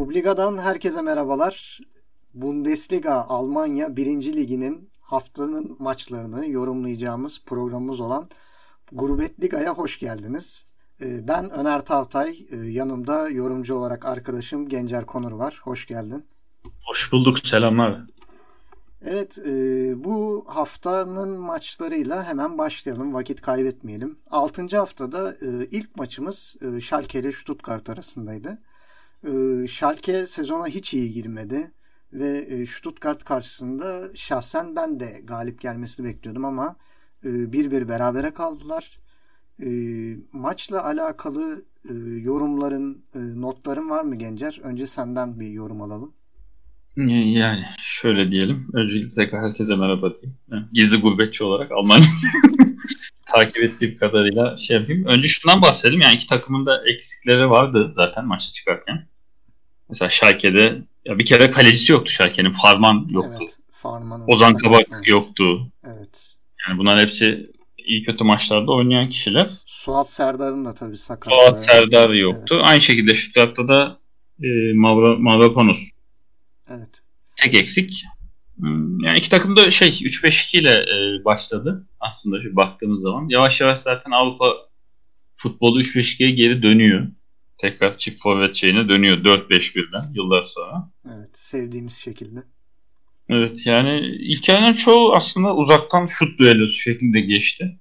Publiga'dan herkese merhabalar. Bundesliga Almanya 1. Liginin haftanın maçlarını yorumlayacağımız programımız olan Gurbet Liga'ya hoş geldiniz. Ee, ben Öner Tavtay, ee, yanımda yorumcu olarak arkadaşım Gencer Konur var. Hoş geldin. Hoş bulduk, selamlar. Evet, e, bu haftanın maçlarıyla hemen başlayalım, vakit kaybetmeyelim. 6. haftada e, ilk maçımız e, Schalke ile Stuttgart arasındaydı. E, Schalke sezona hiç iyi girmedi ve e, Stuttgart karşısında şahsen ben de galip gelmesini bekliyordum ama e, bir bir berabere kaldılar. E, maçla alakalı e, yorumların, notların var mı Gencer? Önce senden bir yorum alalım. Yani şöyle diyelim. Öncelikle herkese merhaba diyeyim. gizli gurbetçi olarak Almanya takip ettiğim kadarıyla şey yapayım. Önce şundan bahsedelim. Yani iki takımın da eksikleri vardı zaten maça çıkarken. Mesela Schalke'de ya bir kere kalecisi yoktu Schalke'nin. Farman yoktu. Evet, Farman Ozan Kabak evet. yoktu. Evet. Yani bunlar hepsi iyi kötü maçlarda oynayan kişiler. Suat Serdar'ın da tabii sakat. Suat Serdar yoktu. Evet. Aynı şekilde Stuttgart'ta da e, Mavro, Mavropanos Evet. Tek eksik. Hmm, yani iki takım da şey 3-5-2 ile e, başladı aslında şu baktığımız zaman. Yavaş yavaş zaten Avrupa futbolu 3-5-2'ye geri dönüyor. Tekrar çift forvet şeyine dönüyor 4-5-1'den yıllar sonra. Evet sevdiğimiz şekilde. Evet yani ilk yarının çoğu aslında uzaktan şut düellosu şeklinde geçti.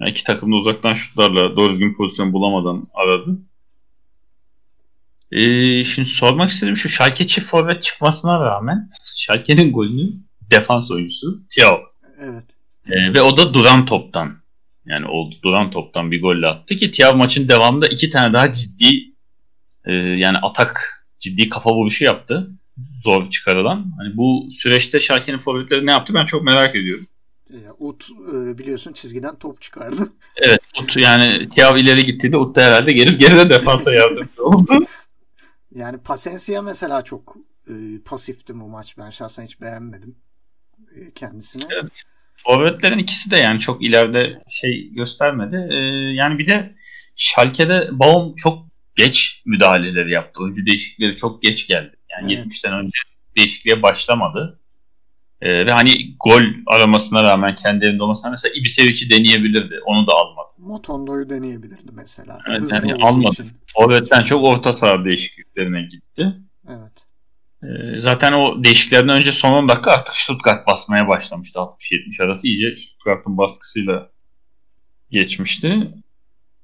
Yani iki takım da uzaktan şutlarla doğru düzgün pozisyon bulamadan aradı. Ee, şimdi sormak istedim şu Schalke çift forvet çıkmasına rağmen Schalke'nin golünü defans oyuncusu Thiago. Evet. Ee, ve o da duran toptan. Yani oldu duran toptan bir golle attı ki Thiago maçın devamında iki tane daha ciddi e, yani atak ciddi kafa vuruşu yaptı. Zor çıkarılan. Hani bu süreçte Schalke'nin forvetleri ne yaptı ben çok merak ediyorum. Ut e, biliyorsun çizgiden top çıkardı. Evet Ut yani Thiago ileri gitti de Ut da herhalde gelip geride defansa yardımcı oldu. Yani Pasensia mesela çok e, pasifti bu maç. Ben şahsen hiç beğenmedim e, kendisini. Evet. Forvetlerin ikisi de yani çok ileride şey göstermedi. Ee, yani bir de Schalke'de Baum çok geç müdahaleleri yaptı. Oyuncu değişiklikleri çok geç geldi. Yani evet. 70'ten önce değişikliğe başlamadı. Ee, ve hani gol aramasına rağmen kendi elinde olmasına mesela Ibisevic'i deneyebilirdi. Onu da almadı. Motondo'yu deneyebilirdi mesela. Evet, yani almadı. Forvet'ten çok orta saha değişikliklerine gitti. Evet. Ee, zaten o değişikliklerden önce son 10 dakika artık Stuttgart basmaya başlamıştı. 60-70 arası iyice Stuttgart'ın baskısıyla geçmişti.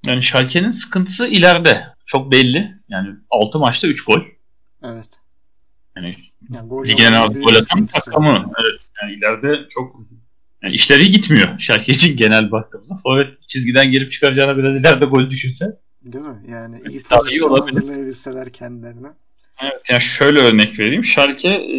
Yani Schalke'nin sıkıntısı ileride. Çok belli. Yani 6 maçta 3 gol. Evet. Yani, yani gol ligin en az gol atan takımı. Evet. Yani ileride çok yani işleri gitmiyor Schalke için genel baktığımızda. Forvet çizgiden gelip çıkaracağına biraz ileride gol düşünse. Değil mi? Yani iyi pozisyon iyi hazırlayabilseler kendilerine. Evet yani şöyle örnek vereyim. Schalke e,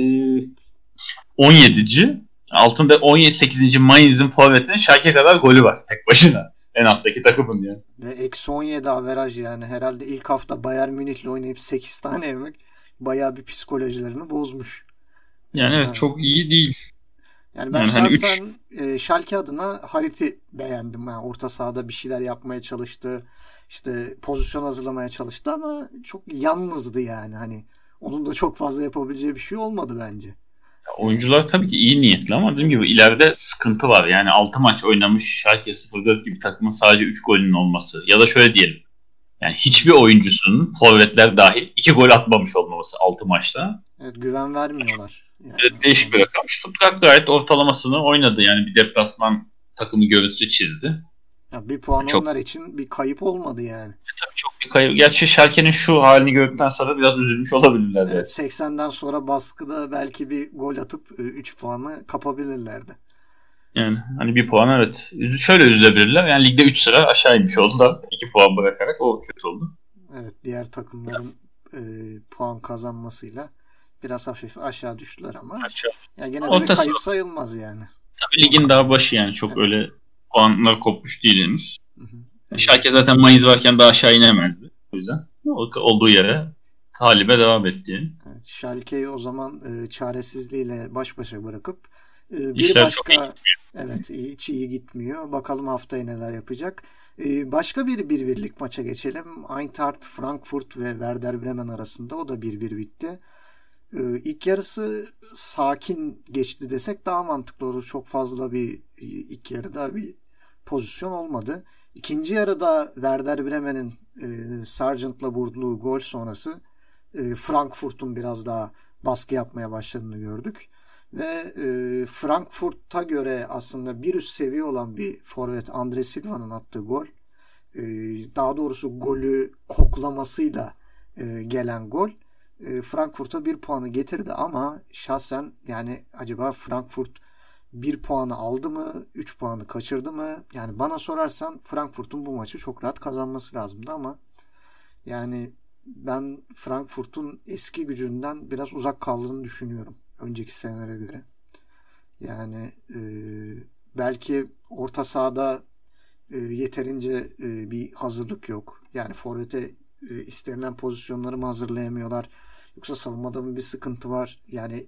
17. Altında 17 8. Mainz'in forvetinin Schalke kadar golü var tek başına. En alttaki takımın yani. Ve eksi 17 averaj yani. Herhalde ilk hafta Bayern Münih'le oynayıp 8 tane yemek bayağı bir psikolojilerini bozmuş. Yani evet yani. çok iyi değil. Yani ben yani şahsen hani üç... e, Schalke adına Harit'i beğendim. Yani orta sahada bir şeyler yapmaya çalıştı. İşte pozisyon hazırlamaya çalıştı ama çok yalnızdı yani. Hani onun da çok fazla yapabileceği bir şey olmadı bence. Oyuncular tabii ki iyi niyetli ama dediğim gibi ileride sıkıntı var. Yani 6 maç oynamış Schalke 04 gibi takımın sadece 3 golünün olması. Ya da şöyle diyelim. Yani hiçbir oyuncusunun forvetler dahil 2 gol atmamış olmaması 6 maçta. Evet güven vermiyorlar. Yani. Evet, değişik bir rakam. Stuttgart gayet ortalamasını oynadı. Yani bir deplasman takımı görüntüsü çizdi. Ya bir puan çok, onlar için bir kayıp olmadı yani. E, tabii çok bir kayıp. Gerçi Schalke'nin şu halini gördükten sonra biraz üzülmüş olabilirler. Evet, 80'den sonra baskıda belki bir gol atıp 3 e, puanı kapabilirlerdi. Yani hani bir puan evet. Şöyle üzülebilirler. Yani ligde 3 sıra aşağı inmiş oldular. 2 puan bırakarak o kötü oldu. Evet diğer takımların e, puan kazanmasıyla biraz hafif aşağı düştüler ama aşağı. yani gene de kayıp sayılmaz yani. Tabii ligin daha başı yani çok evet. öyle puanlar kopmuş değil henüz. Hı Schalke zaten Mayıs varken daha aşağı inemezdi. O yüzden olduğu yere talibe devam etti. Evet, Schalke'yi o zaman e, çaresizliğiyle baş başa bırakıp Ee, bir başka evet hiç iyi gitmiyor. Bakalım haftaya neler yapacak. Ee, başka bir bir birlik maça geçelim. Eintracht Frankfurt ve Werder Bremen arasında o da bir bir bitti. Ee, ilk yarısı sakin geçti desek daha mantıklı olur. Çok fazla bir ilk yarıda bir pozisyon olmadı. İkinci yarıda Werder Bremen'in e, Sargent'la vurduğu gol sonrası e, Frankfurt'un biraz daha baskı yapmaya başladığını gördük. Ve e, Frankfurt'a göre aslında bir üst seviye olan bir forvet Andre Silva'nın attığı gol. E, daha doğrusu golü koklamasıyla e, gelen gol. E, Frankfurt'a bir puanı getirdi ama şahsen yani acaba Frankfurt bir puanı aldı mı, üç puanı kaçırdı mı? Yani bana sorarsan Frankfurt'un bu maçı çok rahat kazanması lazımdı ama yani ben Frankfurt'un eski gücünden biraz uzak kaldığını düşünüyorum önceki senelere göre. Yani e, belki orta sahada e, yeterince e, bir hazırlık yok. Yani forvete e, istenilen pozisyonları mı hazırlayamıyorlar? Yoksa savunmada mı bir sıkıntı var? Yani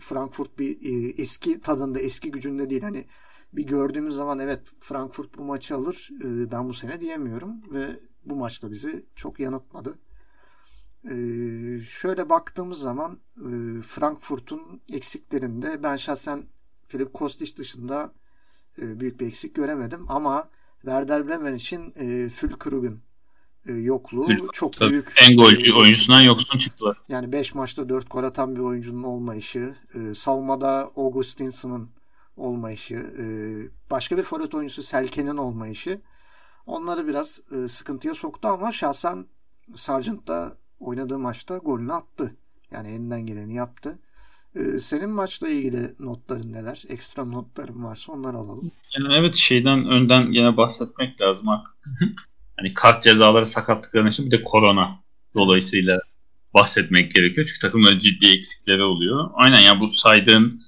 Frankfurt bir e, eski tadında, eski gücünde değil. Hani bir gördüğümüz zaman evet Frankfurt bu maçı alır. E, ben bu sene diyemiyorum ve bu maçta bizi çok yanıltmadı. E, şöyle baktığımız zaman e, Frankfurt'un eksiklerinde ben şahsen Filip Kostic dışında e, büyük bir eksik göremedim ama Werder Bremen için e, Fülkrug'un e, yokluğu Fül, çok tabii, büyük. En golcü oyuncusundan yoksun çıktılar. Yani 5 maçta 4 gol atan bir oyuncunun olmayışı, e, savunmada Augustinson'ın olmayışı, e, başka bir forvet oyuncusu Selke'nin olmayışı onları biraz e, sıkıntıya soktu ama şahsen Sargent da oynadığı maçta golünü attı. Yani elinden geleni yaptı. Ee, senin maçla ilgili notların neler? Ekstra notların varsa onları alalım. Yani evet şeyden önden yine bahsetmek lazım. hani kart cezaları sakatlıkları için bir de korona dolayısıyla bahsetmek gerekiyor. Çünkü takımların ciddi eksikleri oluyor. Aynen ya bu saydığım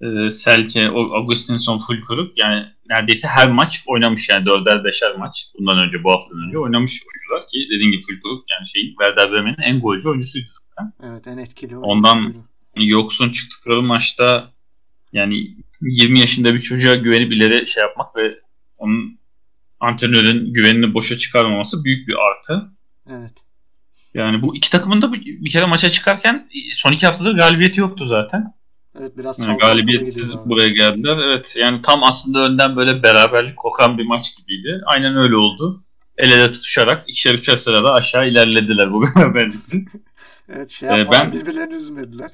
e, Selke, Augustinson, Fulkrug yani neredeyse her maç oynamış yani dörder beşer maç bundan önce bu haftadan önce oynamış oyuncular ki dediğim gibi Fulkrug yani şeyin Werder Bremen'in en golcü oyuncusuydu zaten. Evet en etkili Ondan yoksun çıktıkları maçta yani 20 yaşında bir çocuğa güvenip ileri şey yapmak ve onun antrenörün güvenini boşa çıkarmaması büyük bir artı. Evet. Yani bu iki takımın da bir kere maça çıkarken son iki haftada galibiyeti yoktu zaten. Evet biraz yani galibiyetsiz buraya geldiler. Evet yani tam aslında önden böyle beraberlik kokan bir maç gibiydi. Aynen öyle oldu. El ele tutuşarak ikişer üçer sırada aşağı ilerlediler bu beraberlikte. evet şey ee, ben, birbirlerini üzmediler.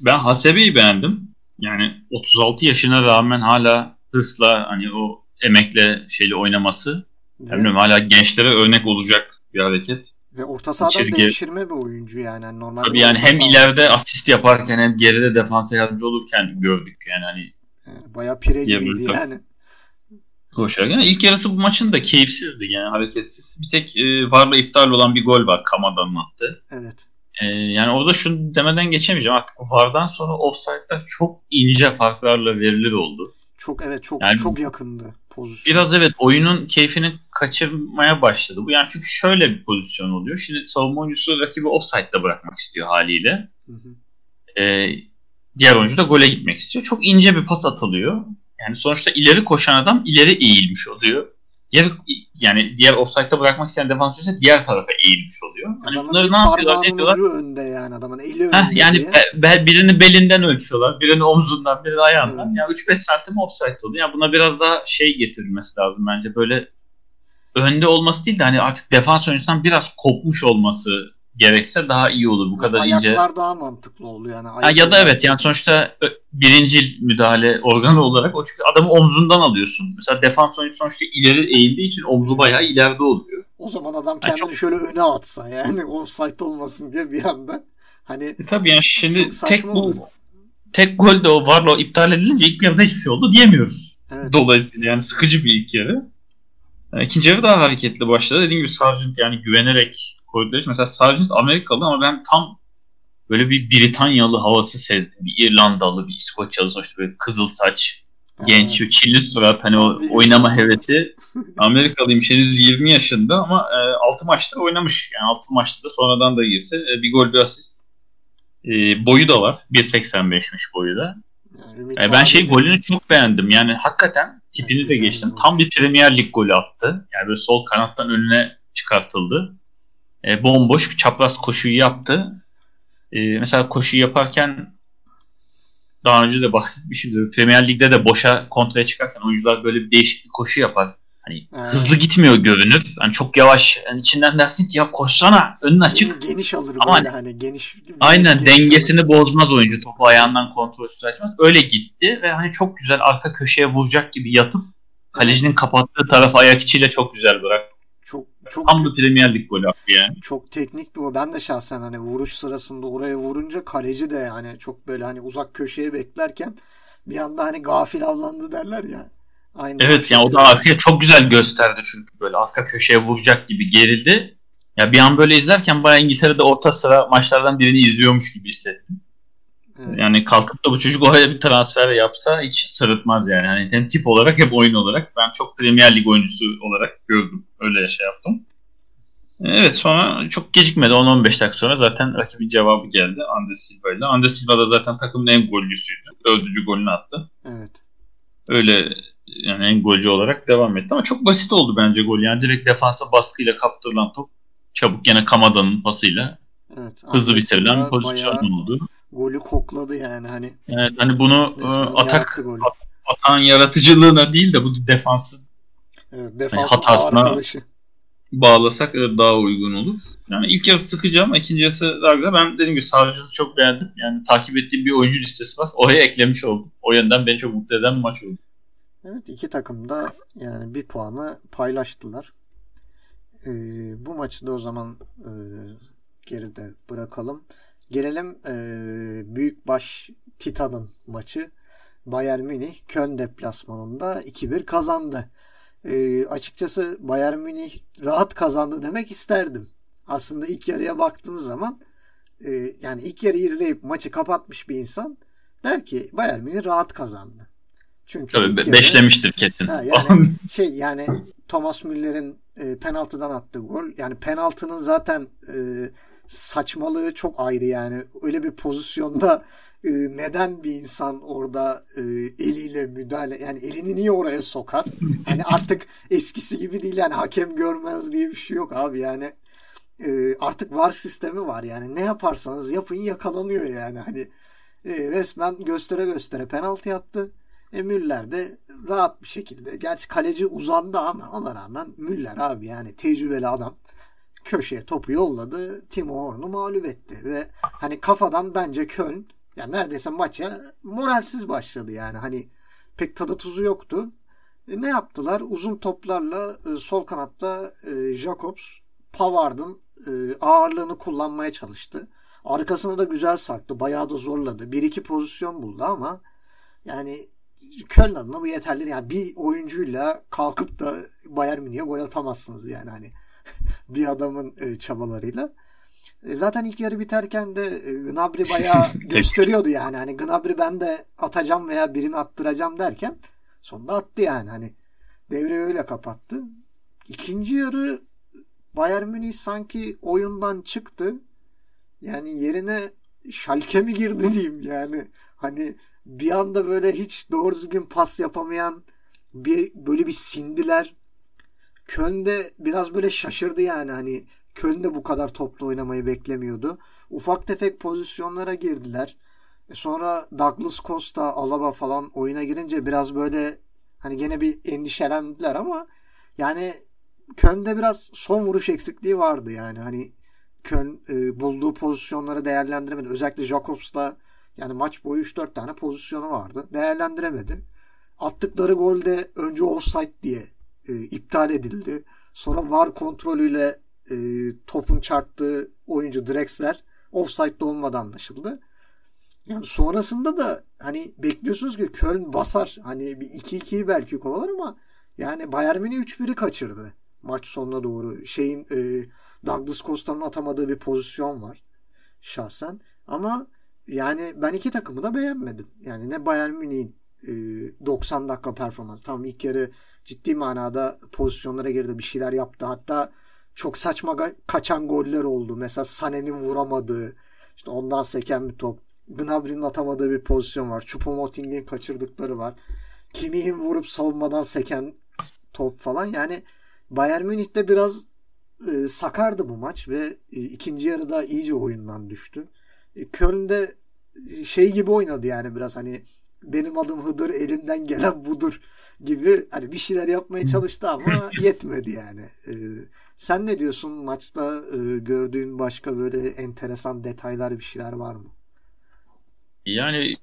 Ben Hasebe'yi beğendim. Yani 36 yaşına rağmen hala hırsla hani o emekle şeyle oynaması. Evet. Bilmiyorum hala gençlere örnek olacak bir hareket. Ve orta sahadan Çizgi. devşirme bir oyuncu yani. yani normal Tabii yani hem ileride asist yaparken hem geride defansa yardımcı olurken gördük yani hani. Yani bayağı pire gibiydi yani. Koşarak. Yani ilk yarısı bu maçın da keyifsizdi yani hareketsiz. Bir tek e, Varla iptal olan bir gol var Kamada'nın attı. Evet. E, yani orada şunu demeden geçemeyeceğim. Artık Vardan sonra offside'lar çok ince farklarla verilir oldu. Çok evet çok yani, çok yakındı pozisyon. Biraz evet oyunun keyfini kaçırmaya başladı. Bu yani çünkü şöyle bir pozisyon oluyor. Şimdi savunma oyuncusu rakibi offside'da bırakmak istiyor haliyle. Hı hı. Ee, diğer oyuncu da gole gitmek istiyor. Çok ince bir pas atılıyor. Yani sonuçta ileri koşan adam ileri eğilmiş oluyor. Diğer yani diğer offside'da bırakmak isteyen defans ise diğer tarafa eğilmiş oluyor. Hani adamın bunları ne yapıyorlar? Ne diyorlar? önde yani adamın eli önde. Heh, yani be, birini belinden ölçüyorlar, birini omzundan, birini ayağından. Evet. Yani 3-5 santim offside oluyor. Yani buna biraz daha şey getirilmesi lazım bence. Böyle önde olması değil de hani artık defans oyuncusundan biraz kopmuş olması gerekse daha iyi olur. Bu kadar Ayaklar ince. Ayaklar daha mantıklı oluyor yani. Ha, ya da evet yani sonuçta birinci müdahale organı olarak o çünkü adamı omzundan alıyorsun. Mesela defans oyuncu sonuçta ileri eğildiği için omzu bayağı ileride oluyor. O zaman adam kendini yani çok... şöyle öne atsa yani o site olmasın diye bir anda. Hani e tabii yani şimdi tek bu olur. tek gol de o Varlo iptal edilince ilk yarıda hiçbir şey oldu diyemiyoruz. Evet. Dolayısıyla yani sıkıcı bir ilk yarı. Yani ikinci yarı daha hareketli başladı. Dediğim gibi Sargent yani güvenerek koydular. Mesela Sargent Amerikalı ama ben tam böyle bir Britanyalı havası sezdim. Bir İrlandalı, bir İskoçyalı sonuçta böyle kızıl saç, genç, bir çilli surat hani o oynama hevesi. Amerikalıymış henüz 20 yaşında ama e, 6 maçta oynamış. Yani 6 maçta da sonradan da girse e, bir gol bir asist. E, boyu da var. 1.85'miş boyu da. Yani e, ben şey golünü çok beğendim. Yani hakikaten tipini de geçtim. Tam bir Premier Lig golü attı. Yani böyle sol kanattan önüne çıkartıldı. E, bomboş çapraz koşuyu yaptı. E, mesela koşuyu yaparken daha önce de bahsetmişimdir. Premier Lig'de de boşa kontraya çıkarken oyuncular böyle bir değişik bir koşu yapar. Hani evet. hızlı gitmiyor görünür. Hani çok yavaş. Yani içinden dersin ki ya koşsana önün açık. Geniş alır Ama böyle hani geniş. Aynen geniş dengesini alır. bozmaz oyuncu. Topu ayağından kontrolsüz açmaz. Öyle gitti ve hani çok güzel arka köşeye vuracak gibi yatıp kalecinin kapattığı tarafı ayak içiyle çok güzel bırak. Çok tam bir Premier Lig golü attı yani. Çok teknik bir o. Ben de şahsen hani vuruş sırasında oraya vurunca kaleci de yani çok böyle hani uzak köşeye beklerken bir anda hani gafil avlandı derler ya. Aynı evet yani o da arkaya çok güzel gösterdi çünkü böyle arka köşeye vuracak gibi gerildi. Ya bir an böyle izlerken bayağı İngiltere'de orta sıra maçlardan birini izliyormuş gibi hissettim. Evet. Yani kalkıp da bu çocuk oraya bir transfer yapsa hiç sırıtmaz yani. yani. Hem tip olarak hem oyun olarak. Ben çok Premier Lig oyuncusu olarak gördüm. Öyle şey yaptım. Evet sonra çok gecikmedi. 10-15 dakika sonra zaten rakibin cevabı geldi Andres Silva ile. Andres Silva da zaten takımın en golcüsüydü. Dördüncü golünü attı. Evet. Öyle yani en golcü olarak devam etti ama çok basit oldu bence gol. Yani direkt defansa baskıyla kaptırılan top çabuk gene Kamada'nın pasıyla evet, hızlı bitirilen pozisyon oldu. Golü kokladı yani hani. Evet hani bunu e, atak at, atan yaratıcılığına değil de bu defansın evet, hani hatasına bağlasak daha uygun olur. Yani ilk yarısı sıkıcı ama ikinci yarısı daha güzel. Ben dediğim gibi Sarıcı'yı çok beğendim. Yani takip ettiğim bir oyuncu listesi var. Oraya eklemiş oldum. O yönden beni çok mutlu eden bir maç oldu. Evet iki takım da yani bir puanı paylaştılar. Ee, bu maçı da o zaman e, geride bırakalım. Gelelim e, büyük baş Titan'ın maçı. Bayern Münih Köln deplasmanında 2-1 kazandı. E, açıkçası Bayern Münih rahat kazandı demek isterdim. Aslında ilk yarıya baktığımız zaman e, yani ilk yarıyı izleyip maçı kapatmış bir insan der ki Bayern Münih rahat kazandı. Çünkü Tabii be- beşlemiştir kesin. Ha, yani şey yani Thomas Müller'in e, penaltıdan attığı gol. Yani penaltının zaten e, saçmalığı çok ayrı yani. Öyle bir pozisyonda e, neden bir insan orada e, eliyle müdahale yani elini niye oraya sokar? Hani artık eskisi gibi değil yani hakem görmez diye bir şey yok abi yani. E, artık var sistemi var yani. Ne yaparsanız yapın yakalanıyor yani. Hani e, resmen göstere göstere penaltı yaptı e, Müller de rahat bir şekilde. Gerçi kaleci uzandı ama ona rağmen Müller abi yani tecrübeli adam köşeye topu yolladı. Timo Horn'u mağlup etti. Ve hani kafadan bence Köln yani neredeyse maça moralsiz başladı yani. Hani pek tadı tuzu yoktu. E, ne yaptılar? Uzun toplarla e, sol kanatta e, Jacobs Pavard'ın e, ağırlığını kullanmaya çalıştı. Arkasına da güzel sarktı. Bayağı da zorladı. Bir iki pozisyon buldu ama yani Köln adına bu yeterli. Yani bir oyuncuyla kalkıp da Bayern Münih'e gol atamazsınız yani hani bir adamın e, çabalarıyla. E, zaten ilk yarı biterken de e, Gnabry bayağı gösteriyordu yani. Hani Gnabry ben de atacağım veya birini attıracağım derken sonunda attı yani. Hani devre öyle kapattı. İkinci yarı Bayern Münih sanki oyundan çıktı. Yani yerine Schalke mi girdi diyeyim yani. Hani bir anda böyle hiç doğru düzgün pas yapamayan bir böyle bir sindiler. Köln de biraz böyle şaşırdı yani hani Köln de bu kadar toplu oynamayı beklemiyordu. Ufak tefek pozisyonlara girdiler. E sonra Douglas Costa, Alaba falan oyuna girince biraz böyle hani gene bir endişelendiler ama yani Köln'de biraz son vuruş eksikliği vardı yani hani Köln e, bulduğu pozisyonları değerlendiremedi. Özellikle Jacobs'la yani maç boyu 3-4 tane pozisyonu vardı. Değerlendiremedi. Attıkları golde önce offside diye e, iptal edildi. Sonra VAR kontrolüyle e, topun çarptığı oyuncu Drexler offside'de olmadan anlaşıldı. Yani sonrasında da hani bekliyorsunuz ki Köln basar. Hani bir 2-2'yi belki kovalar ama yani Bayern Münih 3-1'i kaçırdı maç sonuna doğru. Şeyin e, Douglas Costa'nın atamadığı bir pozisyon var şahsen. Ama yani ben iki takımı da beğenmedim. Yani ne Bayern Münih'in e, 90 dakika performansı. Tamam ilk yarı ciddi manada pozisyonlara girdi bir şeyler yaptı. Hatta çok saçma kaçan goller oldu. Mesela Sané'nin vuramadığı işte ondan seken bir top. Gnabry'nin atamadığı bir pozisyon var. Choupo-Moting'in kaçırdıkları var. Kimi'nin vurup savunmadan seken top falan. Yani Bayern Münih'te biraz e, sakardı bu maç ve e, ikinci yarıda iyice oyundan düştü. E, Köln'de e, şey gibi oynadı yani biraz hani benim adım Hıdır elimden gelen budur gibi hani bir şeyler yapmaya çalıştı ama yetmedi yani. E, sen ne diyorsun maçta e, gördüğün başka böyle enteresan detaylar bir şeyler var mı? Yani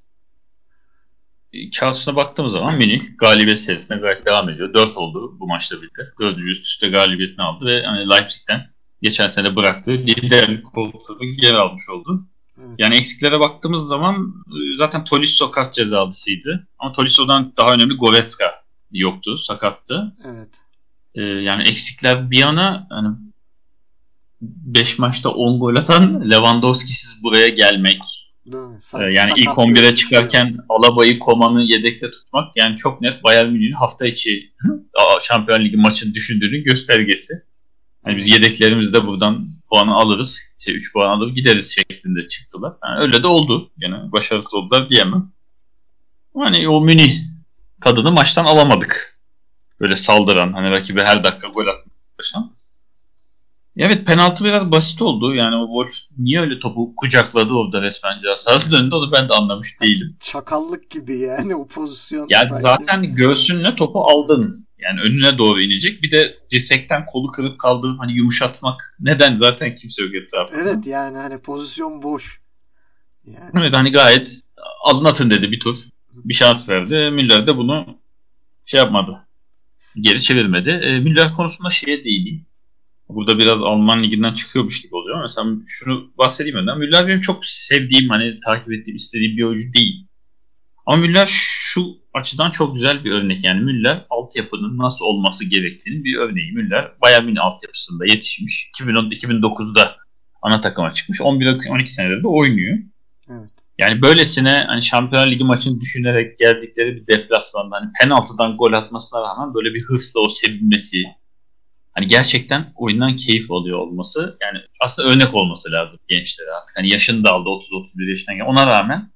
kağıtına baktığımız zaman Mini galibiyet serisine gayet devam ediyor. 4 oldu bu maçta birlikte. Dördüncü üst üste galibiyetini aldı ve hani Leipzig'ten geçen sene bıraktığı liderlik koltuğunu geri almış oldu. Evet. Yani eksiklere baktığımız zaman e, zaten Tolisso kart cezalısıydı. Ama Tolisso'dan daha önemli Goretzka yoktu, sakattı. Evet. Ee, yani eksikler bir yana hani 5 maçta 10 gol atan Lewandowski'siz buraya gelmek. Ee, yani ilk 11'e şey çıkarken Alaba'yı Koman'ı yedekte tutmak yani çok net Bayern Münih'in hafta içi Şampiyon Ligi maçını düşündüğünün göstergesi. Yani biz yedeklerimizde buradan puanı alırız. Şey, 3 puan alır gideriz şeklinde çıktılar. Yani öyle de oldu. Yani başarısız oldular diyemem. Yani o Münih tadını maçtan alamadık. Böyle saldıran, hani rakibe her dakika gol atmaya çalışan. Evet penaltı biraz basit oldu. Yani o Wolf niye öyle topu kucakladı orada resmen cihaz döndü onu ben de anlamış değilim. Çakallık gibi yani o pozisyon. Yani sanki. zaten göğsünle topu aldın. Yani önüne doğru inecek. Bir de dirsekten kolu kırıp kaldığı hani yumuşatmak. Neden? Zaten kimse yok etrafında. Evet yani hani pozisyon boş. Yani. Evet hani gayet alın atın dedi bir tur. Bir şans verdi. Müller de bunu şey yapmadı. Geri çevirmedi. E, Müller konusunda şeye değineyim. Burada biraz Alman liginden çıkıyormuş gibi oluyor ama mesela şunu bahsedeyim önden. Müller benim çok sevdiğim, hani takip ettiğim, istediğim bir oyuncu değil. Ama Müller şu açıdan çok güzel bir örnek. Yani Müller altyapının nasıl olması gerektiğini bir örneği. Müller Bayern Münih altyapısında yetişmiş. 2010, 2009'da ana takıma çıkmış. 11-12 senedir de oynuyor. Evet. Yani böylesine hani Şampiyonlar Ligi maçını düşünerek geldikleri bir deplasmanda hani penaltıdan gol atmasına rağmen böyle bir hırsla o sevinmesi, hani gerçekten oyundan keyif alıyor olması yani aslında örnek olması lazım gençlere artık. Hani yaşını da aldı 30-31 yaşından ona rağmen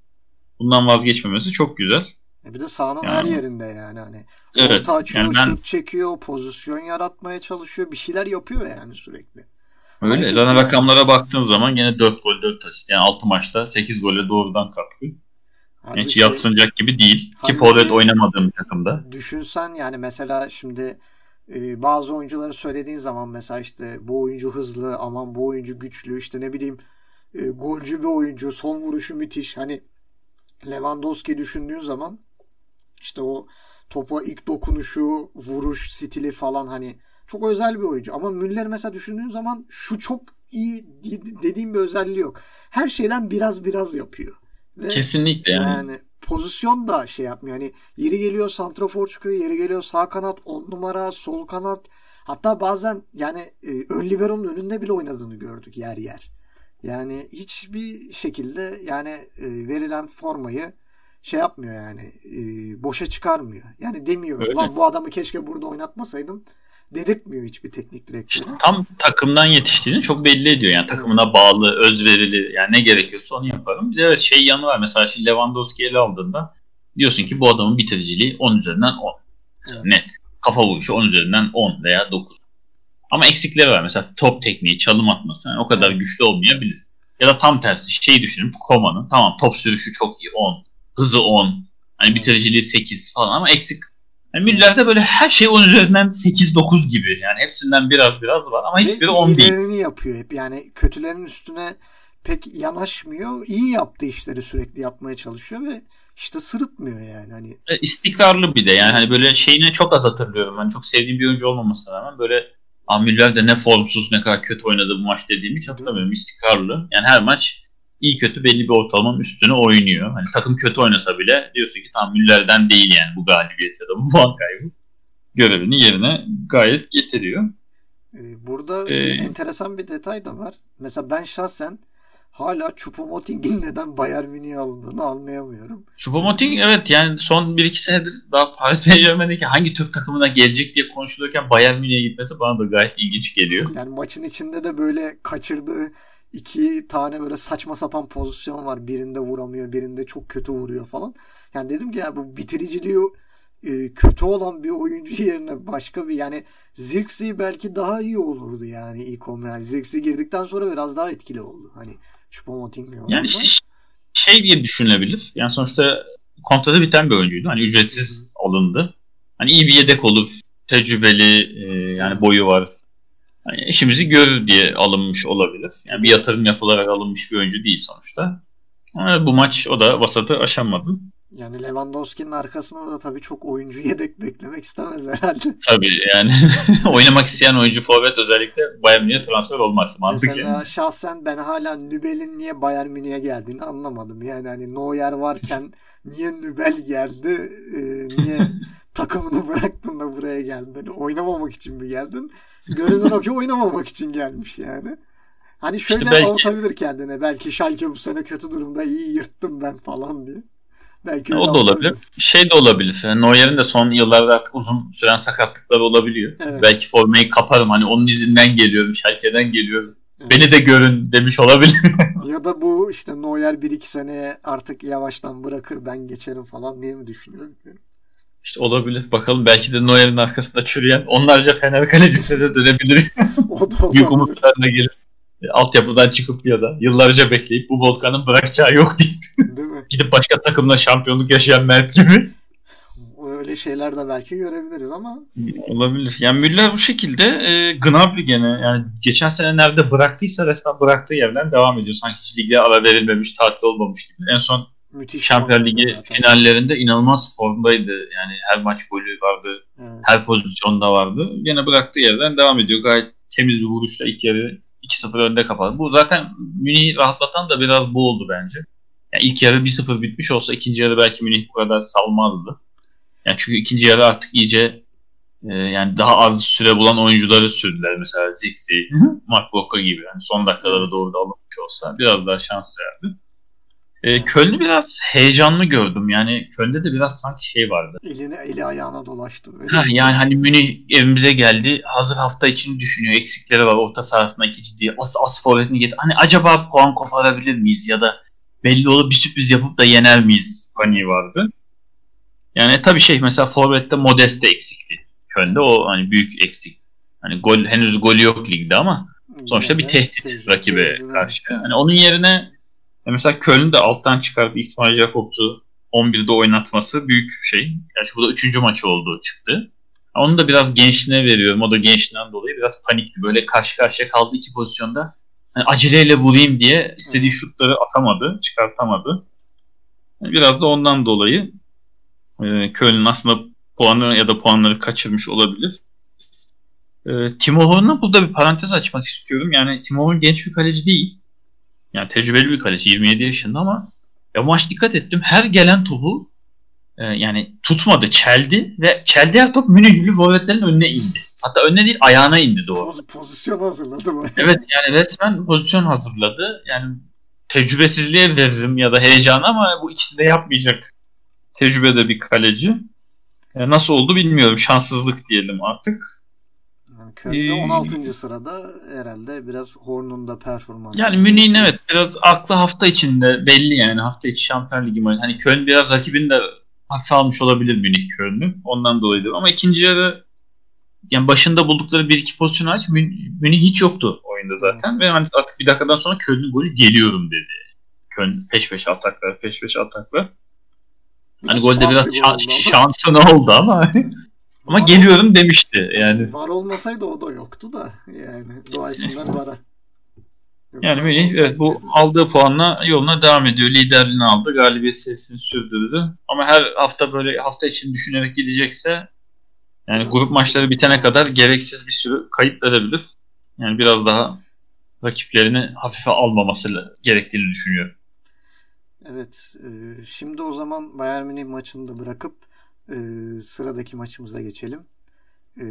bundan vazgeçmemesi çok güzel. Bir de sahanın yani, her yerinde yani hani evet, orta açıyor, yani ben, şut çekiyor, pozisyon yaratmaya çalışıyor, bir şeyler yapıyor yani sürekli. Öyle. Hareket Zaten yani. rakamlara baktığın zaman yine 4 gol 4 asist. Yani 6 maçta 8 golle doğrudan katkı. Hiç yatsınacak gibi değil. Ki forvet oynamadığım takımda. Düşünsen yani mesela şimdi e, bazı oyuncuları söylediğin zaman mesela işte bu oyuncu hızlı aman bu oyuncu güçlü işte ne bileyim e, golcü bir oyuncu son vuruşu müthiş hani Lewandowski düşündüğün zaman işte o topa ilk dokunuşu vuruş stili falan hani çok özel bir oyuncu ama Müller mesela düşündüğün zaman şu çok iyi dediğim bir özelliği yok. Her şeyden biraz biraz yapıyor. Ve Kesinlikle yani. yani pozisyon da şey yapmıyor. Hani yeri geliyor santrafor çıkıyor, yeri geliyor sağ kanat, on numara, sol kanat. Hatta bazen yani e, ön liberonun önünde bile oynadığını gördük yer yer. Yani hiçbir şekilde yani e, verilen formayı şey yapmıyor yani e, boşa çıkarmıyor. Yani demiyor Öyle. lan bu adamı keşke burada oynatmasaydım dedirtmiyor hiçbir teknik direktör. İşte tam takımdan yetiştiğini çok belli ediyor. Yani takımına bağlı, özverili yani ne gerekiyorsa onu yaparım. Bir de evet şey yanı var. Mesela şimdi Lewandowski ele aldığında diyorsun ki bu adamın bitiriciliği 10 üzerinden 10. Evet. Net. Kafa vuruşu 10 üzerinden 10 veya 9. Ama eksikleri var. Mesela top tekniği, çalım atması yani o kadar evet. güçlü olmayabilir. Ya da tam tersi şey düşünün. Koma'nın tamam top sürüşü çok iyi 10. Hızı 10. Hani bitiriciliği 8 falan ama eksik yani Müller'de böyle her şey 10 üzerinden 8-9 gibi. Yani hepsinden biraz biraz var ama hiçbiri 10 değil. yapıyor hep. Yani kötülerin üstüne pek yanaşmıyor. İyi yaptığı işleri sürekli yapmaya çalışıyor ve işte sırıtmıyor yani. Hani... E, istikrarlı bir de yani hani böyle şeyine çok az hatırlıyorum. Ben çok sevdiğim bir oyuncu olmamasına rağmen böyle Müller de ne formsuz ne kadar kötü oynadı bu maç dediğimi hiç hatırlamıyorum. İstikrarlı. Yani her maç iyi kötü belli bir ortalamanın üstüne oynuyor. Hani takım kötü oynasa bile diyorsun ki tam Müller'den değil yani bu galibiyet ya da bu puan kaybı. Görevini yerine gayet getiriyor. Ee, burada ee, enteresan bir detay da var. Mesela ben şahsen hala Choupo-Moting'in neden Bayern Münih'e alındığını anlayamıyorum. Choupo-Moting evet yani son 1-2 senedir daha Paris Saint Germain'deki hangi Türk takımına gelecek diye konuşulurken Bayern Münih'e gitmesi bana da gayet ilginç geliyor. Yani maçın içinde de böyle kaçırdığı iki tane böyle saçma sapan pozisyon var. Birinde vuramıyor, birinde çok kötü vuruyor falan. Yani dedim ki ya bu bitiriciliği e, kötü olan bir oyuncu yerine başka bir yani Zirkzee belki daha iyi olurdu yani ilk 11. Yani Zirkzee girdikten sonra biraz daha etkili oldu. Hani Choupo-Moting Yani işte şey diye düşünülebilir. Yani sonuçta kontratı biten bir oyuncuydu. Hani ücretsiz alındı. Hani iyi bir yedek olur. Tecrübeli e, yani boyu var. Hani işimizi görür diye alınmış olabilir. Yani bir yatırım yapılarak alınmış bir oyuncu değil sonuçta. Ama bu maç o da vasatı aşamadı. Yani Lewandowski'nin arkasında da tabii çok oyuncu yedek beklemek istemez herhalde. Tabii yani oynamak isteyen oyuncu forvet özellikle Bayern Münih'e transfer olmaz. Mantık Mesela yani. şahsen ben hala Nübel'in niye Bayern Münih'e geldiğini anlamadım. Yani hani Neuer varken niye Nübel geldi? Ee, niye takımını bıraktın da buraya geldin? Hani oynamamak için mi geldin? Görünen o ki oynamamak için gelmiş yani. Hani şöyle işte belki... avutabilir kendine. Belki Schalke bu sene kötü durumda iyi yırttım ben falan diye. Belki o da olabilir. Şey de olabilir. Yani Neuer'in de son yıllarda artık uzun süren sakatlıkları olabiliyor. Evet. Belki formayı kaparım. Hani onun izinden geliyorum. Schalke'den geliyorum. Evet. Beni de görün demiş olabilir. ya da bu işte Neuer 1-2 seneye artık yavaştan bırakır ben geçerim falan diye mi düşünüyorum? İşte olabilir. Bakalım belki de Neuer'in arkasında çürüyen onlarca Fener kalecisine de dönebilir. o da olabilir. Büyük umutlarına gelir. E, altyapıdan çıkıp ya da yıllarca bekleyip bu Volkan'ın bırakacağı yok deyip Değil mi? gidip başka takımla şampiyonluk yaşayan Mert gibi. Öyle şeyler de belki görebiliriz ama. Olabilir. Yani Müller bu şekilde e, Gnabry gene yani geçen sene nerede bıraktıysa resmen bıraktığı yerden devam ediyor. Sanki hiç lige ara verilmemiş, tatil olmamış gibi. En son Müthiş Şampiyon Ligi zaten. finallerinde inanılmaz formdaydı. Yani her maç golü vardı. Evet. Her pozisyonda vardı. Yine bıraktığı yerden devam ediyor. Gayet temiz bir vuruşla ilk yarı 2-0 önde kapadı. Bu zaten Münih'i rahatlatan da biraz bu oldu bence. Yani ilk yarı 1-0 bitmiş olsa ikinci yarı belki Münih bu kadar salmazdı. Yani çünkü ikinci yarı artık iyice e, yani daha az süre bulan oyuncuları sürdüler. Mesela Zixi, Mark Walker gibi. Yani son dakikalara doğru da alınmış olsa biraz daha şans verdi. E, Köln'ü biraz heyecanlı gördüm. Yani Köln'de de biraz sanki şey vardı. Eline eli ayağına dolaştı. Böyle. Ha, yani hani Münih evimize geldi. Hazır hafta için düşünüyor. Eksikleri var. Orta sahasında iki ciddi. As, as forvetini getir. Hani acaba puan koparabilir miyiz? Ya da belli olup bir sürpriz yapıp da yener miyiz? Hani vardı. Yani tabii şey mesela forvette Modeste eksikti. Köln'de o hani büyük eksik. Hani gol henüz golü yok ligde ama sonuçta bir tehdit rakibe karşı. Hani onun yerine e mesela Köln de alttan çıkardı İsmail Jakobs'u 11'de oynatması büyük şey. Gerçi bu da 3. maçı oldu çıktı. Onu da biraz gençliğine veriyorum. O da gençliğinden dolayı biraz panikli. Böyle karşı karşıya kaldı iki pozisyonda. Yani aceleyle vurayım diye istediği şutları atamadı, çıkartamadı. Yani biraz da ondan dolayı e, Köln aslında puanı ya da puanları kaçırmış olabilir. E, Timo Horn'a burada bir parantez açmak istiyorum. Yani Timo Horn genç bir kaleci değil. Yani tecrübeli bir kaleci 27 yaşında ama ya maç dikkat ettim. Her gelen topu e, yani tutmadı, çeldi ve çeldi her top Münihli forvetlerin önüne indi. Hatta önüne değil ayağına indi doğru. Poz, pozisyon hazırladı mı? evet yani resmen pozisyon hazırladı. Yani tecrübesizliğe veririm ya da heyecan ama bu ikisi de yapmayacak tecrübede bir kaleci. Yani nasıl oldu bilmiyorum. Şanssızlık diyelim artık. Köln'de ee, 16. sırada herhalde biraz Horn'un da performansı. Yani Münih'in evet biraz aklı hafta içinde belli yani hafta içi Şampiyon Ligi maçı. Hani Köln biraz rakibini de hafife almış olabilir Münih Köln'ü. Ondan dolayıdır. Ama ikinci yarı yani başında buldukları bir iki pozisyon aç Münih hiç yoktu oyunda zaten. Hmm. Ve hani artık bir dakikadan sonra Köln'ün golü geliyorum dedi. Köln peş peşe ataklar peş peşe ataklar. Hani golde biraz şan, şansı ne oldu ama Ama var geliyorum demişti yani. Var olmasaydı o da yoktu da yani doğaysınlar vara. Yani Melih evet bu aldığı puanla yoluna devam ediyor. Liderliğini aldı. Galibiyet serisini sürdürdü. Ama her hafta böyle hafta için düşünerek gidecekse yani grup maçları bitene kadar gereksiz bir sürü kayıp verebilir. Yani biraz daha rakiplerini hafife almaması gerektiğini düşünüyorum. Evet. Şimdi o zaman Bayern Münih maçını da bırakıp e, sıradaki maçımıza geçelim. E,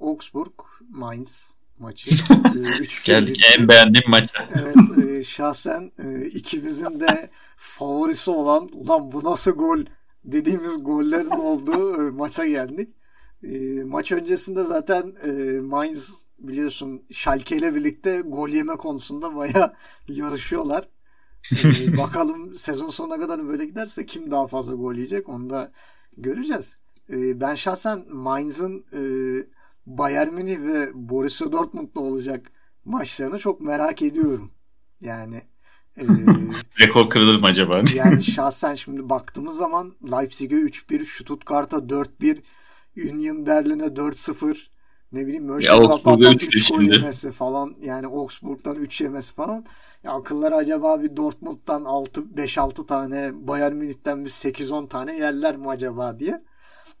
Augsburg Mainz maçı. E, Geldik en beğendiğim maç. evet e, şahsen e, ikimizin de favorisi olan ulan bu nasıl gol dediğimiz gollerin olduğu e, maça geldik. E, maç öncesinde zaten e, Mainz biliyorsun Schalke ile birlikte gol yeme konusunda baya yarışıyorlar. Ee, bakalım sezon sonuna kadar böyle giderse kim daha fazla gol yiyecek onu da göreceğiz. Ee, ben şahsen Mainz'ın e, Bayern Münih ve Borussia Dortmund'la olacak maçlarını çok merak ediyorum. Yani e, rekor kırılır mı acaba? yani şahsen şimdi baktığımız zaman Leipzig'e 3-1, Stuttgart'a 4-1, Union Berlin'e 4-0, ne bileyim Mönchengladbach'tan 3 gol yemesi falan yani Augsburg'dan 3 yemesi falan. Ya akılları acaba bir Dortmund'dan 6 5-6 tane Bayern Münih'ten bir 8-10 tane yerler mi acaba diye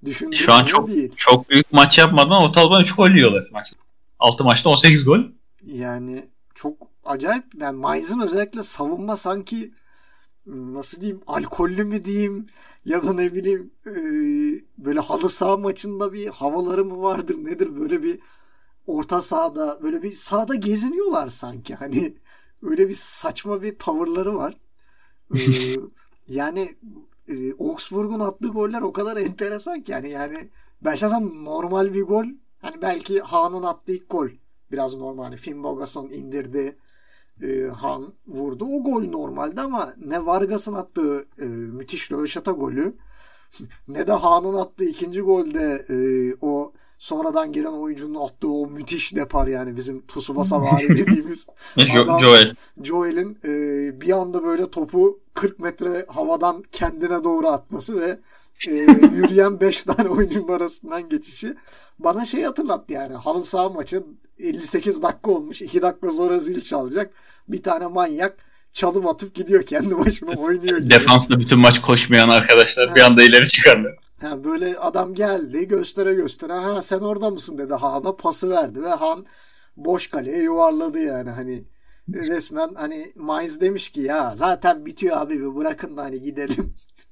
düşündüm. Şu an çok değil. çok büyük maç yapmadan ortalama 3 gol yiyorlar maç. 6 maçta 18 gol. Yani çok acayip. Yani Mainz'ın özellikle savunma sanki nasıl diyeyim? Alkollü mü diyeyim? Ya da ne bileyim e, böyle halı saha maçında bir havaları mı vardır nedir? Böyle bir orta sahada böyle bir sahada geziniyorlar sanki. Hani öyle bir saçma bir tavırları var. E, yani e, Augsburg'un attığı goller o kadar enteresan ki. Yani yani ben şahsen normal bir gol hani belki Haan'ın attığı ilk gol biraz normal. Hani Finn Bogason indirdi e, Han vurdu. O gol normalde ama ne Vargas'ın attığı e, müthiş röveşata golü ne de Han'ın attığı ikinci golde e, o sonradan giren oyuncunun attığı o müthiş depar yani bizim Tsubasa vari dediğimiz adam Joel. Joel'in e, bir anda böyle topu 40 metre havadan kendine doğru atması ve e, yürüyen 5 tane oyuncunun arasından geçişi bana şey hatırlattı yani halı saha maçı 58 dakika olmuş. 2 dakika sonra zil çalacak. Bir tane manyak çalım atıp gidiyor kendi başına oynuyor. Gibi. Defansta bütün maç koşmayan arkadaşlar ha. bir anda ileri çıkarlar. Ha, böyle adam geldi göstere göstere ha sen orada mısın dedi Han'a pası verdi ve Han boş kaleye yuvarladı yani hani resmen hani Mainz demiş ki ya zaten bitiyor abi bir bırakın da hani gidelim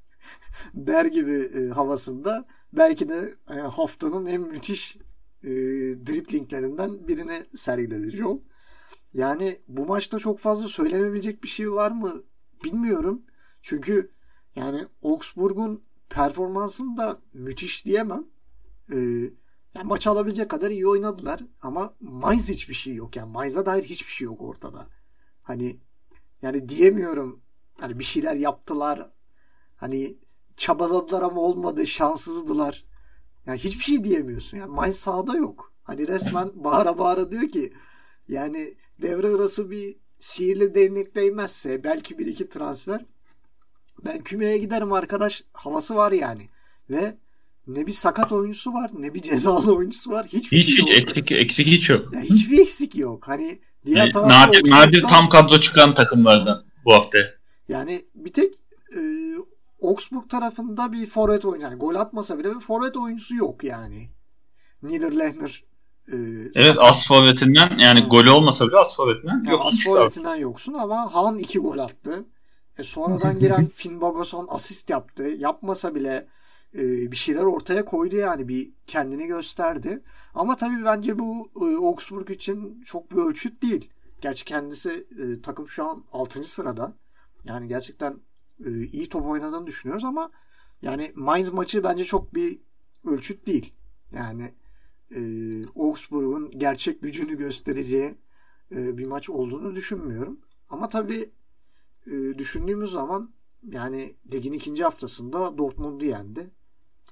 der gibi e, havasında belki de e, haftanın en müthiş e, driplinglerinden birine sergiledi Joe. Yani bu maçta çok fazla söylenebilecek bir şey var mı bilmiyorum. Çünkü yani Augsburg'un performansını da müthiş diyemem. Ee, yani maç alabilecek kadar iyi oynadılar ama Mainz hiçbir şey yok. Yani Mainz'a dair hiçbir şey yok ortada. Hani yani diyemiyorum hani bir şeyler yaptılar. Hani çabaladılar ama olmadı. Şanssızdılar. Yani hiçbir şey diyemiyorsun. Yani Mainz sahada yok. Hani resmen bağıra bağıra diyor ki yani devre arası bir sihirli değnek değmezse belki bir iki transfer ben kümeye giderim arkadaş havası var yani. Ve ne bir sakat oyuncusu var ne bir cezalı oyuncusu var. Hiçbir hiç, şey hiç, yok. Eksik, eksik hiç yok. Yani hiçbir eksik yok. Hani diğer yani, nadir, nadir tam kadro çıkan takımlardan bu hafta. Yani bir tek e, Augsburg tarafında bir forvet oyuncu. Yani gol atmasa bile bir forvet oyuncusu yok yani. Niederlechner e, Evet as forvetinden yani evet. golü olmasa bile as forvetinden yani yok. As forvetinden yoksun ama Han iki gol attı. E sonradan giren Finn Bogason asist yaptı. Yapmasa bile e, bir şeyler ortaya koydu yani bir kendini gösterdi. Ama tabii bence bu e, Augsburg için çok bir ölçüt değil. Gerçi kendisi e, takım şu an 6. sırada. Yani gerçekten e, iyi top oynadığını düşünüyoruz ama yani Mainz maçı bence çok bir ölçüt değil. Yani e, Augsburg'un gerçek gücünü göstereceği e, bir maç olduğunu düşünmüyorum. Ama tabii e, düşündüğümüz zaman yani ligin ikinci haftasında Dortmund'u yendi.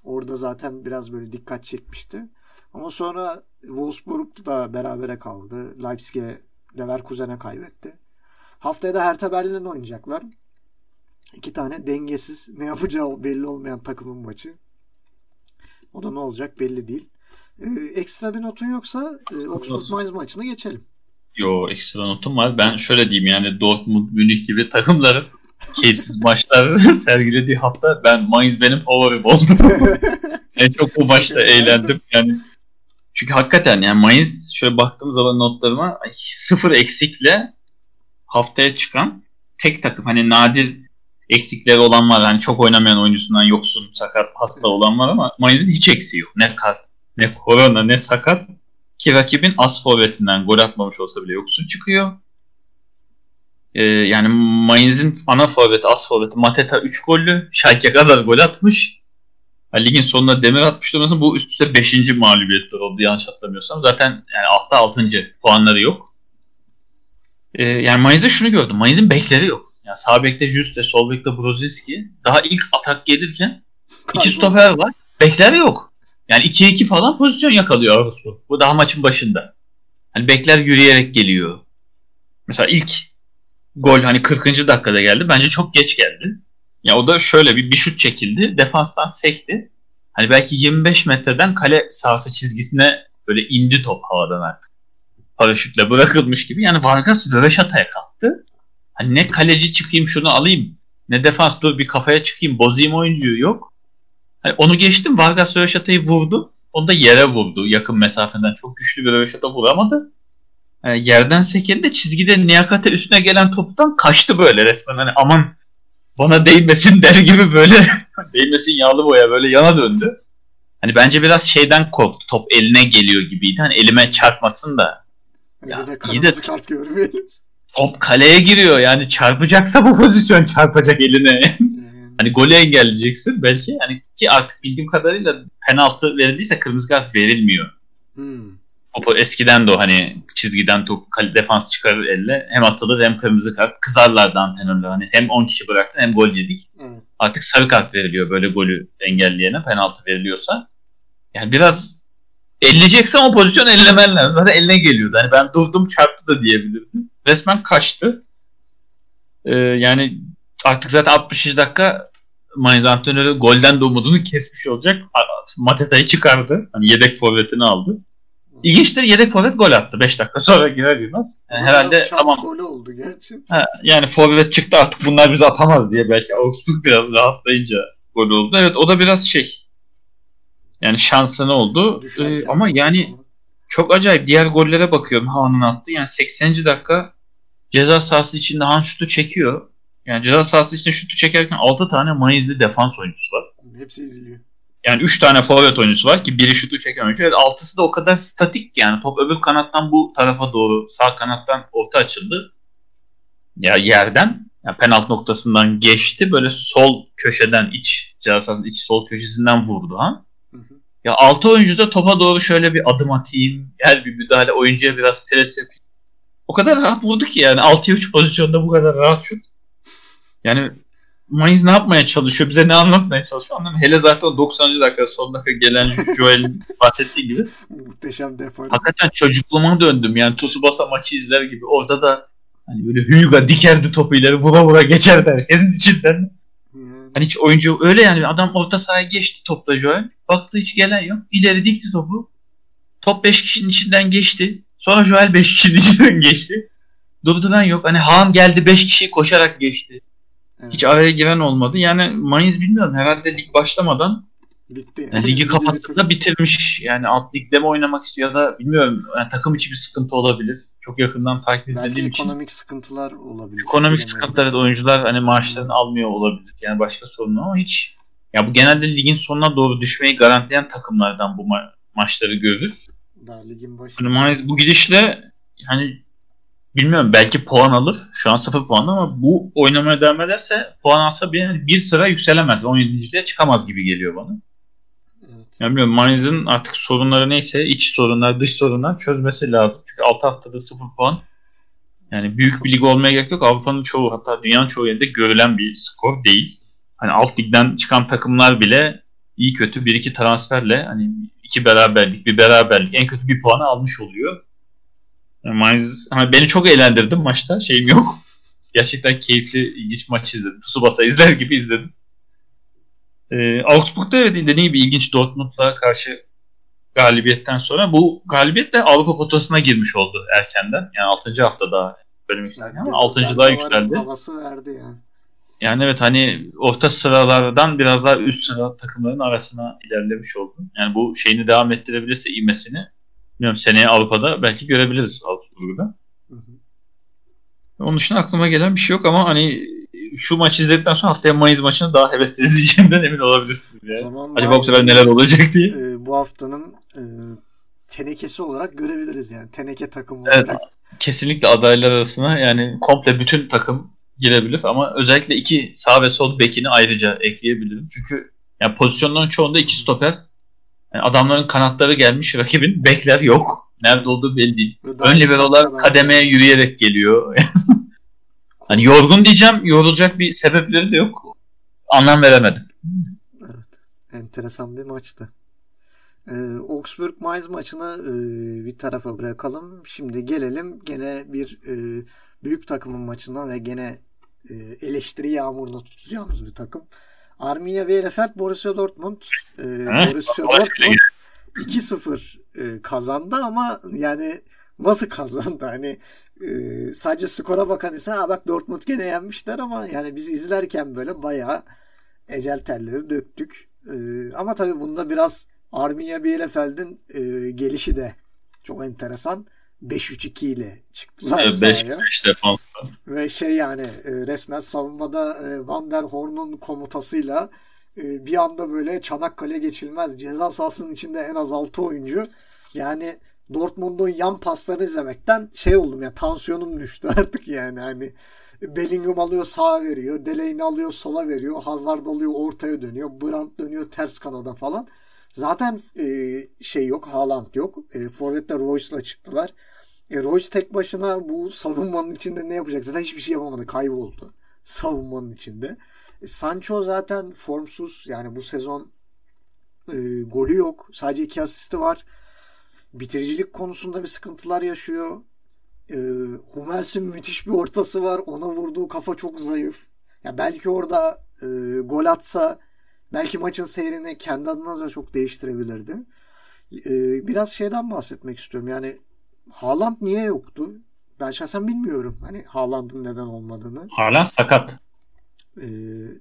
Orada zaten biraz böyle dikkat çekmişti. Ama sonra Wolfsburg da berabere kaldı. Leipzig'e Leverkusen'e kaybetti. Haftaya da Hertha Berlin oynayacaklar. İki tane dengesiz ne yapacağı belli olmayan takımın maçı. O da ne olacak belli değil. Ee, ekstra bir notun yoksa e, Oxford Mainz maçına geçelim. Yo ekstra notum var. Ben şöyle diyeyim yani Dortmund, Münih gibi takımların keyifsiz maçlar sergilediği hafta ben Mainz benim favorim oldu. en çok bu maçta eğlendim. Yani çünkü hakikaten yani Mainz şöyle baktığım zaman notlarıma sıfır eksikle haftaya çıkan tek takım. Hani nadir eksikleri olan var. Hani çok oynamayan oyuncusundan yoksun, sakat, hasta olan var ama Mainz'in hiç eksiği yok. Ne kart, ne korona, ne sakat. Ki rakibin as forvetinden gol atmamış olsa bile yoksun çıkıyor. Ee, yani Mainz'in ana forveti, as forveti Mateta 3 gollü. Schalke kadar gol atmış. ligin sonunda demir atmış durmasın. Bu üst üste 5. mağlubiyetler oldu yanlış hatırlamıyorsam. Zaten yani altta 6. puanları yok. Ee, yani Mayıs'ta şunu gördüm. Mayıs'ın bekleri yok. Yani sağ bekte Juste, sol bekte Brozinski. Daha ilk atak gelirken iki stoper var. Bekler yok. Yani 2'ye 2 falan pozisyon yakalıyor Avrupa. Bu daha maçın başında. Hani bekler yürüyerek geliyor. Mesela ilk gol hani 40. dakikada geldi. Bence çok geç geldi. Ya o da şöyle bir, bir şut çekildi. Defanstan sekti. Hani belki 25 metreden kale sahası çizgisine böyle indi top havadan artık. Paraşütle bırakılmış gibi. Yani Vargas röveşataya kalktı. Hani ne kaleci çıkayım şunu alayım. Ne defans dur bir kafaya çıkayım bozayım oyuncuyu yok. Hani onu geçtim Vargas röveşatayı vurdu. Onu da yere vurdu yakın mesafeden. Çok güçlü bir röveşata vuramadı. Yani yerden sekildi çizgide Niyakate üstüne gelen toptan kaçtı böyle resmen. Hani aman bana değmesin der gibi böyle değmesin yağlı boya böyle yana döndü. Hani bence biraz şeyden korktu. Top eline geliyor gibiydi. Hani elime çarpmasın da. Ya, de iyi de kart görmeyelim. Top kaleye giriyor. Yani çarpacaksa bu pozisyon çarpacak eline. hani golü engelleyeceksin belki. Yani ki artık bildiğim kadarıyla penaltı verildiyse kırmızı kart verilmiyor. Hmm. O eskiden de o hani çizgiden top defans çıkarır elle hem atılır hem kırmızı kart. Kızarlardı antrenörler. Hani hem 10 kişi bıraktın hem gol yedik. Evet. Artık sarı kart veriliyor böyle golü engelleyene penaltı veriliyorsa. Yani biraz elleyeceksen o pozisyon ellemen lazım. Zaten eline geliyordu. Hani ben durdum çarptı da diyebilirdim. Resmen kaçtı. Ee, yani artık zaten 60. dakika Mainz antrenörü golden de umudunu kesmiş olacak. Mateta'yı çıkardı. Hani yedek forvetini aldı. İlginçtir yedek forvet gol attı 5 dakika sonra girer girmez. Yani herhalde tamam. golü oldu gerçi. Ha, yani forvet çıktı artık bunlar bizi atamaz diye belki Augsburg biraz rahatlayınca gol oldu. Evet o da biraz şey. Yani şansını oldu. Ee, ama yani çok acayip diğer gollere bakıyorum Han'ın attı. Yani 80. dakika ceza sahası içinde Han şutu çekiyor. Yani ceza sahası içinde şutu çekerken 6 tane Mayızlı defans oyuncusu var. Hepsi izliyor. Yani 3 tane forvet oyuncusu var ki biri şutu çeken oyuncu. Evet, altısı da o kadar statik yani. Top öbür kanattan bu tarafa doğru sağ kanattan orta açıldı. Ya yerden yani penaltı noktasından geçti. Böyle sol köşeden iç cihazın iç sol köşesinden vurdu ha. Ya altı oyuncu da topa doğru şöyle bir adım atayım. Gel bir müdahale oyuncuya biraz pres yapayım. O kadar rahat vurdu ki yani 6'ya 3 pozisyonda bu kadar rahat şut. Yani Mayıs ne yapmaya çalışıyor? Bize ne anlatmaya çalışıyor? Anladın Hele zaten 90. dakika son dakika gelen Joel'in bahsettiği gibi. Muhteşem defa. Hakikaten çocukluğuma döndüm. Yani Tsubasa maçı izler gibi. Orada da hani böyle Hyuga dikerdi topu ileri vura vura geçerdi herkesin içinden. Hani hiç oyuncu öyle yani adam orta sahaya geçti topla Joel. Baktı hiç gelen yok. İleri dikti topu. Top 5 kişinin içinden geçti. Sonra Joel 5 kişinin içinden geçti. Durduran yok. Hani Han geldi 5 kişi koşarak geçti. Evet. Hiç araya giren olmadı. Yani Mayıs bilmiyorum. Herhalde lig başlamadan Bitti. Yani ligi kapattığında bitirmiş. Yani alt ligde mi oynamak istiyor ya da bilmiyorum. Yani takım içi bir sıkıntı olabilir. Çok yakından takip edildiğim için. ekonomik sıkıntılar olabilir. Ekonomik sıkıntılar evet oyuncular hani maaşlarını almıyor olabilir. Yani başka sorun ama hiç ya bu genelde ligin sonuna doğru düşmeyi garantileyen takımlardan bu ma- maçları görürüz. Daha ligin başı. Hani Mayıs bu gidişle hani bilmiyorum belki puan alır. Şu an 0 puan ama bu oynamaya devam ederse puan alsa bir, bir sıra yükselemez. 17.liğe çıkamaz gibi geliyor bana. Evet. Yani bilmiyorum Mainz'in artık sorunları neyse iç sorunlar dış sorunlar çözmesi lazım. Çünkü 6 haftada 0 puan yani büyük bir lig olmaya gerek yok. Avrupa'nın çoğu hatta dünyanın çoğu yerinde görülen bir skor değil. Hani alt ligden çıkan takımlar bile iyi kötü bir iki transferle hani iki beraberlik bir beraberlik en kötü bir puanı almış oluyor. Mainz hani beni çok eğlendirdi maçta. Şeyim yok. Gerçekten keyifli, ilginç maç izledim. Tsubasa izler gibi izledim. Ee, Augsburg'da evet dediğim gibi ilginç Dortmund'la karşı galibiyetten sonra bu galibiyet de Avrupa potasına girmiş oldu erkenden. Yani 6. haftada bölüm isterken ama 6. daha yükseldi. Havası verdi yani. Yani evet hani orta sıralardan biraz daha üst sıra takımların arasına ilerlemiş oldu. Yani bu şeyini devam ettirebilirse imesini Bilmiyorum seneye Avrupa'da belki görebiliriz Augsburg'da. Onun dışında aklıma gelen bir şey yok ama hani şu maçı izledikten sonra haftaya Mayıs maçını daha hevesli izleyeceğimden emin olabilirsiniz yani. Zaman Acaba bu sefer neler olacak diye. E, bu haftanın e, tenekesi olarak görebiliriz yani. Teneke takımı evet, olarak. Kesinlikle adaylar arasına yani komple bütün takım girebilir ama özellikle iki sağ ve sol bekini ayrıca ekleyebilirim. Çünkü Yani pozisyonların çoğunda iki stoper. Yani adamların kanatları gelmiş, rakibin bekler yok. Nerede olduğu belli değil. Ön liberolar kademeye yürüyerek geliyor. hani yorgun diyeceğim, yorulacak bir sebepleri de yok. Anlam veremedim. Evet. Enteresan bir maçtı. Ee, Augsburg Mainz maçını e, bir tarafa bırakalım. Şimdi gelelim gene bir e, büyük takımın maçına ve gene e, eleştiri yağmuruna tutacağımız bir takım. Arminia Bielefeld Borussia Dortmund. E, Borussia Dortmund 2-0 e, kazandı ama yani nasıl kazandı? Hani e, sadece skora bakan ise ha bak Dortmund gene yenmişler ama yani biz izlerken böyle bayağı ecel telleri döktük. E, ama tabii bunda biraz Arminia Bielefeld'in e, gelişi de çok enteresan. 5-3-2 ile çıktılar evet, sahaya. 5 defansla. Ve şey yani e, resmen savunmada e, Van der Horn'un komutasıyla e, bir anda böyle Çanakkale geçilmez ceza sahasının içinde en az 6 oyuncu. Yani Dortmund'un yan pasları izlemekten şey oldum ya tansiyonum düştü artık yani hani Bellingham alıyor sağa veriyor. Delaney alıyor sola veriyor. Hazard alıyor ortaya dönüyor. Brandt dönüyor ters kanada falan. Zaten e, şey yok. Haaland yok. E, Forvet'te Royce'la çıktılar. E, Royce tek başına bu savunmanın içinde ne yapacak? Zaten hiçbir şey yapamadı. Kayboldu. Savunmanın içinde. E, Sancho zaten formsuz. Yani bu sezon e, golü yok. Sadece iki asisti var. Bitiricilik konusunda bir sıkıntılar yaşıyor. E, Hummels'in müthiş bir ortası var. Ona vurduğu kafa çok zayıf. Ya belki orada e, gol atsa belki maçın seyrini kendi adına da çok değiştirebilirdi. E, biraz şeyden bahsetmek istiyorum. Yani Haaland niye yoktu? Ben şahsen bilmiyorum. Hani Haaland'ın neden olmadığını. Haaland sakat. Ee,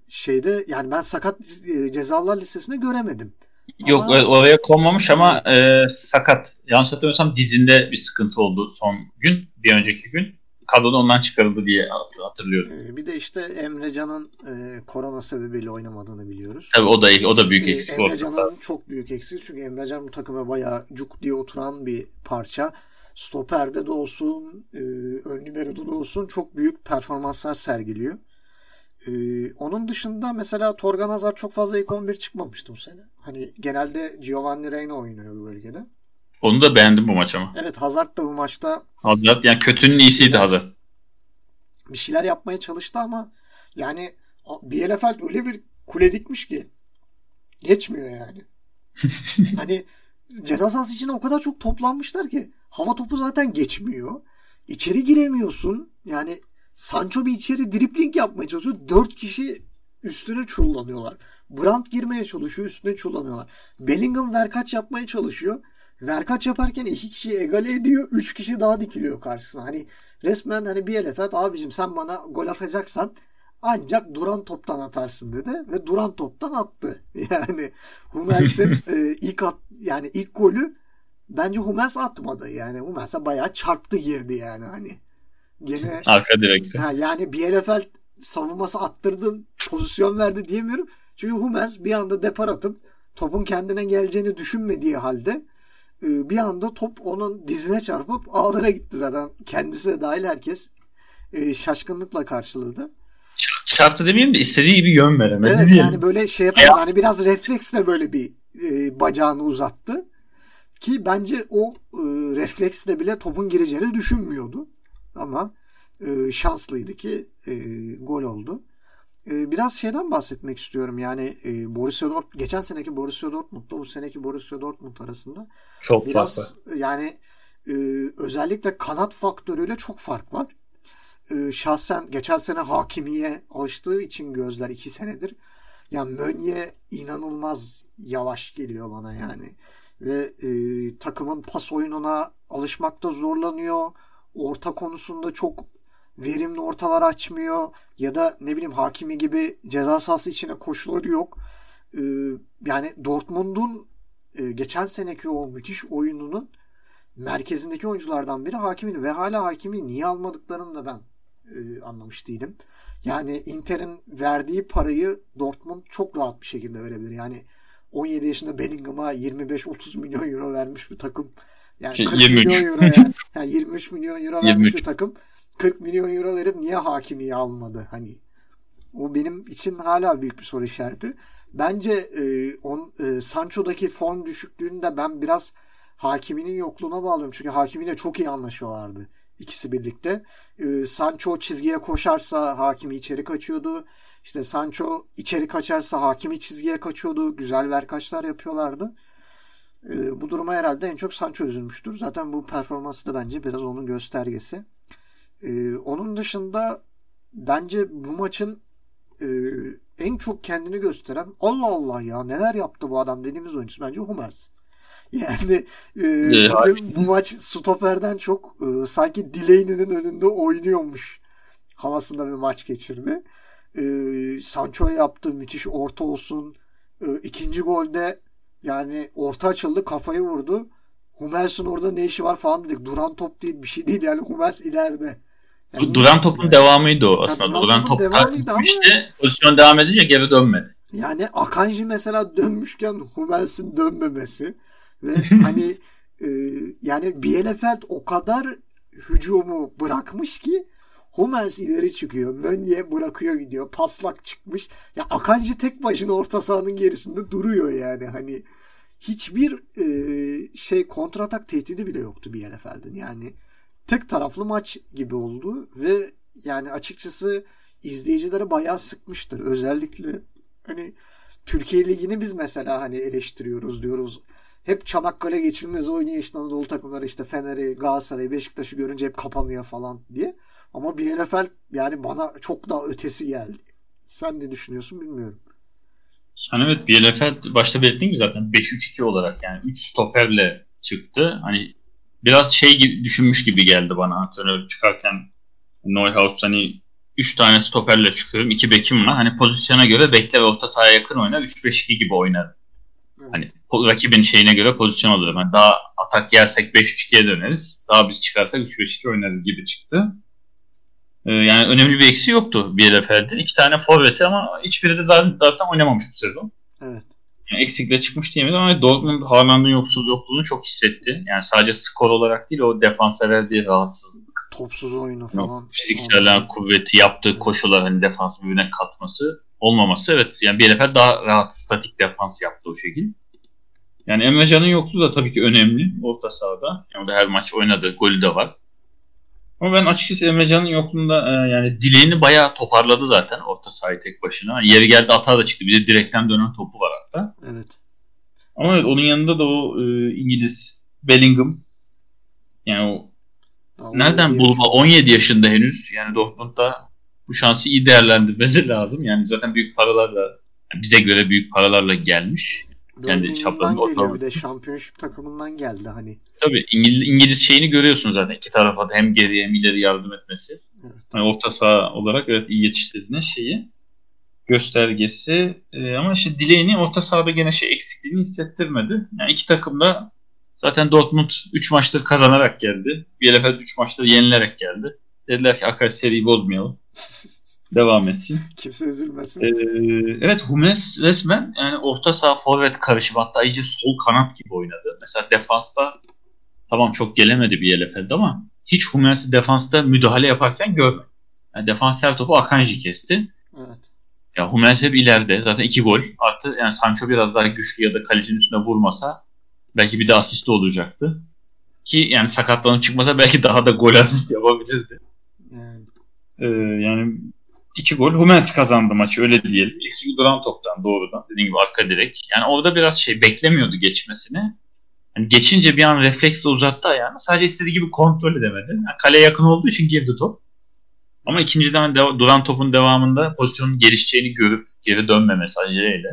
şeyde yani ben sakat e, cezalar listesinde göremedim. Yok ama... oraya konmamış ama e, sakat. Yanlış hatırlamıyorsam dizinde bir sıkıntı oldu son gün. Bir önceki gün. Kadroda ondan çıkarıldı diye hatırlıyorum. Ee, bir de işte Emrecan'ın e, korona sebebiyle oynamadığını biliyoruz. Tabii o da o da büyük eksik. Ee, Emrecan'ın çok büyük eksik çünkü Emrecan bu takıma bayağı cuk diye oturan bir parça stoperde de olsun, e, ön libero'da da olsun çok büyük performanslar sergiliyor. E, onun dışında mesela Torgan Hazar çok fazla ilk 11 çıkmamıştı bu sene. Hani genelde Giovanni Reina oynuyor bu bölgede. Onu da beğendim bu maç ama. Evet Hazard da bu maçta Hazard yani kötünün iyisiydi Hazard. Bir şeyler yapmaya çalıştı ama yani Bielefeld öyle bir kule dikmiş ki geçmiyor yani. hani ceza sahası içine o kadar çok toplanmışlar ki hava topu zaten geçmiyor. İçeri giremiyorsun. Yani Sancho bir içeri dripling yapmaya çalışıyor. Dört kişi üstüne çullanıyorlar. Brandt girmeye çalışıyor üstüne çullanıyorlar. Bellingham verkaç yapmaya çalışıyor. Verkaç yaparken iki kişi egale ediyor. Üç kişi daha dikiliyor karşısına. Hani resmen hani bir elefet abicim sen bana gol atacaksan ancak duran toptan atarsın dedi ve duran toptan attı. Yani Hummels'in e, ilk at, yani ilk golü bence Hummels atmadı. Yani Hummels'e bayağı çarptı girdi yani hani. Gene arka direkte. Ha, yani Bielefeld savunması attırdı, pozisyon verdi diyemiyorum. Çünkü Hummels bir anda depar atıp topun kendine geleceğini düşünmediği halde bir anda top onun dizine çarpıp ağlara gitti zaten. Kendisi de dahil herkes e, şaşkınlıkla karşıladı. Çarptı demeyeyim de istediği gibi yön veremedi. Evet diyelim. yani böyle şey yapamadı. Hani biraz refleksle böyle bir e, bacağını uzattı. Ki bence o e, refleksle bile topun gireceğini düşünmüyordu. Ama e, şanslıydı ki e, gol oldu. E, biraz şeyden bahsetmek istiyorum. Yani e, Borussia Dortmund geçen seneki Borussia Dortmund'la bu seneki Borussia Dortmund arasında çok biraz fark var. yani e, özellikle kanat faktörüyle çok fark var. E, şahsen geçen sene Hakimiye alıştığı için gözler iki senedir. Yani Mönye inanılmaz yavaş geliyor bana yani ve e, takımın pas oyununa alışmakta zorlanıyor. Orta konusunda çok verimli ortalar açmıyor ya da ne bileyim Hakimi gibi ceza sahası içine koşuları yok. E, yani Dortmund'un e, geçen seneki o müthiş oyununun merkezindeki oyunculardan biri Hakimi'nin ve hala Hakimi niye almadıklarını da ben e, anlamış değilim. Yani Inter'in verdiği parayı Dortmund çok rahat bir şekilde verebilir. Yani 17 yaşında Bellingham'a 25-30 milyon euro vermiş bir takım. Yani 40 23. milyon euro ya. Yani 23 milyon euro vermiş 23. bir takım. 40 milyon euro verip niye hakimiyi almadı hani? O benim için hala büyük bir soru işareti. Bence e, on, e, Sancho'daki form düşüklüğünü de ben biraz Hakimi'nin yokluğuna bağlıyorum. Çünkü Hakimi'yle çok iyi anlaşıyorlardı ikisi birlikte. E, Sancho çizgiye koşarsa Hakimi içeri kaçıyordu. İşte Sancho içeri kaçarsa Hakimi çizgiye kaçıyordu. Güzel verkaçlar yapıyorlardı. E, bu duruma herhalde en çok Sancho üzülmüştür. Zaten bu performansı da bence biraz onun göstergesi. E, onun dışında bence bu maçın e, en çok kendini gösteren Allah Allah ya neler yaptı bu adam dediğimiz oyuncu bence Hummels. Yani e, bugün bu maç stoperden çok e, sanki Delaney'nin önünde oynuyormuş havasında bir maç geçirdi. E, Sancho yaptı müthiş orta olsun. E, ikinci golde yani orta açıldı kafayı vurdu. Hummels'in orada ne işi var falan dedik. Duran top değil bir şey değil yani Hummels ileride. Yani duran topun yani, devamıydı o aslında. Yani, duran top gitmişti. Ama... Pozisyon devam edince geri dönmedi. Yani Akanji mesela dönmüşken Hummels'in dönmemesi ve hani e, yani Bielefeld o kadar hücumu bırakmış ki Hummels ileri çıkıyor. Mönye bırakıyor gidiyor. Paslak çıkmış. Ya Akanji tek başına orta sahanın gerisinde duruyor yani. Hani hiçbir e, şey kontratak tehdidi bile yoktu Bielefeld'in. Yani tek taraflı maç gibi oldu ve yani açıkçası izleyicilere bayağı sıkmıştır. Özellikle hani Türkiye Ligi'ni biz mesela hani eleştiriyoruz diyoruz. Hep Çanakkale geçilmez oynuyor işte Anadolu takımları işte Fener'i, Galatasaray'ı, Beşiktaş'ı görünce hep kapanıyor falan diye. Ama Bielefeld yani bana çok daha ötesi geldi. Sen ne düşünüyorsun bilmiyorum. Yani evet Bielefeld başta belirttiğim gibi zaten 5-3-2 olarak yani 3 stoperle çıktı. Hani biraz şey gibi, düşünmüş gibi geldi bana antrenör çıkarken Neuhaus hani 3 tane stoperle çıkıyorum. 2 bekim var. Hani pozisyona göre bekle ve orta sahaya yakın oynar. 3-5-2 gibi oynar. Evet. Hani rakibin şeyine göre pozisyon alırım. Yani daha atak yersek 5-3-2'ye döneriz. Daha biz çıkarsak 3-5-2 oynarız gibi çıktı. Ee, yani önemli bir eksi yoktu Bielefeld'in. İki tane forveti ama hiçbiri de zaten, zaten oynamamış bu sezon. Evet. Yani eksikle çıkmış diyemedim ama Dortmund Haaland'ın yoksuz yokluğunu çok hissetti. Yani sadece skor olarak değil o defansa verdiği rahatsızlık. Topsuz oyunu falan. Fiziksel kuvveti, yaptığı koşular hani defans birbirine katması olmaması. Evet yani Bielefeld daha rahat statik defans yaptı o şekilde. Yani Emre Can'ın yokluğu da tabii ki önemli orta sahada. Yani o da her maç oynadı. Golü de var. Ama ben açıkçası Emrecan'ın yokluğunda e, yani dileğini bayağı toparladı zaten orta sahayı tek başına. Yeri geldi atağa da çıktı. Bir de direkten dönen topu var hatta. Evet. Ama evet, onun yanında da o e, İngiliz Bellingham yani o Daha nereden bulma 17 yaşında henüz yani Dortmund'da bu şansı iyi değerlendirmesi lazım. Yani zaten büyük paralarla bize göre büyük paralarla gelmiş kendi çaplarında geliyor bir de şampiyonşip takımından geldi hani. Tabii İngiliz, İngiliz şeyini görüyorsun zaten iki tarafa da hem geri hem ileri yardım etmesi. Evet. Hani orta saha olarak evet iyi yetiştirdiğine şeyi göstergesi ee, ama işte dileğini orta sahada gene şey eksikliğini hissettirmedi. Yani iki takım da zaten Dortmund 3 maçtır kazanarak geldi. Bielefeld 3 maçtır yenilerek geldi. Dediler ki Akar seriyi bozmayalım. Devam etsin. Kimse üzülmesin. Ee, evet Humes resmen yani orta saha forvet karışımı hatta iyice sol kanat gibi oynadı. Mesela defansta tamam çok gelemedi bir Bielefeld ama hiç Humes'i defansta müdahale yaparken görmedim. Yani defans her topu Akanji kesti. Evet. Ya Hummels hep ileride. Zaten iki gol. Artı yani Sancho biraz daha güçlü ya da kalecinin üstüne vurmasa belki bir de asist olacaktı. Ki yani sakatlanıp çıkmasa belki daha da gol asist yapabilirdi. Yani, ee, yani iki gol Hummels kazandı maçı öyle diyelim. İlk duran toptan doğrudan dediğim gibi arka direk. Yani orada biraz şey beklemiyordu geçmesini. Yani geçince bir an refleksle uzattı ayağını. Sadece istediği gibi kontrol edemedi. Yani kaleye yakın olduğu için girdi top. Ama ikinciden de, duran topun devamında pozisyonun gelişeceğini görüp geri dönme mesajlarıyla.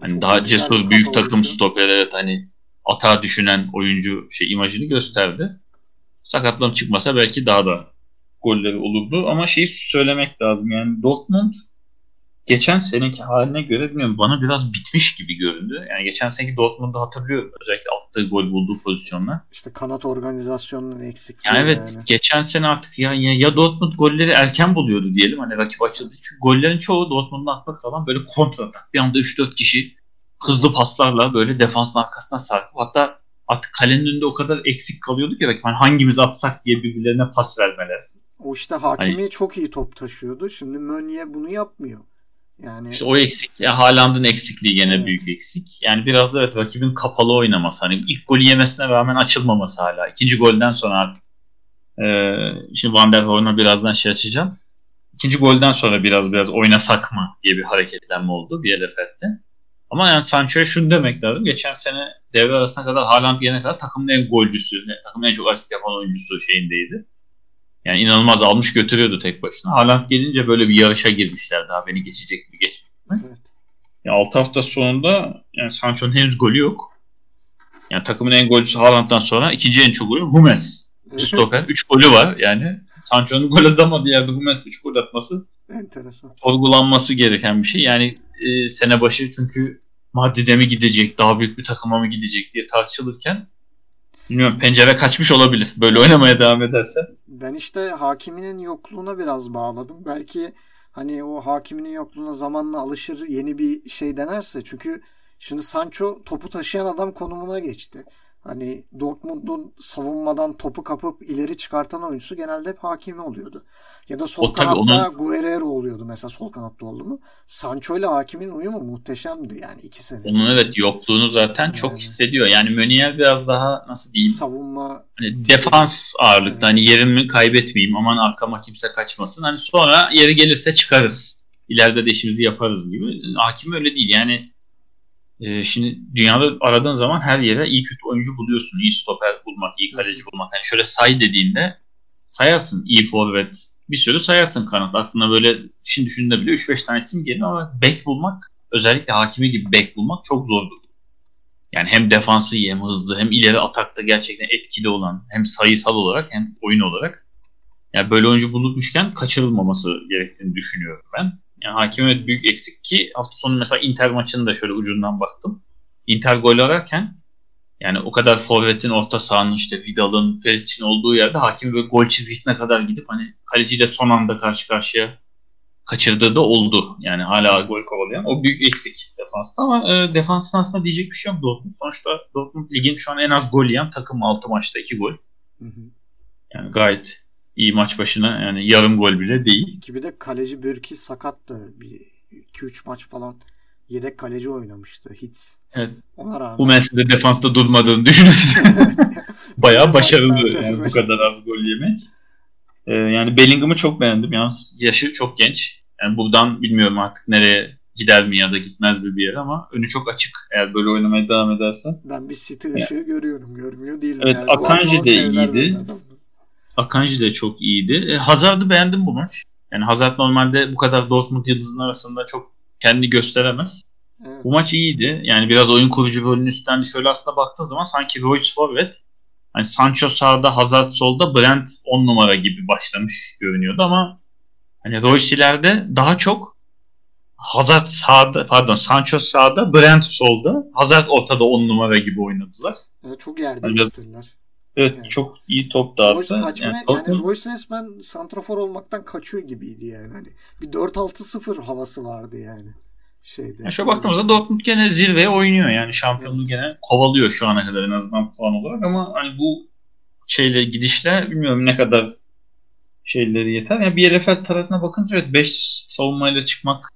Hani Çok daha cesur büyük takım stoper evet hani atağa düşünen oyuncu şey imajını gösterdi. Sakatlanıp çıkmasa belki daha da golleri olurdu. Ama şeyi söylemek lazım yani Dortmund geçen seneki haline göre bilmiyorum bana biraz bitmiş gibi göründü. Yani geçen seneki Dortmund'u hatırlıyorum. Özellikle attığı gol bulduğu pozisyonla. İşte kanat organizasyonunun eksikliği. Yani evet yani. geçen sene artık ya, ya, ya Dortmund golleri erken buluyordu diyelim. Hani rakip açıldı. Çünkü gollerin çoğu Dortmund'un atmak falan böyle kontra Bir anda 3-4 kişi hızlı paslarla böyle defansın arkasına sarkıp hatta artık kalenin önünde o kadar eksik kalıyordu ki rakip. Hani hangimiz atsak diye birbirlerine pas vermeler O işte Hakimi hani, çok iyi top taşıyordu. Şimdi Mönye bunu yapmıyor. Yani işte o eksik. Ya Haaland'ın eksikliği gene evet. büyük eksik. Yani biraz da evet rakibin kapalı oynaması. Hani ilk golü yemesine rağmen açılmaması hala. İkinci golden sonra artık e, şimdi Van der Hoorn'a birazdan şey açacağım. İkinci golden sonra biraz biraz oynasak mı diye bir hareketlenme oldu bir Bielefeld'de. Ama yani Sancho'ya şunu demek lazım. Geçen sene devre arasına kadar Haaland gelene kadar takımın en golcüsü, takımın en çok asist yapan oyuncusu şeyindeydi. Yani inanılmaz almış götürüyordu tek başına. Haaland gelince böyle bir yarışa girmişler daha beni geçecek mi geçmeyecek mi? Evet. Ya 6 hafta sonunda yani Sancho'nun henüz golü yok. Yani takımın en golcüsü Haaland'dan sonra ikinci en çok golü Hummels. Stoker. 3 golü var yani. Sancho'nun gol atamadığı yerde Hummels 3 gol atması enteresan. Sorgulanması gereken bir şey. Yani e, sene başı çünkü Madrid'e mi gidecek, daha büyük bir takıma mı gidecek diye tartışılırken bilmiyorum pencere kaçmış olabilir. Böyle oynamaya devam ederse. Ben işte hakiminin yokluğuna biraz bağladım. Belki hani o hakiminin yokluğuna zamanla alışır yeni bir şey denerse. Çünkü şimdi Sancho topu taşıyan adam konumuna geçti. Hani Dortmund'un savunmadan topu kapıp ileri çıkartan oyuncusu genelde hep hakimi oluyordu. Ya da sol o, kanatta onun... Guerrero oluyordu mesela sol kanatta oldu mu. Sancho ile hakimin uyumu muhteşemdi yani iki sene. Onun evet yokluğunu zaten yani. çok hissediyor. Yani Meunier biraz daha nasıl diyeyim? Savunma. Hani defans ağırlıkta evet. hani yerimi kaybetmeyeyim aman arkama kimse kaçmasın. Hani sonra yeri gelirse çıkarız. İleride de işimizi yaparız gibi. Hakim öyle değil yani e, şimdi dünyada aradığın zaman her yere iyi kötü oyuncu buluyorsun. İyi stoper bulmak, iyi kaleci bulmak. Yani şöyle say dediğinde sayarsın iyi forvet. Bir sürü sayarsın kanat. Aklına böyle şimdi düşündüğünde bile 3-5 tane isim geliyor ama bek bulmak özellikle hakimi gibi bek bulmak çok zordur. Yani hem defansı iyi hem hızlı hem ileri atakta gerçekten etkili olan hem sayısal olarak hem oyun olarak. Yani böyle oyuncu bulunmuşken kaçırılmaması gerektiğini düşünüyorum ben. Yani hakimiyet büyük eksik ki hafta sonu mesela Inter maçını da şöyle ucundan baktım. Inter gol ararken yani o kadar forvetin orta sahanın işte Vidal'ın Perisic'in olduğu yerde hakim böyle gol çizgisine kadar gidip hani kaleciyle son anda karşı karşıya kaçırdığı da oldu. Yani hala gol kovalayan. O büyük eksik defansta ama e, defansın aslında diyecek bir şey yok Dortmund. Sonuçta Dortmund ligin şu an en az gol yiyen takım 6 maçta 2 gol. Hı hı. Yani gayet iyi maç başına yani yarım gol bile değil. Gibi de kaleci Bürki sakattı. Bir 2-3 maç falan yedek kaleci oynamıştı. Hits. Evet. Ona rağmen. Bu mesele defansta durmadığını düşünürsün. Bayağı başarılı yani bu kadar az gol yemek. Ee, yani Bellingham'ı çok beğendim. Yalnız yaşı çok genç. Yani buradan bilmiyorum artık nereye gider mi ya da gitmez mi bir yere ama önü çok açık eğer böyle oynamaya devam ederse. Ben bir City ışığı yani. görüyorum. Görmüyor değilim. Evet yani. Akanji de iyiydi. Akanji de çok iyiydi. E, Hazard'ı beğendim bu maç. Yani Hazard normalde bu kadar Dortmund yıldızının arasında çok kendi gösteremez. Evet. Bu maç iyiydi. Yani biraz oyun kurucu rolünü üstlendi. Şöyle aslında baktığın zaman sanki Royce forvet hani Sancho sağda, Hazard solda, Brent 10 numara gibi başlamış görünüyordu ama hani Royce ileride daha çok Hazard sağda, pardon Sancho sağda, Brent solda, Hazard ortada 10 numara gibi oynadılar. Evet, çok yer değiştirdiler. Evet yani. çok iyi top dağıttı. Royce kaçma, yani, yani Royce resmen santrafor olmaktan kaçıyor gibiydi yani. Hani bir 4-6-0 havası vardı yani. Şeyde. Yani şöyle baktığımızda Dortmund gene zirveye oynuyor yani şampiyonluğu evet. gene kovalıyor şu ana kadar en azından puan olarak ama hani bu şeyle gidişle bilmiyorum ne kadar şeyleri yeter. Yani bir Bielefeld tarafına bakınca evet 5 savunmayla çıkmak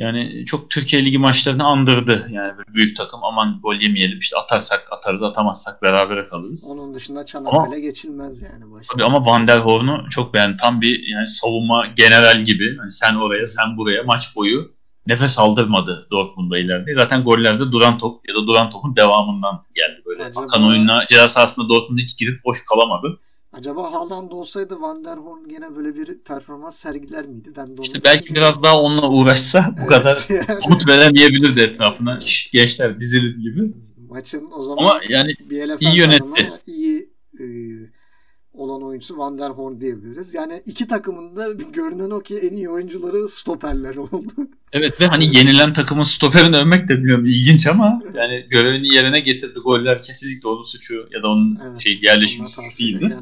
yani çok Türkiye Ligi maçlarını andırdı. Yani böyle büyük takım aman gol yemeyelim işte atarsak atarız atamazsak beraber kalırız. Onun dışında Çanakkale ama, geçilmez yani. Başka. Tabii ama Van der Hoorn'u çok beğendim. Tam bir yani savunma general gibi. Yani sen oraya sen buraya maç boyu nefes aldırmadı Dortmund'da ileride. Zaten gollerde duran top ya da duran topun devamından geldi böyle. Acaba... Akan oyununa ceza sahasında Dortmund hiç girip boş kalamadı. Acaba Haaland olsaydı Van der Horn gene böyle bir performans sergiler miydi? Ben de işte belki biraz daha onunla uğraşsa bu kadar yani. umut veremeyebilirdi etrafına. Şş, gençler dizilin gibi. Maçın o zaman Ama yani iyi yönetti. iyi e, olan oyuncusu Van der Horn diyebiliriz. Yani iki takımın da görünen o ki en iyi oyuncuları stoperler oldu. Evet ve hani yenilen takımın stoperini övmek de biliyorum ilginç ama yani görevini yerine getirdi. Goller kesinlikle onun suçu ya da onun evet, şey yerleşmiş değildi.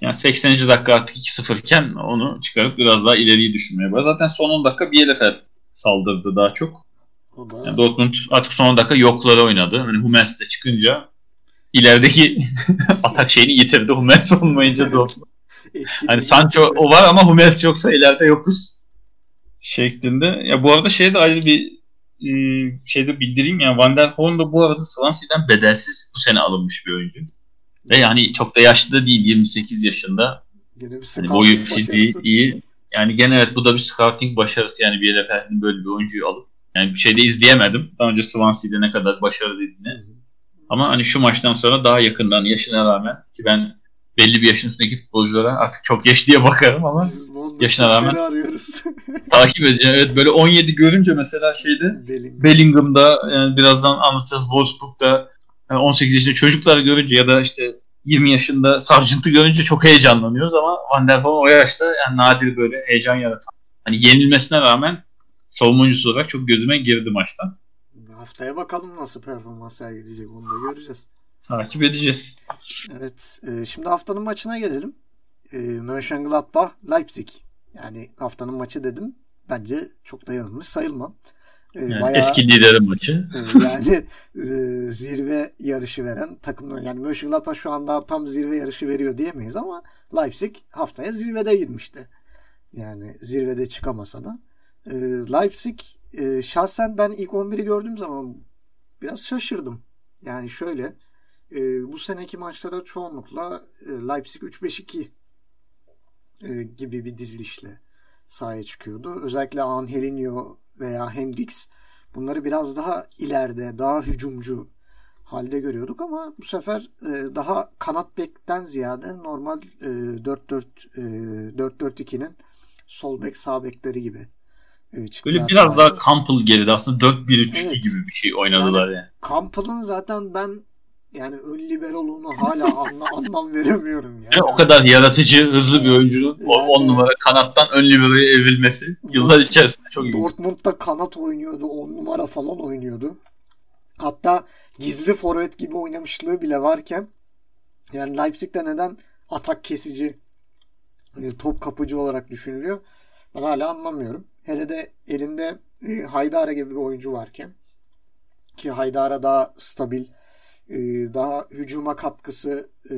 Yani 80. dakika artık 2-0 iken onu çıkarıp biraz daha ileriyi düşünmeye başladı. Zaten son 10 dakika Bielefeld saldırdı daha çok. Yani Dortmund artık son 10 dakika yokları oynadı. Hani Hummels de çıkınca ilerideki atak şeyini yitirdi. Hummels olmayınca Dortmund. hani Sancho o var ama Hummels yoksa ileride yokuz şeklinde. Ya bu arada şey de ayrı bir e, şeyde bildireyim ya Van der Horn da bu arada Swansea'den bedelsiz bu sene alınmış bir oyuncu. Ve yani çok da yaşlı da değil 28 yaşında. Gene bir hani boyu fiziği iyi. Yani gene evet bu da bir scouting başarısı yani bir LFL'in böyle bir oyuncuyu alıp yani bir şey de izleyemedim. Daha önce Swansea'de ne kadar başarılıydı Ama hani şu maçtan sonra daha yakından yaşına rağmen ki ben belli bir yaşın üstündeki futbolculara artık çok yaş diye bakarım ama yaşına rağmen arıyoruz. takip edeceğim. Evet böyle 17 görünce mesela şeyde Bellingham. Bellingham'da yani birazdan anlatacağız Wolfsburg'da yani 18 yaşında çocuklar görünce ya da işte 20 yaşında Sargent'ı görünce çok heyecanlanıyoruz ama Van der Vaart o yaşta yani nadir böyle heyecan yaratan. Hani yenilmesine rağmen savunma oyuncusu olarak çok gözüme girdi maçtan. Haftaya bakalım nasıl performans sergileyecek onu da göreceğiz. Takip edeceğiz. Evet. E, şimdi haftanın maçına gelelim. E, Mönchengladbach Leipzig. Yani haftanın maçı dedim. Bence çok da yanılmış sayılmam. E, yani bayağı, eski liderin maçı. E, yani e, zirve yarışı veren takımlar. Yani Mönchengladbach şu anda tam zirve yarışı veriyor diyemeyiz ama Leipzig haftaya zirvede girmişti. Yani zirvede çıkamasa da. E, Leipzig e, şahsen ben ilk 11'i gördüğüm zaman biraz şaşırdım. Yani şöyle e, bu seneki maçlara çoğunlukla e, Leipzig 3-5-2 e, gibi bir dizilişle sahaya çıkıyordu. Özellikle Angelinho veya Hendrix bunları biraz daha ileride, daha hücumcu halde görüyorduk ama bu sefer e, daha kanat bekten ziyade normal e, 4-4 e, 4-4-2'nin sol bek sağ bekleri gibi e, Böyle biraz daha Campbell geride aslında 4-1-3 evet. gibi bir şey oynadılar yani. yani. Campbell'ın zaten ben yani ön liberoluğunu hala anla, anlam veremiyorum. Yani. yani. O kadar yaratıcı, hızlı bir oyuncunun yani, 10 numara kanattan ön liberoya evrilmesi yıllar içerisinde çok iyi. Dortmund'da kanat oynuyordu, 10 numara falan oynuyordu. Hatta gizli forvet gibi oynamışlığı bile varken yani Leipzig'te neden atak kesici, e, top kapıcı olarak düşünülüyor? Ben hala anlamıyorum. Hele de elinde e, Haydara gibi bir oyuncu varken ki Haydara daha stabil, e, daha hücuma katkısı e,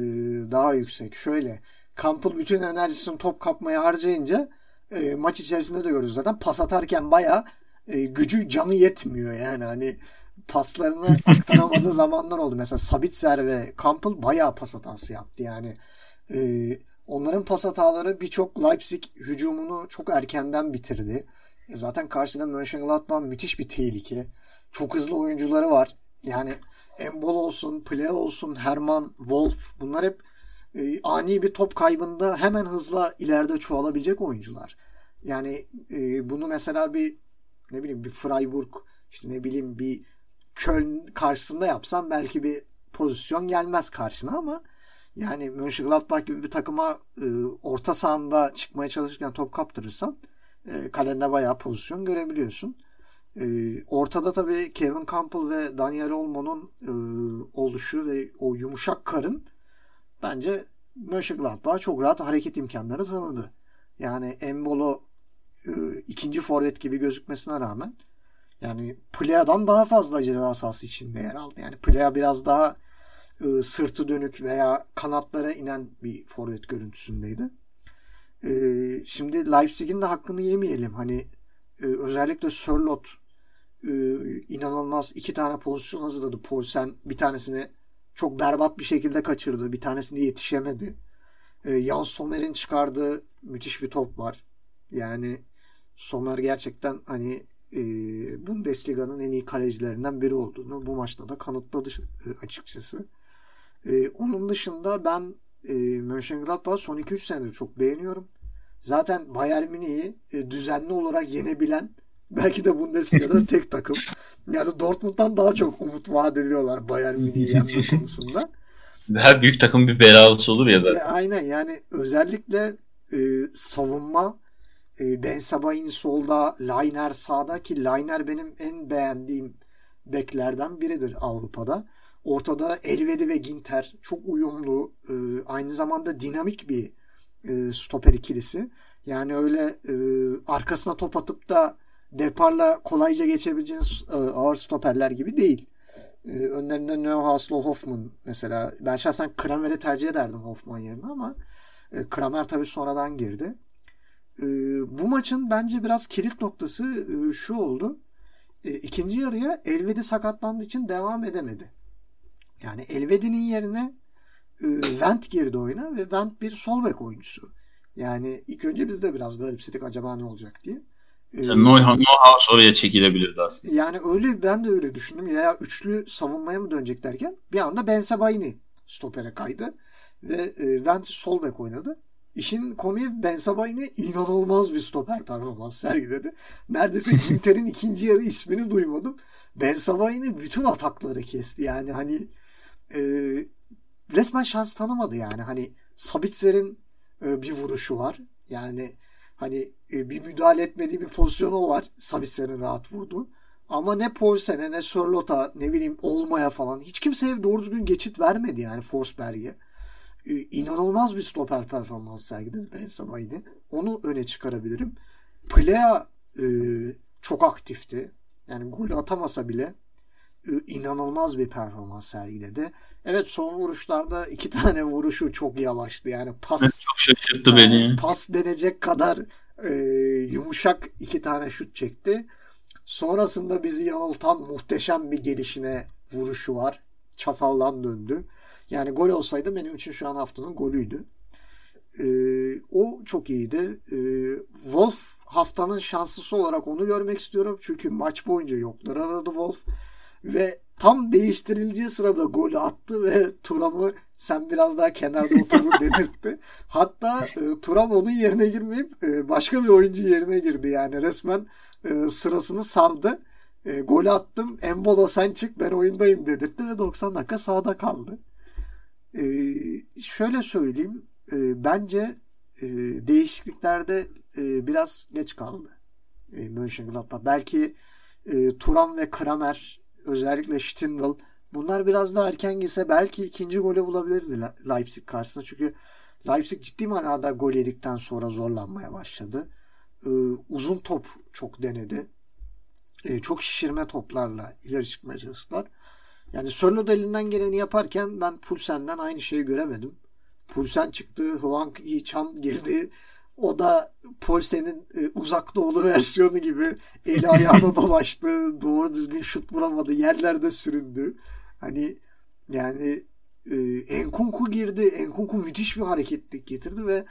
daha yüksek. Şöyle Campbell bütün enerjisini top kapmaya harcayınca e, maç içerisinde de görüyoruz zaten. Pas atarken baya gücü canı yetmiyor yani hani paslarını aktaramadığı zamanlar oldu. Mesela Sabitzer ve Campbell baya pas hatası yaptı yani. onların pas hataları birçok Leipzig hücumunu çok erkenden bitirdi. Zaten karşıda Mönchengladbach müthiş bir tehlike. Çok hızlı oyuncuları var. Yani Embol olsun, Play olsun, Herman, Wolf bunlar hep e, ani bir top kaybında hemen hızla ileride çoğalabilecek oyuncular. Yani e, bunu mesela bir ne bileyim bir Freiburg işte ne bileyim bir Köln karşısında yapsam belki bir pozisyon gelmez karşına ama yani Mönchengladbach gibi bir takıma e, orta sahanda çıkmaya çalışırken top kaptırırsan e, kalende bayağı pozisyon görebiliyorsun. E, ortada tabii Kevin Campbell ve Daniel Olmo'nun e, oluşu ve o yumuşak karın bence Mönchengladbach'a çok rahat hareket imkanları tanıdı. Yani Embolo e, ikinci forvet gibi gözükmesine rağmen yani Plea'dan daha fazla ceza sahası içinde yer aldı. Yani Plea biraz daha e, sırtı dönük veya kanatlara inen bir forvet görüntüsündeydi. E, şimdi Leipzig'in de hakkını yemeyelim. Hani e, özellikle Sörlot e, inanılmaz iki tane pozisyon hazırladı. Paulsen bir tanesini çok berbat bir şekilde kaçırdı. Bir tanesinde yetişemedi. E, Jan Sommer'in çıkardığı müthiş bir top var. Yani Sommer gerçekten hani e, Bundesliga'nın en iyi kalecilerinden biri olduğunu bu maçta da kanıtladı e, açıkçası. E, onun dışında ben e, Mönchengladbach son 2-3 senedir çok beğeniyorum. Zaten Bayern Münih'i e, düzenli olarak yenebilen Belki de Bundesliga'da tek takım. Yani Dortmund'dan daha çok umut vaat ediyorlar Bayern Münih'i yenme konusunda. Her büyük takım bir belalısı olur ya zaten. E, aynen yani özellikle e, savunma e, Ben Sabahin solda, Liner sağda ki Liner benim en beğendiğim beklerden biridir Avrupa'da. Ortada Elvedi ve Ginter çok uyumlu, e, aynı zamanda dinamik bir e, stoper ikilisi. Yani öyle e, arkasına top atıp da deparla kolayca geçebileceğiniz e, ağır stoperler gibi değil. E, önlerinde Neuhaus'la Hoffman mesela. Ben şahsen Kramer'i tercih ederdim Hoffman yerine ama E, Kramer tabii sonradan girdi. E, bu maçın bence biraz kilit noktası e, şu oldu. E, ikinci yarıya Elvedi sakatlandığı için devam edemedi. Yani Elvedi'nin yerine e, Vent girdi oyuna ve Vent bir sol bek oyuncusu. Yani ilk önce biz de biraz garipsedik acaba ne olacak diye. Ee, Neuhaus oraya çekilebilirdi aslında. Yani öyle ben de öyle düşündüm. Ya üçlü savunmaya mı dönecek derken bir anda Ben Sebaini stopere kaydı ve e, Vent sol bek oynadı. İşin komiği Ben Sabaini inanılmaz bir stoper performans sergiledi. Neredeyse Ginter'in ikinci yarı ismini duymadım. Ben Sabaini bütün atakları kesti. Yani hani e, resmen şans tanımadı yani. Hani Sabitzer'in e, bir vuruşu var. Yani hani e, bir müdahale etmediği bir pozisyonu var. Sabitzer'in rahat vurdu. Ama ne Poulsen'e ne Sörlot'a ne bileyim Olma'ya falan hiç kimseye doğru düzgün geçit vermedi yani Forsberg'e. Ee, inanılmaz bir stoper performans sergiledi Ben Sabaini. Onu öne çıkarabilirim. Plea e, çok aktifti. Yani gol atamasa bile e, inanılmaz bir performans sergiledi. Evet son vuruşlarda iki tane vuruşu çok yavaştı. Yani pas çok şaşırttı yani, beni. Pas denecek kadar e, yumuşak iki tane şut çekti. Sonrasında bizi yanıltan muhteşem bir gelişine vuruşu var. Çataldan döndü. Yani gol olsaydı benim için şu an haftanın golüydü. Ee, o çok iyiydi. Ee, Wolf haftanın şanslısı olarak onu görmek istiyorum. Çünkü maç boyunca yoklar aradı Wolf. Ve tam değiştirileceği sırada golü attı ve Turam'ı sen biraz daha kenarda otur dedirtti. Hatta e, Turam onun yerine girmeyip e, başka bir oyuncu yerine girdi. Yani resmen e, sırasını saldı. E, golü attım. Embolo sen çık ben oyundayım dedirtti ve 90 dakika sahada kaldı. E, şöyle söyleyeyim. E, bence e, değişikliklerde e, biraz geç kaldı. E, Mönchengladbach. Belki e, Turam ve Kramer özellikle Stindl bunlar biraz daha erken gitse belki ikinci golü bulabilirdi Leipzig karşısında. Çünkü Leipzig ciddi manada gol yedikten sonra zorlanmaya başladı. Ee, uzun top çok denedi. Ee, çok şişirme toplarla ileri çıkmaya çalıştılar. Yani Sörlot elinden geleni yaparken ben Pulsen'den aynı şeyi göremedim. Pulsen çıktı, Huang Yi-chan girdi. O da Polsen'in e, uzak doğulu versiyonu gibi eli ayağına dolaştı. Doğru düzgün şut vuramadı. Yerlerde süründü. Hani yani e, Enkunku girdi. Enkunku müthiş bir hareketlik getirdi ve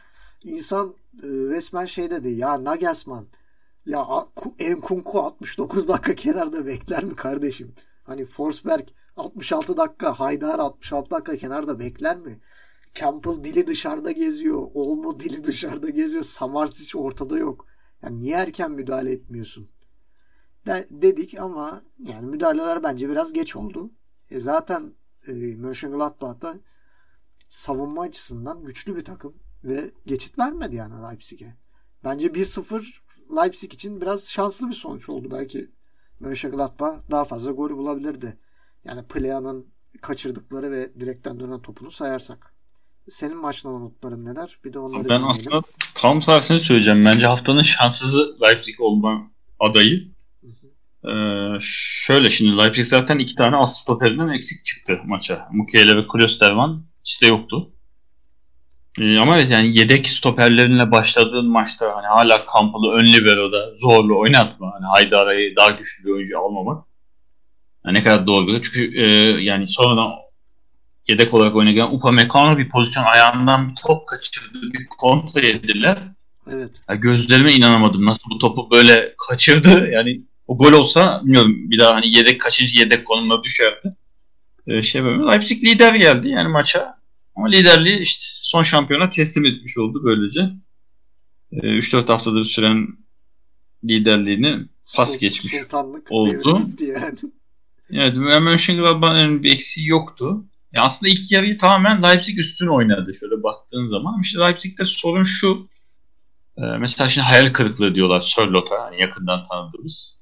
insan e, resmen şey dedi. Ya Nagelsmann ya Enkunku 69 dakika kenarda bekler mi kardeşim? Hani Forsberg 66 dakika, Haydar 66 dakika kenarda bekler mi? Campbell dili dışarıda geziyor. Olmo dili dışarıda geziyor. Samardzic ortada yok. Yani niye erken müdahale etmiyorsun? De, dedik ama yani müdahaleler bence biraz geç oldu. E zaten e, Mönchengladbach'ta savunma açısından güçlü bir takım ve geçit vermedi yani Leipzig'e. Bence 1-0 Leipzig için biraz şanslı bir sonuç oldu belki. Mönchengladbach daha fazla gol bulabilirdi. Yani Plea'nın kaçırdıkları ve direkten dönen topunu sayarsak. Senin maçtan notların neler? Bir de onları Ben dinleyelim. aslında tam tersini söyleyeceğim. Bence haftanın şanssızı Leipzig olma adayı. Ee, şöyle şimdi Leipzig zaten iki tane as stoperinden eksik çıktı maça. Mukiele ve Klosterman de yoktu. Ee, ama yani yedek stoperlerinle başladığın maçta hani hala Kampalı ön libero'da zorlu oynatma. Hani Haydara'yı daha güçlü bir oyuncu almamak. Yani ne kadar doğru Çünkü e, yani sonradan yedek olarak oynayan Upamecano bir pozisyon ayağından bir top kaçırdı. Bir kontra yediler. Evet. Yani gözlerime inanamadım. Nasıl bu topu böyle kaçırdı. Yani o gol olsa bilmiyorum bir daha hani yedek kaçıncı yedek konumuna düşerdi. Ee, şey böyle. Leipzig lider geldi yani maça. Ama liderliği işte son şampiyona teslim etmiş oldu böylece. Ee, 3-4 haftadır süren liderliğini pas geçmiş Sultanlık oldu. Yani. Evet, Mönchengladbach'ın bir eksiği yoktu. Ya aslında ilk yarıyı tamamen Leipzig üstün oynadı şöyle baktığın zaman. İşte Leipzig'te sorun şu. E, mesela şimdi hayal kırıklığı diyorlar Sörlot'a yani yakından tanıdığımız.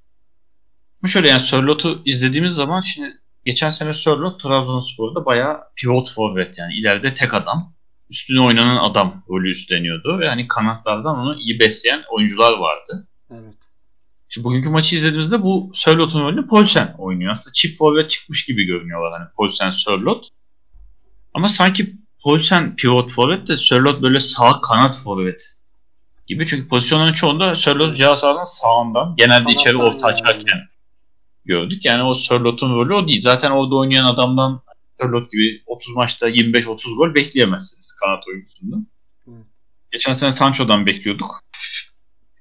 Ama şöyle yani Sörlot'u izlediğimiz zaman şimdi geçen sene Sörlot Trabzonspor'da bayağı pivot forvet yani ileride tek adam. Üstüne oynanan adam rolü üstleniyordu ve hani kanatlardan onu iyi besleyen oyuncular vardı. Evet. Şimdi bugünkü maçı izlediğimizde bu Sörlot'un rolünü Polsen oynuyor. Aslında çift forvet çıkmış gibi görünüyorlar hani Polsen Sörlot. Ama sanki Poulsen pivot forvet de Sörloth böyle sağ kanat forvet gibi. Çünkü pozisyonların çoğunda Sörloth cihaz sahanın sağından genelde Kanattan içeri orta yani. açarken gördük. Yani o Sörloth'un rolü o değil. Zaten orada oynayan adamdan Sörloth gibi 30 maçta 25-30 gol bekleyemezsiniz kanat oyuncusundan. Evet. Geçen sene Sancho'dan bekliyorduk.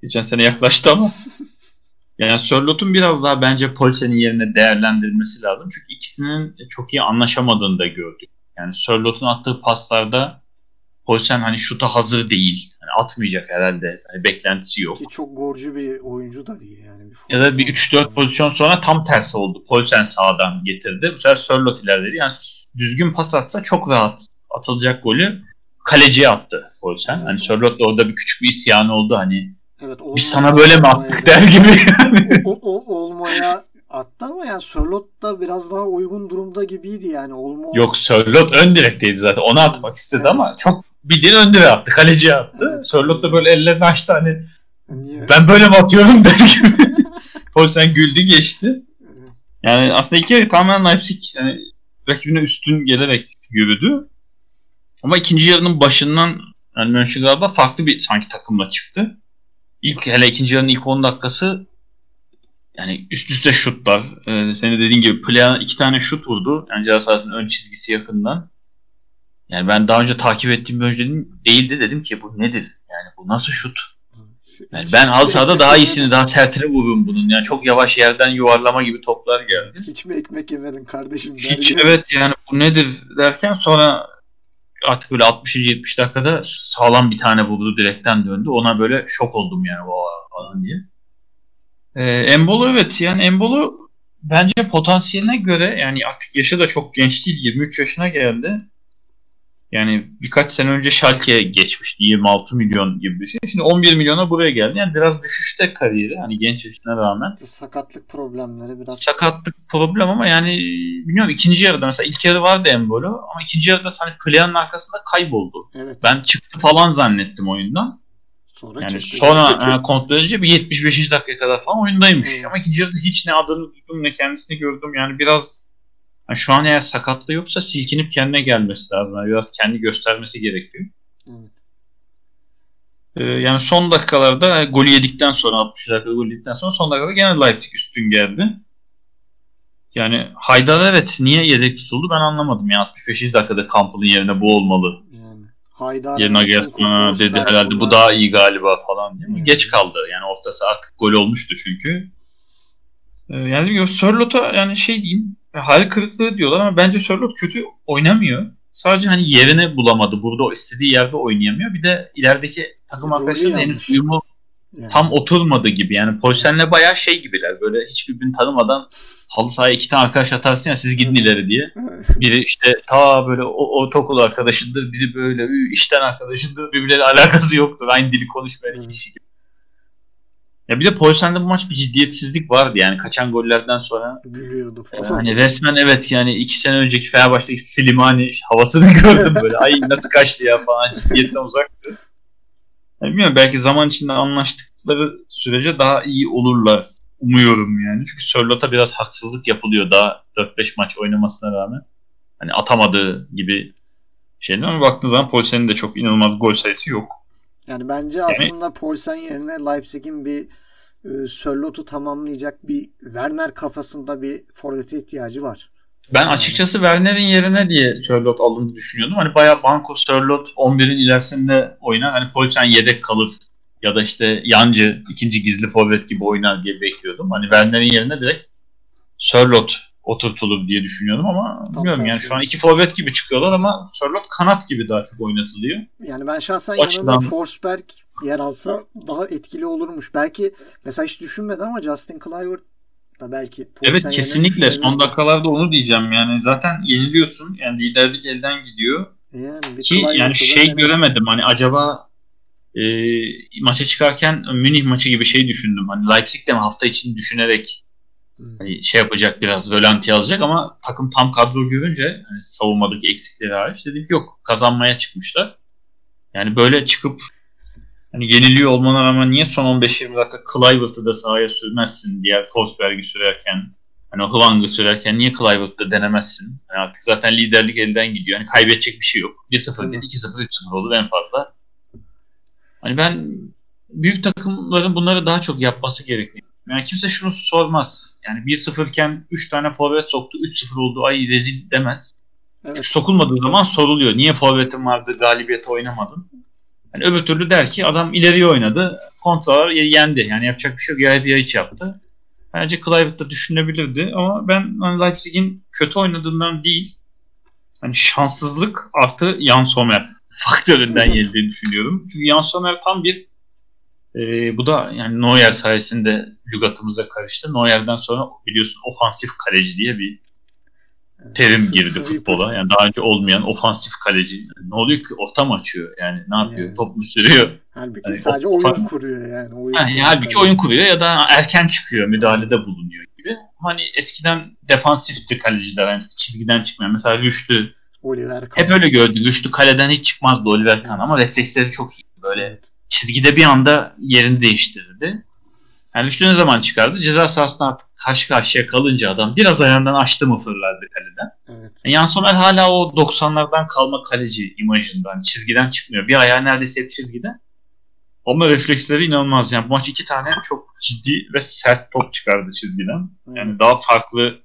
Geçen sene yaklaştı ama. Yani Sörloth'un biraz daha bence Polsen'in yerine değerlendirilmesi lazım. Çünkü ikisinin çok iyi anlaşamadığını da gördük. Yani Sörloth'un attığı paslarda Polsen hani şuta hazır değil. Yani atmayacak herhalde. Hani beklentisi yok. Ki çok gorcu bir oyuncu da değil yani. Bir Ya da bir forvet 3-4 olması pozisyon sonra tam tersi oldu. Polsen sağdan getirdi. Bu sefer Sörloth ilerledi. Yani düzgün pas atsa çok rahat atılacak golü kaleciye attı Polsen. Evet. Hani Sörloth da orada bir küçük bir isyanı oldu. Hani Evet, biz olmaya- sana böyle mi attık der gibi. o, o, olmaya attı ama yani Sörloth da biraz daha uygun durumda gibiydi yani. Olma Yok Sörloth ön direkteydi zaten. Onu atmak istedi Evet. ama çok bildiğin ön direğe attı. Kaleciye attı. Evet. Sörloth da böyle ellerini açtı hani Niye? ben böyle mi atıyorum der gibi. Polsen güldü geçti. Yani aslında iki yarı tamamen Leipzig yani rakibine üstün gelerek yürüdü. Ama ikinci yarının başından yani Mönchengladbach farklı bir sanki takımla çıktı. İlk hele ikinci yarının ilk 10 dakikası yani üst üste şutlar. Ee, senin dediğin gibi Plea iki tane şut vurdu. Yani ceza sahasının ön çizgisi yakından. Yani ben daha önce takip ettiğim bir oyuncu dedim, değildi dedim ki bu nedir? Yani bu nasıl şut? Yani Hiç- ben halı sahada daha iyisini, daha sertini vururum bunun. Yani çok yavaş yerden yuvarlama gibi toplar geldi. Hiç mi ekmek yemedin kardeşim? Hiç gibi. evet yani bu nedir derken sonra artık böyle 60. 70 dakikada sağlam bir tane vurdu direkten döndü. Ona böyle şok oldum yani o falan diye. Ee, Embolo evet yani Embolo bence potansiyeline göre yani artık yaşı da çok genç değil 23 yaşına geldi. Yani birkaç sene önce Schalke'ye geçmişti 26 milyon gibi bir şey. Şimdi 11 milyona buraya geldi. Yani biraz düşüşte kariyeri hani genç yaşına rağmen. Sakatlık problemleri biraz. Sakatlık problem ama yani bilmiyorum ikinci yarıda mesela ilk yarı vardı Embolo ama ikinci yarıda hani Plea'nın arkasında kayboldu. Evet. Ben çıktı falan zannettim oyundan. Sonra Yani çıktı. sonra e, kontrol edince bir 75. dakika kadar falan oyundaymış. Hmm. Ama ikinci yarıda hiç ne adını duydum ne kendisini gördüm. Yani biraz yani şu an eğer sakatlığı yoksa silkinip kendine gelmesi lazım. Yani biraz kendi göstermesi gerekiyor. Evet. Ee, yani son dakikalarda e, golü yedikten sonra 60 dakika golü yedikten sonra son dakikada gene Leipzig üstün geldi. Yani Haydar evet niye yedek tutuldu ben anlamadım. Yani 65. dakikada Kampıl'ın yerine bu olmalı. Haydar. Yerine Nagelsmann dedi Forsberg herhalde bu daha iyi galiba falan diye. Ama Hmm. Geç kaldı yani ortası artık gol olmuştu çünkü. Ee, yani bilmiyorum, Sörlot'a yani şey diyeyim e, hayal kırıklığı diyorlar ama bence Sörlot kötü oynamıyor. Sadece hani yerini bulamadı. Burada o istediği yerde oynayamıyor. Bir de ilerideki takım arkadaşlarının henüz uyumu Yani. tam oturmadı gibi. Yani Polsen'le bayağı şey gibiler. Böyle hiçbirbirini tanımadan halı sahaya iki tane arkadaş atarsın ya siz gidin ileri diye. Biri işte ta böyle o ortaokul arkadaşındır. Biri böyle işten arkadaşındır. Birbirleriyle alakası yoktur. Aynı dili konuşmayan iki kişi gibi. Ya bir de Polsen'de bu maç bir ciddiyetsizlik vardı yani kaçan gollerden sonra. Gülüyordu e, falan. Hani resmen evet yani iki sene önceki Fenerbahçe'deki Slimani havasını gördüm böyle. Ay nasıl kaçtı ya falan ciddiyetten uzaktı. Yani bilmiyorum belki zaman içinde anlaştıkları sürece daha iyi olurlar. Umuyorum yani. Çünkü Sörlot'a biraz haksızlık yapılıyor daha 4-5 maç oynamasına rağmen. Hani atamadığı gibi şeyler ama baktığın zaman Polsen'in de çok inanılmaz gol sayısı yok. Yani bence aslında Poulsen yerine Leipzig'in bir e, Sörlot'u tamamlayacak bir Werner kafasında bir forvete ihtiyacı var. Ben Yani. açıkçası Werner'in yerine diye Sörlot alındığını düşünüyordum. Hani bayağı Banko Sörlot 11'in ilerisinde oynar. Hani Polsen yedek kalır ya da işte yancı ikinci gizli forvet gibi oynar diye bekliyordum. Hani Werner'in yerine direkt Sörlot oturtulur diye düşünüyordum ama Tam bilmiyorum yani şu an iki forvet gibi çıkıyorlar ama Sörlot kanat gibi daha çok oynatılıyor. Yani ben şahsen O yanında açıdan- Forsberg yer alsa daha etkili olurmuş. Belki mesela hiç düşünmedi ama Justin Kluivert da belki Evet kesinlikle son dakikalarda onu diyeceğim yani zaten yeniliyorsun yani liderlik elden gidiyor. Yani Ki yani şey göremedim hani acaba e, maça çıkarken Münih maçı gibi şey düşündüm. Hani Leipzig de mi hafta için düşünerek Hmm. hani şey yapacak biraz rölanti alacak ama takım tam kadro görünce hani savunmadaki eksikleri hariç dedim ki yok kazanmaya çıkmışlar. Yani böyle çıkıp hani yeniliyor olmana rağmen niye son 15-20 dakika Kluivert'ı da sahaya sürmezsin diğer Forsberg'i sürerken Hani Hwang'ı sürerken niye Clivert'da denemezsin? Yani artık zaten liderlik elden gidiyor. Yani kaybedecek bir şey yok. 1-0 değil, 2-0, 3-0 oldu en fazla. Hani ben büyük takımların bunları daha çok yapması gerekiyor. Yani kimse şunu sormaz. Yani 1-0 iken 3 tane forvet soktu, 3-0 oldu, ay rezil demez. Evet. Sokulmadığı zaman soruluyor. Niye forvetin vardı, galibiyete oynamadın? Yani öbür türlü der ki adam ileriye oynadı, kontralar yendi. Yani yapacak bir şey yok, ya bir hiç yaptı. Bence Clivett da düşünebilirdi ama ben hani Leipzig'in kötü oynadığından değil, hani şanssızlık artı Jan Sommer faktöründen geldiğini düşünüyorum. Çünkü Jan Sommer tam bir e, bu da yani Neuer sayesinde lügatımıza karıştı. Neuer'den sonra biliyorsun ofansif kaleci diye bir terim girdi futbola. Yani daha önce olmayan ofansif kaleci. Ne oluyor ki? Orta mı açıyor? Yani ne yapıyor? Yani. Top mu sürüyor? Halbuki yani sadece oyun kuruyor yani. Oyun ha, yani halbuki kaleci. oyun kuruyor ya da erken çıkıyor, müdahalede bulunuyor gibi. Hani eskiden defansifti kaleciler. Yani çizgiden çıkmayan. Mesela Rüştü Oliver Kahn. Hep öyle gördü. Rüştü kaleden hiç çıkmazdı Oliver Kahn ama refleksleri çok iyi. Böyle çizgide bir anda yerini değiştirdi. Yani Rüştü ne zaman çıkardı? Ceza sahasında artık karşı karşıya kalınca adam biraz ayağından açtı mı fırlardı kaleden. Evet. Yani Jan Sommer hala o 90'lardan kalma kaleci imajından, çizgiden çıkmıyor. Bir ayağı neredeyse hep çizgide. Ama refleksleri inanılmaz. Yani bu maç iki tane çok ciddi ve sert top çıkardı çizgiden. Yani evet. daha farklı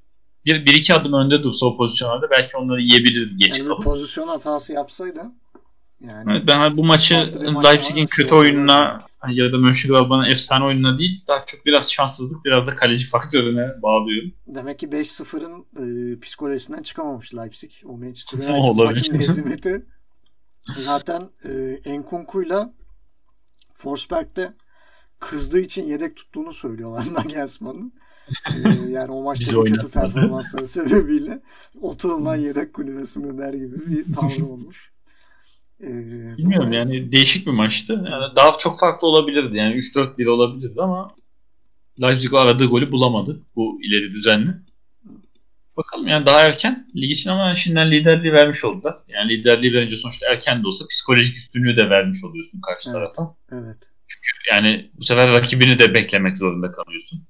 bir, bir iki adım önde dursa o pozisyonlarda belki onları yiyebilirdi geç yani kalıp. pozisyon hatası yapsaydı yani evet, ben bu maçı Leipzig'in kötü oyununa ya da Mönchengladbach'ın efsane oyununa değil daha çok biraz şanssızlık biraz da kaleci faktörüne bağlıyorum. Demek ki 5-0'ın e, psikolojisinden çıkamamış Leipzig. O Manchester United maçın hezimeti. Zaten e, Enkunku'yla Forsberg'de kızdığı için yedek tuttuğunu söylüyorlar Nagelsmann'ın. Ee, yani o maçta kötü performansları sebebiyle oturulan yedek kulübesinde der gibi bir tavrı olmuş. Ee, Bilmiyorum bu... yani değişik bir maçtı. Yani daha çok farklı olabilirdi. Yani 3-4-1 olabilirdi ama Leipzig aradığı golü bulamadı bu ileri düzenli. Bakalım yani daha erken lig için ama şimdiden liderliği vermiş oldular. Yani liderliği verince sonuçta erken de olsa psikolojik üstünlüğü de vermiş oluyorsun karşı evet, tarafa. Evet. Çünkü yani bu sefer rakibini de beklemek zorunda kalıyorsun.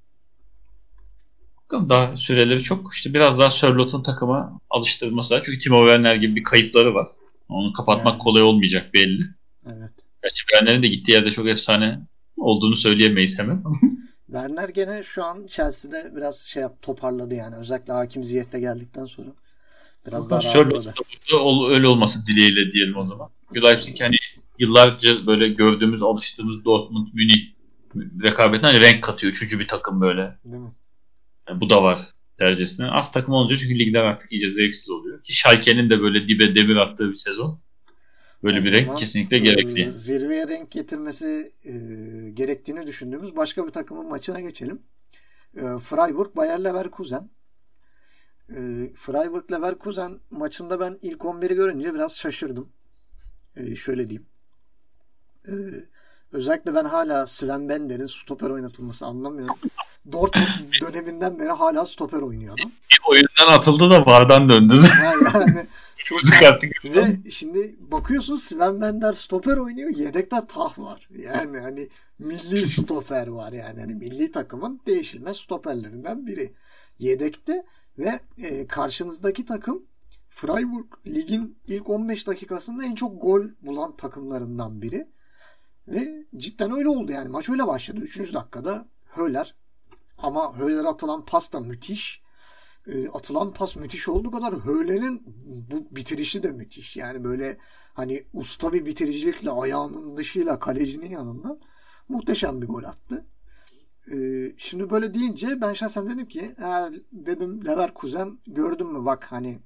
Bakalım daha süreleri çok. İşte biraz daha Sörlot'un takıma alıştırılması lazım. Çünkü Timo Werner gibi bir kayıpları var. Onu kapatmak yani. kolay olmayacak belli. Evet. Gerçi Werner'in de gittiği yerde çok efsane olduğunu söyleyemeyiz hemen. Werner gene şu an Chelsea'de biraz şey yap, toparladı yani. Özellikle Hakim Ziyech'te geldikten sonra. Biraz daha rahatladı. Öyle olması dileğiyle diyelim o zaman. Leipzig hani yıllarca böyle gördüğümüz, alıştığımız Dortmund, Münih rekabetine hani renk katıyor. Üçüncü bir takım böyle. Değil mi? Yani bu da var derecesine. Az takım olunca çünkü ligler artık iyice zevksiz oluyor. Ki Schalke'nin de böyle dibe demir attığı bir sezon. Böyle o bir renk kesinlikle gerekli. E, zirveye renk getirmesi e, gerektiğini düşündüğümüz başka bir takımın maçına geçelim. E, Freiburg Bayer Leverkusen. E, Freiburg Leverkusen maçında ben ilk 11'i görünce biraz şaşırdım. E, şöyle diyeyim. E, özellikle ben hala Sven Bender'in stoper oynatılması anlamıyorum. Dortmund döneminden beri hala stoper oynuyor adam. Bir oyundan atıldı da vardan döndü. yani ve şimdi bakıyorsun Sven Bender stoper oynuyor. Yedekte Tah var. Yani hani milli stoper var yani. Hani milli takımın değişilmez stoperlerinden biri. Yedekte ve e, karşınızdaki takım Freiburg ligin ilk 15 dakikasında en çok gol bulan takımlarından biri. Ve cidden öyle oldu yani. Maç öyle başladı. 3. dakikada Höller ama Höyler'e atılan pas da müthiş. E, atılan pas müthiş olduğu kadar Höyler'in bu bitirişi de müthiş. Yani böyle hani usta bir bitiricilikle ayağının dışıyla kalecinin yanında muhteşem bir gol attı. E, şimdi böyle deyince ben şahsen dedim ki dedim Leverkusen gördün mü bak hani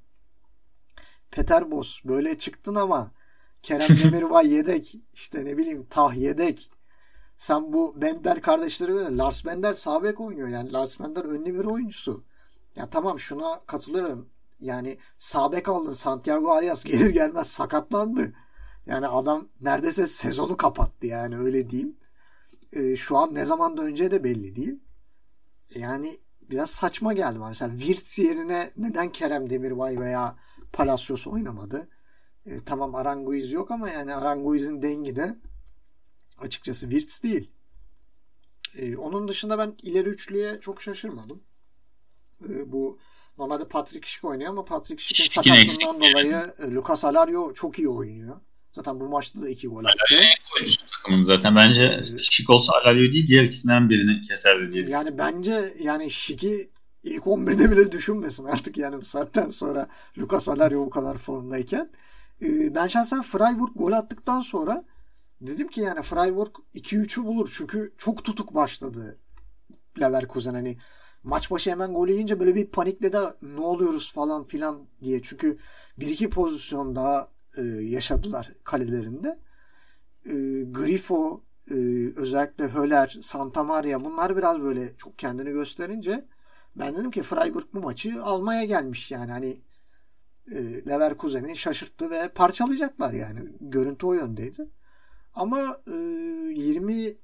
Peter Bos böyle çıktın ama Kerem Demirbay yedek işte ne bileyim Tah yedek sen bu Bender kardeşleri böyle Lars Bender sağ bek oynuyor. Yani Lars Bender önlü bir oyuncusu. Ya tamam şuna katılıyorum. Yani sağ bek aldın. Santiago Arias gelir gelmez sakatlandı. Yani adam neredeyse sezonu kapattı yani öyle diyeyim. E, şu an ne zaman da önce de belli değil. Yani biraz saçma geldi bana. Mesela Wirtz yerine neden Kerem Demirbay veya Palacios oynamadı? E, tamam Aranguiz yok ama yani Aranguiz'in dengi de açıkçası Wirtz değil. Ee, onun dışında ben ileri üçlüye çok şaşırmadım. E, bu normalde Patrick Schick oynuyor ama Patrick Schick'in sakatlığından dolayı e, Lucas Alario çok iyi oynuyor. Zaten bu maçta da iki gol attı. takımın zaten. Bence ee, Şik olsa Alario değil diğer ikisinden birini keserdi diye. Yani bence yani Şik'i ilk 11'de bile düşünmesin artık yani bu saatten sonra Lucas Alario bu kadar formdayken. Ee, ben şahsen Freiburg gol attıktan sonra dedim ki yani Freiburg 2-3'ü bulur. Çünkü çok tutuk başladı Leverkusen hani maç başı hemen gol yiyince böyle bir panikledi ne oluyoruz falan filan diye. Çünkü bir iki pozisyon daha e, yaşadılar kalelerinde. E, Grifo, e, özellikle Höller, Santa Maria bunlar biraz böyle çok kendini gösterince ben dedim ki Freiburg bu maçı almaya gelmiş yani hani e, Leverkusen'i şaşırttı ve parçalayacaklar yani. Görüntü o yöndeydi. Ama e, 20.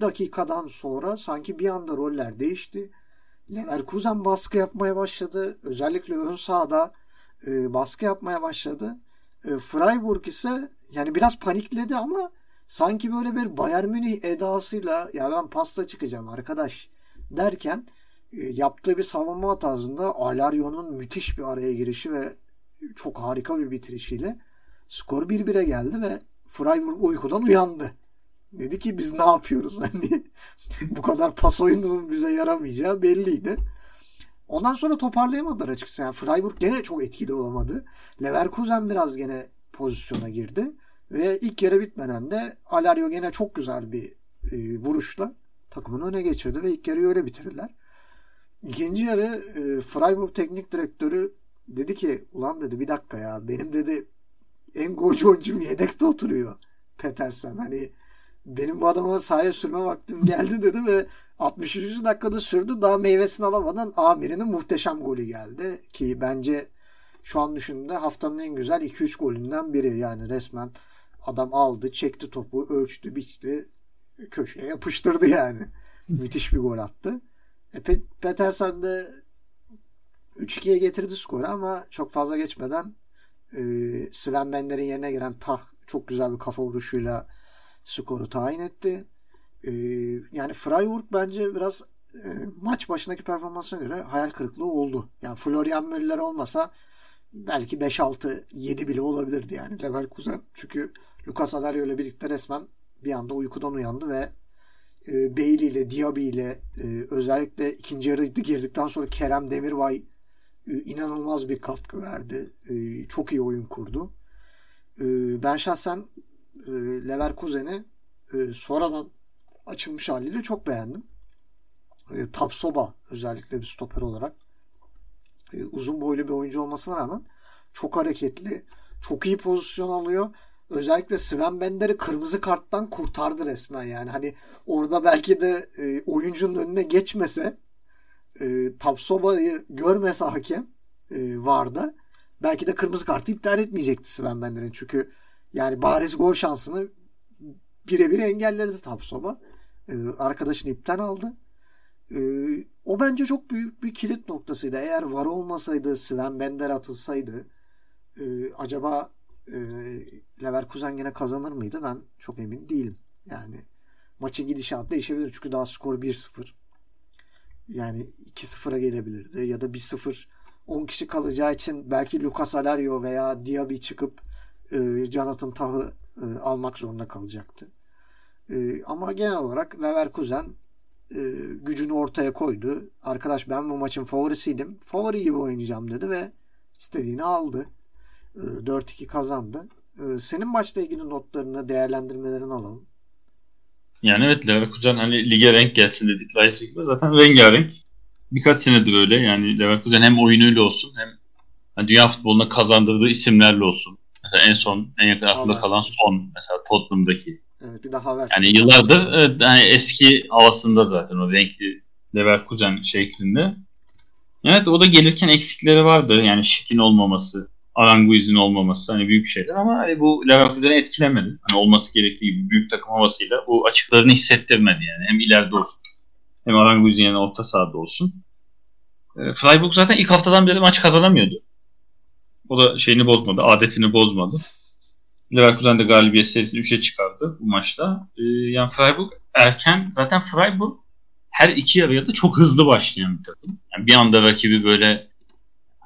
dakikadan sonra sanki bir anda roller değişti. Leverkusen baskı yapmaya başladı. Özellikle ön sahada e, baskı yapmaya başladı. E, Freiburg ise yani biraz panikledi ama sanki böyle bir Bayern Münih edasıyla ya ben pasta çıkacağım arkadaş derken e, yaptığı bir savunma hatasında Alario'nun müthiş bir araya girişi ve çok harika bir bitirişiyle skor 1-1'e geldi ve Freiburg uykudan uyandı. Dedi ki biz ne yapıyoruz? Hani bu kadar pas oyununun bize yaramayacağı belliydi. Ondan sonra toparlayamadılar açıkçası. Yani Freiburg gene çok etkili olamadı. Leverkusen biraz gene pozisyona girdi. Ve ilk yarı bitmeden de Alario gene çok güzel bir e, vuruşla takımını öne geçirdi ve ilk yarıyı öyle bitirdiler. İkinci yarı e, Freiburg teknik direktörü dedi ki ulan dedi bir dakika ya benim dedi en golcü oyuncum yedekte oturuyor Petersen. Hani benim bu adama sahaya sürme vaktim geldi dedi ve 63. dakikada sürdü. Daha meyvesini alamadan Amir'in muhteşem golü geldi. Ki bence şu an düşündüğümde haftanın en güzel 2-3 golünden biri. Yani resmen adam aldı, çekti topu, ölçtü, biçti, köşeye yapıştırdı yani. Müthiş bir gol attı. E, Petersen de 3-2'ye getirdi skoru ama çok fazla geçmeden e, Sven Bender'in yerine giren Tah çok güzel bir kafa vuruşuyla skoru tayin etti. E, yani Freiburg bence biraz e, maç başındaki performansına göre hayal kırıklığı oldu. Yani Florian Müller olmasa belki 5-6-7 bile olabilirdi yani Leverkusen. Çünkü Lucas Alario ile birlikte resmen bir anda uykudan uyandı ve e, Bailey ile Diaby ile e, özellikle ikinci yarıda girdikten sonra Kerem Demirbay inanılmaz bir katkı verdi. E, çok iyi oyun kurdu. E, ben şahsen e, Leverkusen'i e, sonradan açılmış haliyle çok beğendim. E, Tapsoba özellikle bir stoper olarak e, uzun boylu bir oyuncu olmasına rağmen çok hareketli, çok iyi pozisyon alıyor. Özellikle Sven Bender'i kırmızı karttan kurtardı resmen yani. Hani orada belki de e, oyuncunun önüne geçmese e, Tapsoba'yı görmese hakem e, vardı. Belki de kırmızı kartı iptal etmeyecekti Sven Bender'in. Çünkü yani bariz gol şansını birebir engelledi Tapsoba. E, arkadaşını iptal aldı. E, o bence çok büyük bir kilit noktasıydı. Eğer var olmasaydı Sven Bender atılsaydı e, acaba e, Leverkusen gene kazanır mıydı? Ben çok emin değilim. Yani maçın gidişatı değişebilir. Çünkü daha skor 1-0. Yani 2-0'a gelebilirdi. Ya da 1-0 10 kişi kalacağı için belki Lucas Alario veya Diaby çıkıp e, Jonathan Tah'ı e, almak zorunda kalacaktı. E, ama genel olarak Leverkusen e, gücünü ortaya koydu. Arkadaş ben bu maçın favorisiydim. Favori gibi oynayacağım dedi ve istediğini aldı. E, 4-2 kazandı. E, senin maçla ilgili notlarını, değerlendirmelerini alalım. Yani evet Leverkusen hani lige renk gelsin dedik Leipzig'de. Zaten rengarenk. Birkaç senedir öyle. Yani Leverkusen hem oyunuyla olsun hem yani dünya futboluna kazandırdığı isimlerle olsun. Mesela en son en yakın aklımda kalan son mesela Tottenham'daki Evet bir daha versin. Yani yıllardır evet, yani eski havasında zaten o renkli Leverkusen şeklinde. Evet o da gelirken eksikleri vardı. Yani Şik'in olmaması, Aranguiz'in olmaması hani büyük şeyler ama hani bu Leverkusen'i etkilemedi. Hani olması gerektiği gibi büyük takım havasıyla bu açıklarını hissettirmedi yani. Hem ileride olsun hem Aranguiz'in yani orta sahada olsun. E, Freiburg zaten ilk haftadan beri maç kazanamıyordu. O da şeyini bozmadı, adetini bozmadı. Leverkusen de galibiyet serisini 3'e çıkardı bu maçta. Ee, yani Freiburg erken zaten Freiburg her iki yarıya da çok hızlı başlayan bir takım. Yani bir anda rakibi böyle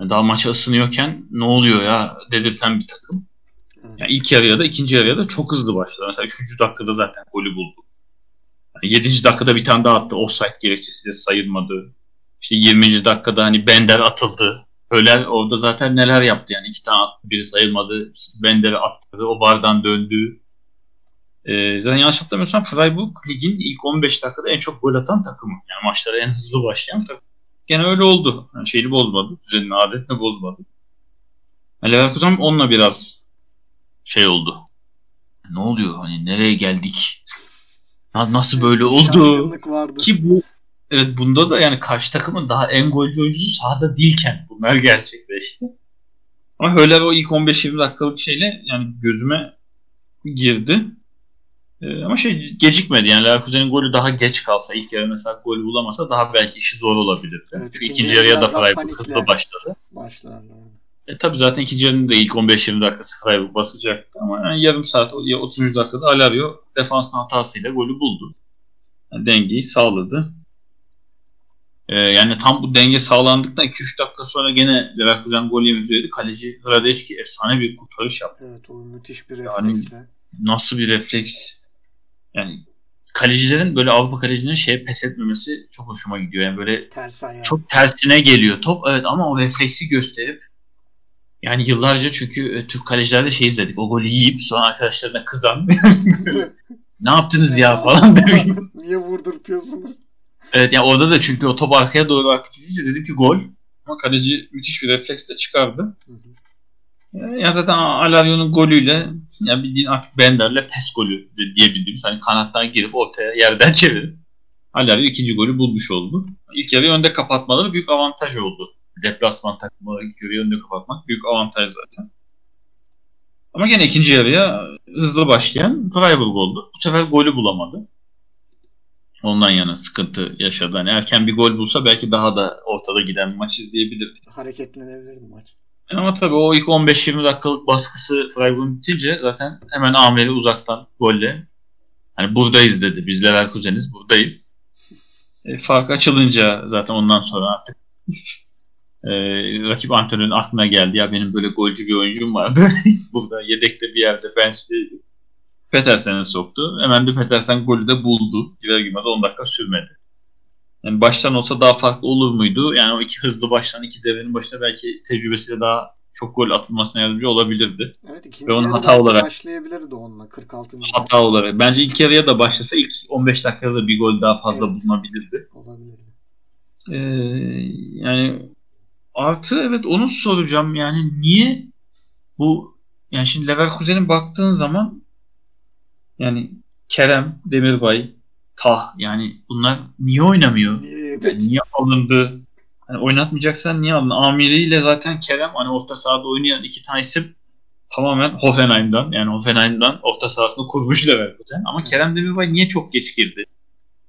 daha maça ısınıyorken ne oluyor ya dedirten bir takım. Yani ilk yarıya da ikinci yarıya da çok hızlı başladı. Mesela 3. dakikada zaten golü buldu. Yani 7. dakikada bir tane daha attı. Offside gerekçesiyle sayılmadı. İşte 20. dakikada hani Bender atıldı. Öler orada zaten neler yaptı yani. iki tane attı biri sayılmadı. Bender'i attı. O bardan döndü. Ee, zaten yanlış hatırlamıyorsam Freiburg ligin ilk 15 dakikada en çok gol atan takımı. Yani maçlara en hızlı başlayan takım. Gene öyle oldu. Yani şeyini bozmadı. Düzenini adetini bozmadı. Yani Leverkusen onunla biraz şey oldu. Ne oluyor? Hani nereye geldik? Nasıl böyle oldu? Ki bu evet bunda da yani karşı takımın daha en golcü oyuncusu sahada değilken bunlar gerçekleşti. Ama Höller o ilk 15-20 dakikalık şeyle yani gözüme girdi. Ee, ama şey gecikmedi yani Leverkusen'in golü daha geç kalsa ilk yarı mesela gol bulamasa daha belki işi zor olabilirdi. Evet, Çünkü ikinci, yarıya da Freiburg hızlı başladı. Başlarlar. E tabi zaten ikinci yarının da ilk 15-20 dakikası Freiburg basacaktı ama yani yarım saat ya 30. dakikada Alario defansın hatasıyla golü buldu. Yani dengeyi sağladı. Ee, yani tam bu denge sağlandıktan 2-3 dakika sonra gene Leverkusen gol yemekliydi. Kaleci Hradeçki efsane bir kurtarış yaptı. Evet o müthiş bir refleksle. Yani nasıl bir refleks? Yani kalecilerin böyle Avrupa kalecilerin şeye pes etmemesi çok hoşuma gidiyor. Yani böyle Ters çok tersine geliyor top. Evet ama o refleksi gösterip yani yıllarca çünkü e, Türk kalecilerde şey izledik. O golü yiyip sonra arkadaşlarına kızan ne yaptınız ya falan demek. Niye vurdurtuyorsunuz? Evet yani orada da çünkü o top arkaya doğru artık gidince dedim ki gol. Ama kaleci müthiş bir refleksle çıkardı. Hı hı. Ya zaten Alario'nun golüyle ya bildiğin artık Bender'le pes golü diyebildiğimiz hani kanattan girip ortaya yerden çevirip Alario ikinci golü bulmuş oldu. İlk yarı önde kapatmaları büyük avantaj oldu. Deplasman takımı ilk önde kapatmak büyük avantaj zaten. Ama gene ikinci yarıya hızlı başlayan Freiburg oldu. Bu sefer golü bulamadı. Ondan yana sıkıntı yaşadı. Hani erken bir gol bulsa belki daha da ortada giden bir maç izleyebilirdik. Hareketlenebilirdi maç. Ama tabii o ilk 15-20 dakikalık baskısı Freiburg'un bitince zaten hemen Amer'i uzaktan golle hani buradayız dedi. Biz Leverkusen'iz buradayız. E, fark açılınca zaten ondan sonra artık e, rakip antrenörün aklına geldi. Ya benim böyle golcü bir oyuncum vardı. Burada yedekte bir yerde bench'teydi. Petersen'e soktu. Hemen de Petersen golü de buldu. Girer girmez 10 dakika sürmedi. Yani baştan olsa daha farklı olur muydu? Yani o iki hızlı baştan iki devrenin başına belki tecrübesiyle daha çok gol atılmasına yardımcı olabilirdi. Evet ikinci Ve onun hata olarak başlayabilirdi onunla 46. Hata dakika. olarak. Bence ilk yarıya da başlasa ilk 15 dakikada da bir gol daha fazla evet. bulunabilirdi. Olabilirdi. Ee, yani artı evet onu soracağım yani niye bu yani şimdi Leverkusen'in baktığın zaman yani Kerem Demirbay Tah yani bunlar niye oynamıyor? Yani niye alındı? Hani oynatmayacaksan niye alın? Amiri ile zaten Kerem hani orta sahada oynayan iki tane isim tamamen Hoffenheim'dan yani Hoffenheim'dan orta sahasını kurmuş Leverkusen. Ama Kerem Demirbay niye çok geç girdi?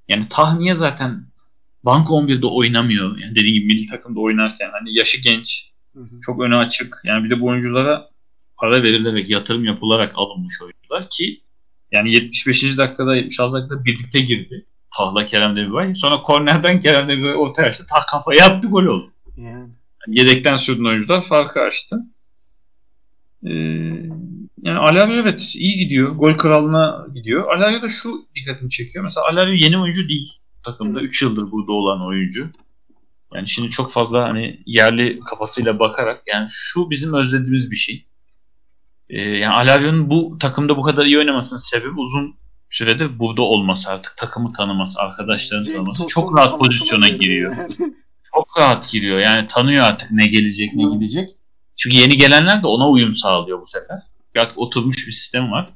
Yani Tah niye zaten Bank 11'de oynamıyor? Yani dediğim gibi milli takımda oynarken hani yaşı genç, çok öne açık. Yani bir de bu oyunculara para verilerek, yatırım yapılarak alınmış oyuncular ki yani 75. dakikada 76 dakikada birlikte girdi. Tahla Kerem Demirbay. Sonra kornerden Kerem Demirbay ortaya açtı. Tah kafaya attı gol oldu. Yani. yedekten sürdüğün oyuncular farkı açtı. Ee, yani Alario evet iyi gidiyor. Gol kralına gidiyor. Alario da şu dikkatimi çekiyor. Mesela Alario yeni oyuncu değil. Takımda 3 yıldır burada olan oyuncu. Yani şimdi çok fazla hani yerli kafasıyla bakarak yani şu bizim özlediğimiz bir şey. Ee, yani Alario'nun bu takımda bu kadar iyi oynamasının sebebi uzun süredir burada olması artık. Takımı tanıması, arkadaşlarını Cenk tanıması. Çok rahat pozisyona giriyor. Yani. Çok rahat giriyor. Yani tanıyor artık ne gelecek, ne gidecek. Çünkü yeni gelenler de ona uyum sağlıyor bu sefer. Artık oturmuş bir sistem var.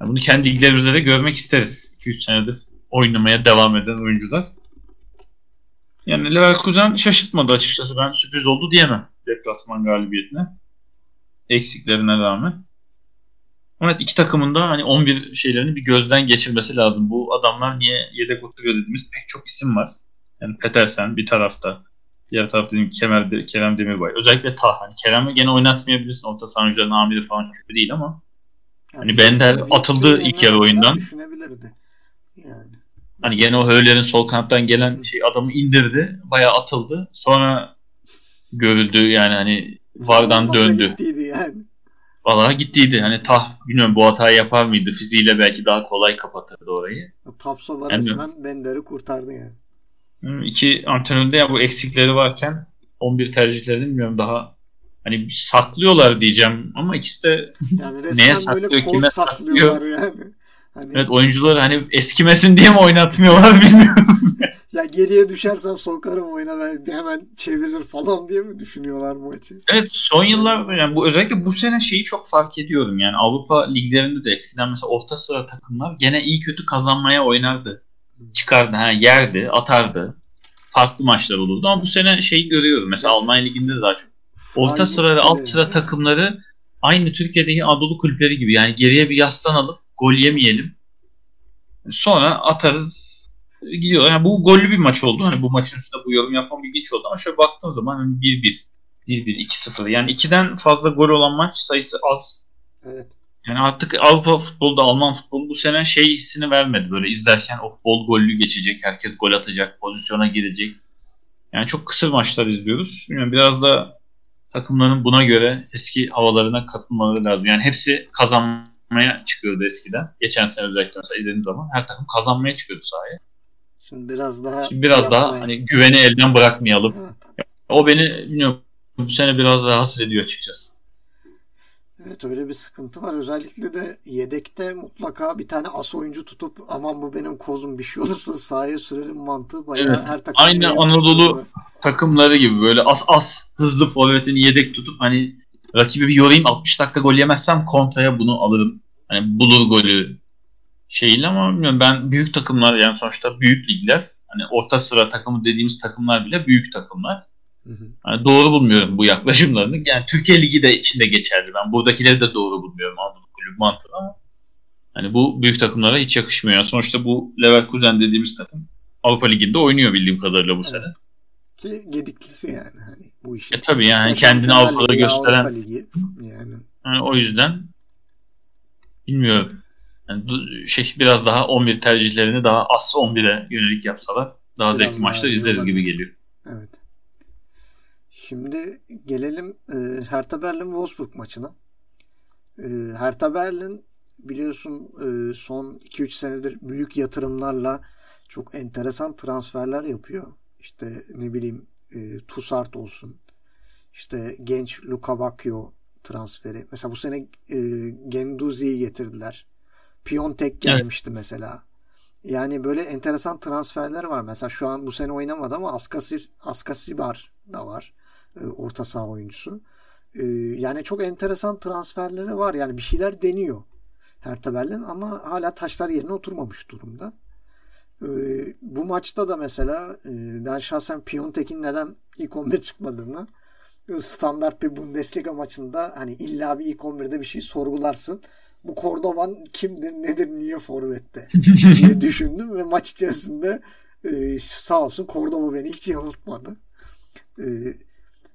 Yani bunu kendi liglerimizde de görmek isteriz. 2-3 senedir oynamaya devam eden oyuncular. Yani Leverkusen şaşırtmadı açıkçası. Ben sürpriz oldu diyemem deplasman galibiyetine eksiklerine rağmen. Evet iki takımın da hani 11 şeylerini bir gözden geçirmesi lazım. Bu adamlar niye yedek oturuyor dediğimiz pek çok isim var. Yani Petersen bir tarafta. Diğer tarafta dediğim Kemal, Kerem Demirbay. Özellikle Tah. Hani Kerem'i gene oynatmayabilirsin. Orta sahancıların amiri falan kötü değil ama yani hani Bender atıldı ilk yarı oyundan. Düşünebilirdi. Yani. Hani gene o Höyler'in sol kanattan gelen şey adamı indirdi. Bayağı atıldı. Sonra görüldü yani hani Vardan döndü. Gittiydi yani. Valla gittiydi. Hani tah bilmiyorum bu hatayı yapar mıydı? Fiziğiyle belki daha kolay kapatırdı orayı. Tapsoba yani, resmen Bender'i kurtardı yani. İki antrenörde ya bu eksikleri varken 11 tercihlerini bilmiyorum daha hani saklıyorlar diyeceğim ama ikisi de yani neye saklıyor kime saklıyor yani. Hani... Evet oyuncuları hani eskimesin diye mi oynatmıyorlar bilmiyorum. Ya geriye düşersem sokarım oyuna ben hemen çevirir falan diye mi düşünüyorlar maçı? Evet son yıllarda yani bu özellikle bu sene şeyi çok fark ediyorum yani Avrupa liglerinde de eskiden mesela orta sıra takımlar gene iyi kötü kazanmaya oynardı. Çıkardı ha yerdi, atardı. Farklı maçlar olurdu ama bu sene şeyi görüyorum mesela Almanya liginde de daha çok. Orta sıra ve alt sıra takımları aynı Türkiye'deki Anadolu kulüpleri gibi yani geriye bir yaslanalım gol yemeyelim. Sonra atarız gidiyor. Yani bu gollü bir maç oldu. Hani bu maçın üstünde bu yorum yapmam ilginç oldu ama şöyle baktığım zaman hani 1-1, 1-1, 2-0 yani ikiden fazla gol olan maç sayısı az. Evet. Yani artık Avrupa futbolda Alman futbolu bu sene şey hissini vermedi. Böyle izlerken oh bol gollü geçecek, herkes gol atacak, pozisyona girecek. Yani çok kısır maçlar izliyoruz. Bilmiyorum biraz da takımların buna göre eski havalarına katılmaları lazım. Yani hepsi kazanmaya çıkıyordu eskiden. Geçen sene özellikle mesela izlediğiniz zaman her takım kazanmaya çıkıyordu sahaya. Şimdi biraz daha Şimdi biraz yapmayın. daha hani güveni elden bırakmayalım. Evet. O beni bilmiyorum bu sene biraz rahatsız ediyor açıkçası. Evet öyle bir sıkıntı var. Özellikle de yedekte mutlaka bir tane as oyuncu tutup aman bu benim kozum bir şey olursa sahaya sürelim mantığı bayağı evet. her takım. Aynı Anadolu takımları gibi böyle as as hızlı forvetini yedek tutup hani rakibi bir yorayım 60 dakika gol yemezsem kontraya bunu alırım. Hani bulur golü şeyle ama bilmiyorum ben büyük takımlar yani sonuçta büyük ligler hani orta sıra takımı dediğimiz takımlar bile büyük takımlar. Yani doğru bulmuyorum bu yaklaşımlarını. Yani Türkiye Ligi de içinde geçerli. Ben buradakileri de doğru bulmuyorum Anadolu Kulübü mantığı ama hani bu büyük takımlara hiç yakışmıyor. Yani sonuçta bu Leverkusen dediğimiz takım Avrupa Ligi'nde oynuyor bildiğim kadarıyla bu evet. sene. Ki gediklisi yani hani bu işin. E tabii yani kendini Avrupa'da gösteren Avrupa Ligi yani. yani. o yüzden bilmiyorum. Yani şey biraz daha 11 tercihlerini daha az 11'e yönelik yapsalar daha biraz zevkli maçlar izleriz olabilir. gibi geliyor. Evet. Şimdi gelelim e, Hertha Berlin Wolfsburg maçına. E, Hertha Berlin biliyorsun e, son 2-3 senedir büyük yatırımlarla çok enteresan transferler yapıyor. İşte ne bileyim e, Tussart olsun. İşte genç Luka Bakio transferi. Mesela bu sene e, Genduzi'yi getirdiler. Piontek gelmişti evet. mesela. Yani böyle enteresan transferler var. Mesela şu an bu sene oynamadı ama Askasir, Askasibar da var. E, orta saha oyuncusu. E, yani çok enteresan transferleri var. Yani bir şeyler deniyor. Hertha Berlin ama hala taşlar yerine oturmamış durumda. E, bu maçta da mesela e, ben şahsen Piontek'in neden ilk 11 çıkmadığını e, standart bir Bundesliga maçında hani illa bir ilk 11'de bir şey sorgularsın bu Kordovan kimdir nedir niye forvette diye düşündüm ve maç içerisinde e, sağ olsun Kordoba beni hiç yanıltmadı. E,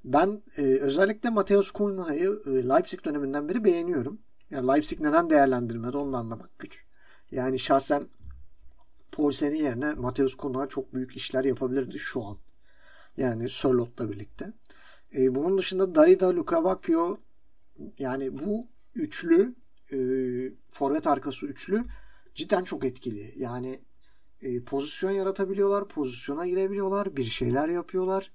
ben e, özellikle Mateus Cunha'yı e, Leipzig döneminden beri beğeniyorum. Yani Leipzig neden değerlendirmedi onu anlamak güç. Yani şahsen Poulsen'in yerine Mateus Cunha çok büyük işler yapabilirdi şu an. Yani Sörlot'la birlikte. E, bunun dışında Darida Lukavakio yani bu üçlü e, forvet arkası üçlü cidden çok etkili. Yani e, pozisyon yaratabiliyorlar, pozisyona girebiliyorlar, bir şeyler yapıyorlar.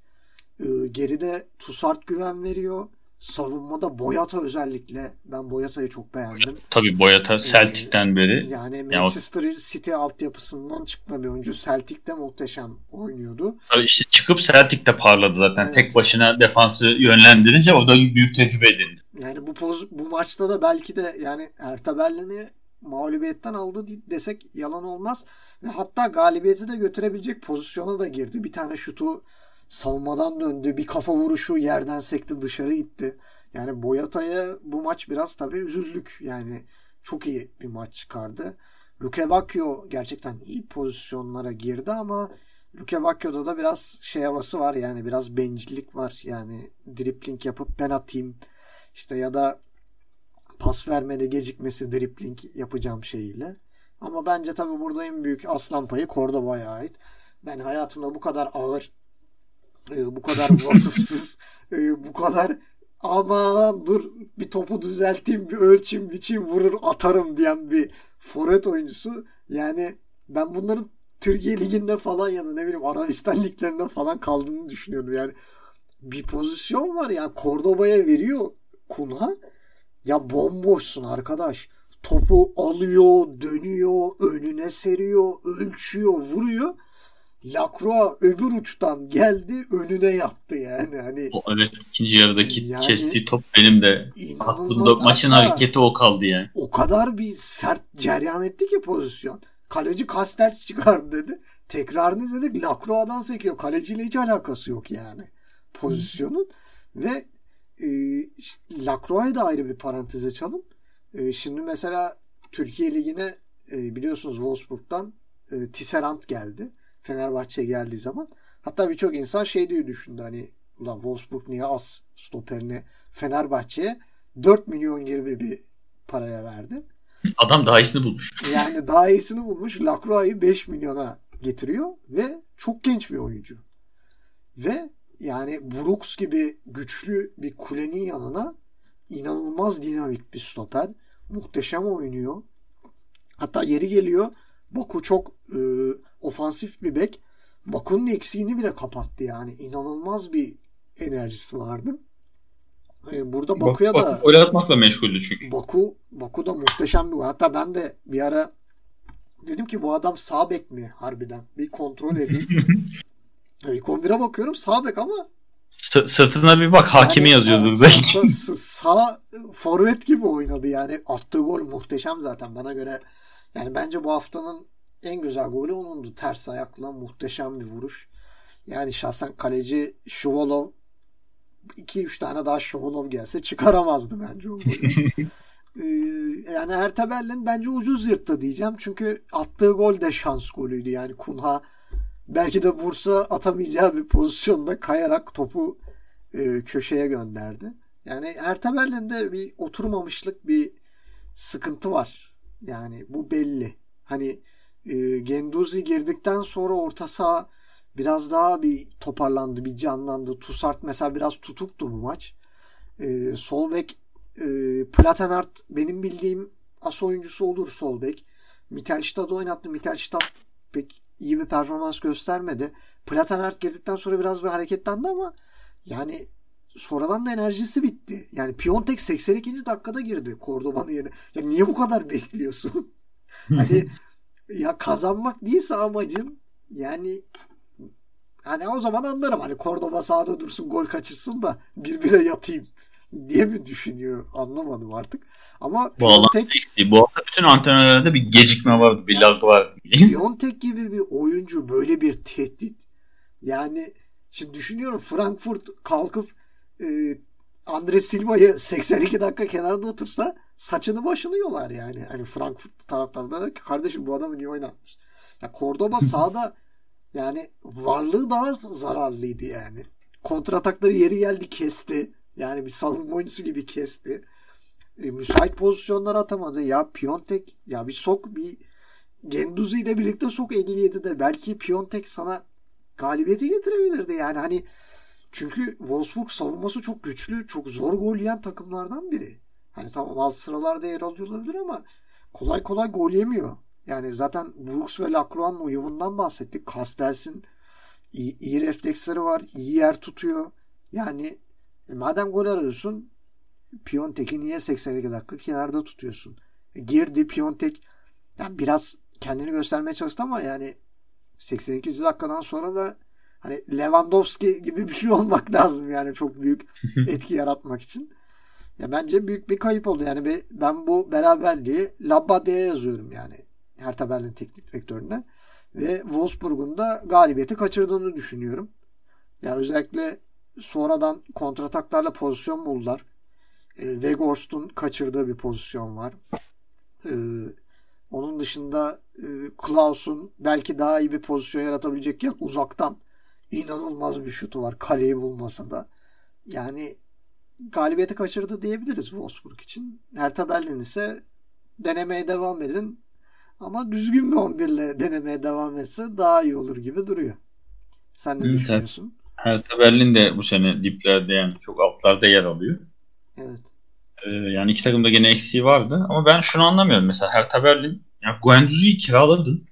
E, geride Tusart güven veriyor. Savunmada Boyata özellikle ben Boyata'yı çok beğendim. Tabii Boyata Celtic'ten ee, beri. Yani Manchester yani o... City altyapısından çıkma bir oyuncu. Celtic'te muhteşem oynuyordu. Tabii işte çıkıp Celtic'te parladı zaten. Evet. Tek başına defansı yönlendirince o da büyük tecrübe edindi. Yani bu poz, bu maçta da belki de yani Hertha Berlin'i mağlubiyetten aldı desek yalan olmaz. Ve hatta galibiyeti de götürebilecek pozisyona da girdi. Bir tane şutu savunmadan döndü. Bir kafa vuruşu yerden sekti dışarı gitti. Yani Boyata'ya bu maç biraz tabii üzüldük. Yani çok iyi bir maç çıkardı. Luke Bacchio gerçekten iyi pozisyonlara girdi ama Luke Bacchio'da da biraz şey havası var yani biraz bencillik var. Yani dripling yapıp ben atayım işte ya da pas vermede gecikmesi dripling yapacağım şeyiyle. Ama bence tabii burada en büyük aslan payı Cordoba'ya ait. Ben hayatımda bu kadar ağır, e, bu kadar vasıfsız, e, bu kadar aman dur bir topu düzelteyim, bir ölçeyim, biçeyim, vurur atarım diyen bir forvet oyuncusu. Yani ben bunların Türkiye Ligi'nde falan ya da ne bileyim Arabistan liglerinde falan kaldığını düşünüyordum. Yani bir pozisyon var ya Cordoba'ya veriyor Kunha. Ya bomboşsun arkadaş. Topu alıyor, dönüyor, önüne seriyor, ölçüyor, vuruyor. Lacroix öbür uçtan geldi önüne yattı yani. Hani o, evet ikinci yarıdaki yani, kestiği top benim de aklımda maçın hareketi o kaldı yani. O kadar bir sert ceryan etti ki pozisyon. Kaleci Castells çıkardı dedi. Tekrarını izledik. Lacroix'dan sekiyor. Kaleciyle hiç alakası yok yani pozisyonun. Ve e, Lacroix'ı da ayrı bir parantez açalım. E, şimdi mesela Türkiye Ligi'ne e, biliyorsunuz Wolfsburg'dan e, Tisserand geldi. Fenerbahçe'ye geldiği zaman. Hatta birçok insan şey diyor düşündü hani ulan Wolfsburg niye az stoperini Fenerbahçe'ye 4 milyon gibi bir paraya verdi. Adam daha iyisini bulmuş. Yani daha iyisini bulmuş. Lacroix'ı 5 milyona getiriyor ve çok genç bir oyuncu. Ve yani Brooks gibi güçlü bir kulenin yanına inanılmaz dinamik bir stoper. Muhteşem oynuyor. Hatta yeri geliyor Baku çok e, ofansif bir bek. Baku'nun eksiğini bile kapattı yani. İnanılmaz bir enerjisi vardı. E, burada Baku'ya Baku, da gol atmakla meşguldü çünkü. Baku, Baku da muhteşem bir Hatta ben de bir ara dedim ki bu adam sağ bek mi harbiden? Bir kontrol edeyim. İlk 11'e bakıyorum sağ bek ama S- sırtına bir bak hakimi yani, yazıyordur belki. Sağ, sağ, sağ forvet gibi oynadı yani. Attığı gol muhteşem zaten bana göre. Yani bence bu haftanın en güzel golü onundu. Ters ayakla muhteşem bir vuruş. Yani şahsen kaleci Şuvalov 2-3 tane daha Şuvalov gelse çıkaramazdı bence o golü. ee, yani Ertebel'in bence ucuz yırttı diyeceğim. Çünkü attığı gol de şans golüydü. Yani Kunha belki de Bursa atamayacağı bir pozisyonda kayarak topu e, köşeye gönderdi. Yani Ertebel'in bir oturmamışlık bir sıkıntı var. Yani bu belli. Hani e, Genduzi girdikten sonra orta saha biraz daha bir toparlandı, bir canlandı. Tusart mesela biraz tutuktu bu maç. E, sol bek e, Platenart benim bildiğim as oyuncusu olur sol bek. Mittelstad'ı oynattı. Mittelstad pek iyi bir performans göstermedi. Platenart girdikten sonra biraz bir hareketlendi ama yani sonradan da enerjisi bitti. Yani Piontek 82. dakikada girdi Cordoba'nın yerine. Ya niye bu kadar bekliyorsun? hani ya kazanmak değilse amacın yani hani o zaman anlarım hani Cordoba sağda dursun gol kaçırsın da birbirine yatayım diye mi düşünüyor anlamadım artık. Ama bu Piontek, bu hafta bütün antrenörlerde bir gecikme vardı, bir lag vardı. Piontek gibi bir oyuncu böyle bir tehdit. Yani şimdi düşünüyorum Frankfurt kalkıp e, Andre Silva'yı 82 dakika kenarda otursa saçını başını yolar yani. Hani Frankfurt taraftarları kardeşim bu adamı niye oynatmış? Ya Cordoba sağda yani varlığı daha zararlıydı yani. Kontratakları yeri geldi kesti. Yani bir savunma oyuncusu gibi kesti. E, müsait pozisyonlar atamadı. Ya Piontek ya bir sok bir Genduzi ile birlikte sok 57'de. Belki Piontek sana galibiyeti getirebilirdi. Yani hani çünkü Wolfsburg savunması çok güçlü, çok zor gol yiyen takımlardan biri. Hani tamam alt sıralarda yer alıyor olabilir ama kolay kolay gol yemiyor. Yani zaten Brooks ve Lacroix'ın uyumundan bahsettik. Castells'in iyi, iyi refleksleri var. iyi yer tutuyor. Yani e, madem gol arıyorsun Piontek'i niye 82 dakika kenarda tutuyorsun? E, girdi Piontek yani biraz kendini göstermeye çalıştı ama yani 82 dakikadan sonra da hani Lewandowski gibi bir şey olmak lazım yani çok büyük etki yaratmak için. Ya bence büyük bir kayıp oldu. Yani ben bu beraberliği Labbadia'ya yazıyorum yani. Hertha Berlin teknik direktörüne. Ve Wolfsburg'un da galibiyeti kaçırdığını düşünüyorum. Ya özellikle sonradan kontrataklarla pozisyon buldular. E, Weghorst'un kaçırdığı bir pozisyon var. E, onun dışında e, Klaus'un belki daha iyi bir pozisyon yaratabilecekken uzaktan inanılmaz bir şutu var. Kaleyi bulmasa da. Yani galibiyeti kaçırdı diyebiliriz Wolfsburg için. Hertha Berlin ise denemeye devam edin. Ama düzgün bir 11 ile denemeye devam etse daha iyi olur gibi duruyor. Sen ne düşünüyorsun? Hertha Berlin de bu sene diplerde yani çok altlarda yer alıyor. Evet. Ee, yani iki takımda gene eksiği vardı. Ama ben şunu anlamıyorum. Mesela Hertha Berlin ya Guendouzi'yi kiraladın.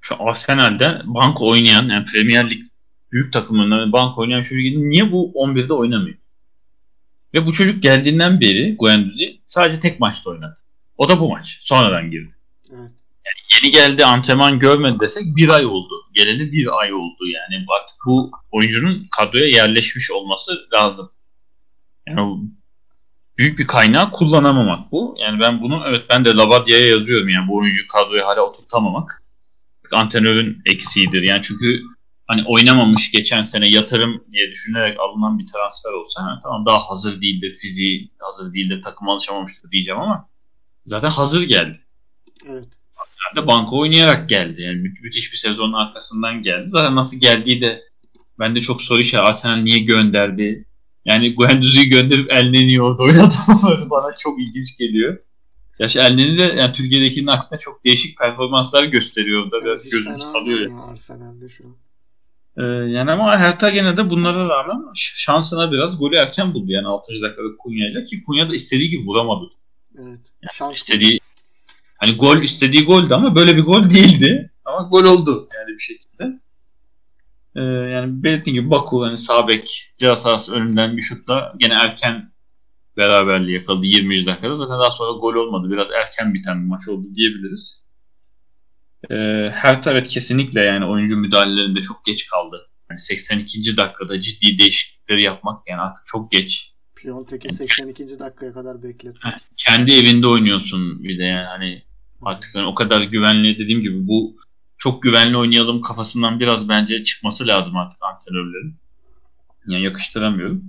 Şu Arsenal'de bank oynayan yani Premier Lig büyük takımlarında bank oynayan çocuk niye bu 11'de oynamıyor? Ve bu çocuk geldiğinden beri Guendouzi sadece tek maçta oynadı. O da bu maç. Sonradan girdi. Evet. Yeni geldi antrenman görmedi desek bir ay oldu. Geleli bir ay oldu yani. Artık bu oyuncunun kadroya yerleşmiş olması lazım. Yani büyük bir kaynağı kullanamamak bu. Yani ben bunu evet ben de Labadia'ya yazıyorum yani bu oyuncu kadroya hala oturtamamak. Antrenörün eksiğidir. Yani çünkü hani oynamamış geçen sene yatırım diye düşünerek alınan bir transfer olsa ha, tamam daha hazır değildir fiziği hazır değildir takım alışamamıştır diyeceğim ama zaten hazır geldi. Evet. Zaten banka oynayarak geldi. Yani mü- müthiş bir sezonun arkasından geldi. Zaten nasıl geldiği de bende çok soru işareti. Arsenal niye gönderdi? Yani Guendouzi'yi gönderip Elneni'yi orada oynatmaları bana çok ilginç geliyor. Yaş Elneni de yani Türkiye'dekinin aksine çok değişik performanslar gösteriyor da biraz gözümüz kalıyor. Yani. Arsenal'de şu an. Ee, yani ama Hertha gene de bunlara rağmen şansına biraz golü erken buldu. Yani 6. dakikada Kunya'yla ki Kunya da istediği gibi vuramadı. Evet. Şans İstediği hani gol istediği goldü ama böyle bir gol değildi. Ama gol oldu yani bir şekilde. Ee, yani belirttiğim gibi Baku hani sağ bek ceza sahası önünden bir şutla gene erken beraberliği yakaladı 20. dakikada. Zaten daha sonra gol olmadı. Biraz erken biten bir maç oldu diyebiliriz. Ee, Hertha evet kesinlikle yani oyuncu müdahalelerinde çok geç kaldı. Yani 82. dakikada ciddi değişiklikleri yapmak yani artık çok geç. Piontek'i 82. dakikaya kadar bekletti. Heh, kendi evinde oynuyorsun bir de yani hani artık hani o kadar güvenli dediğim gibi bu çok güvenli oynayalım kafasından biraz bence çıkması lazım artık antrenörlerin. Yani yakıştıramıyorum.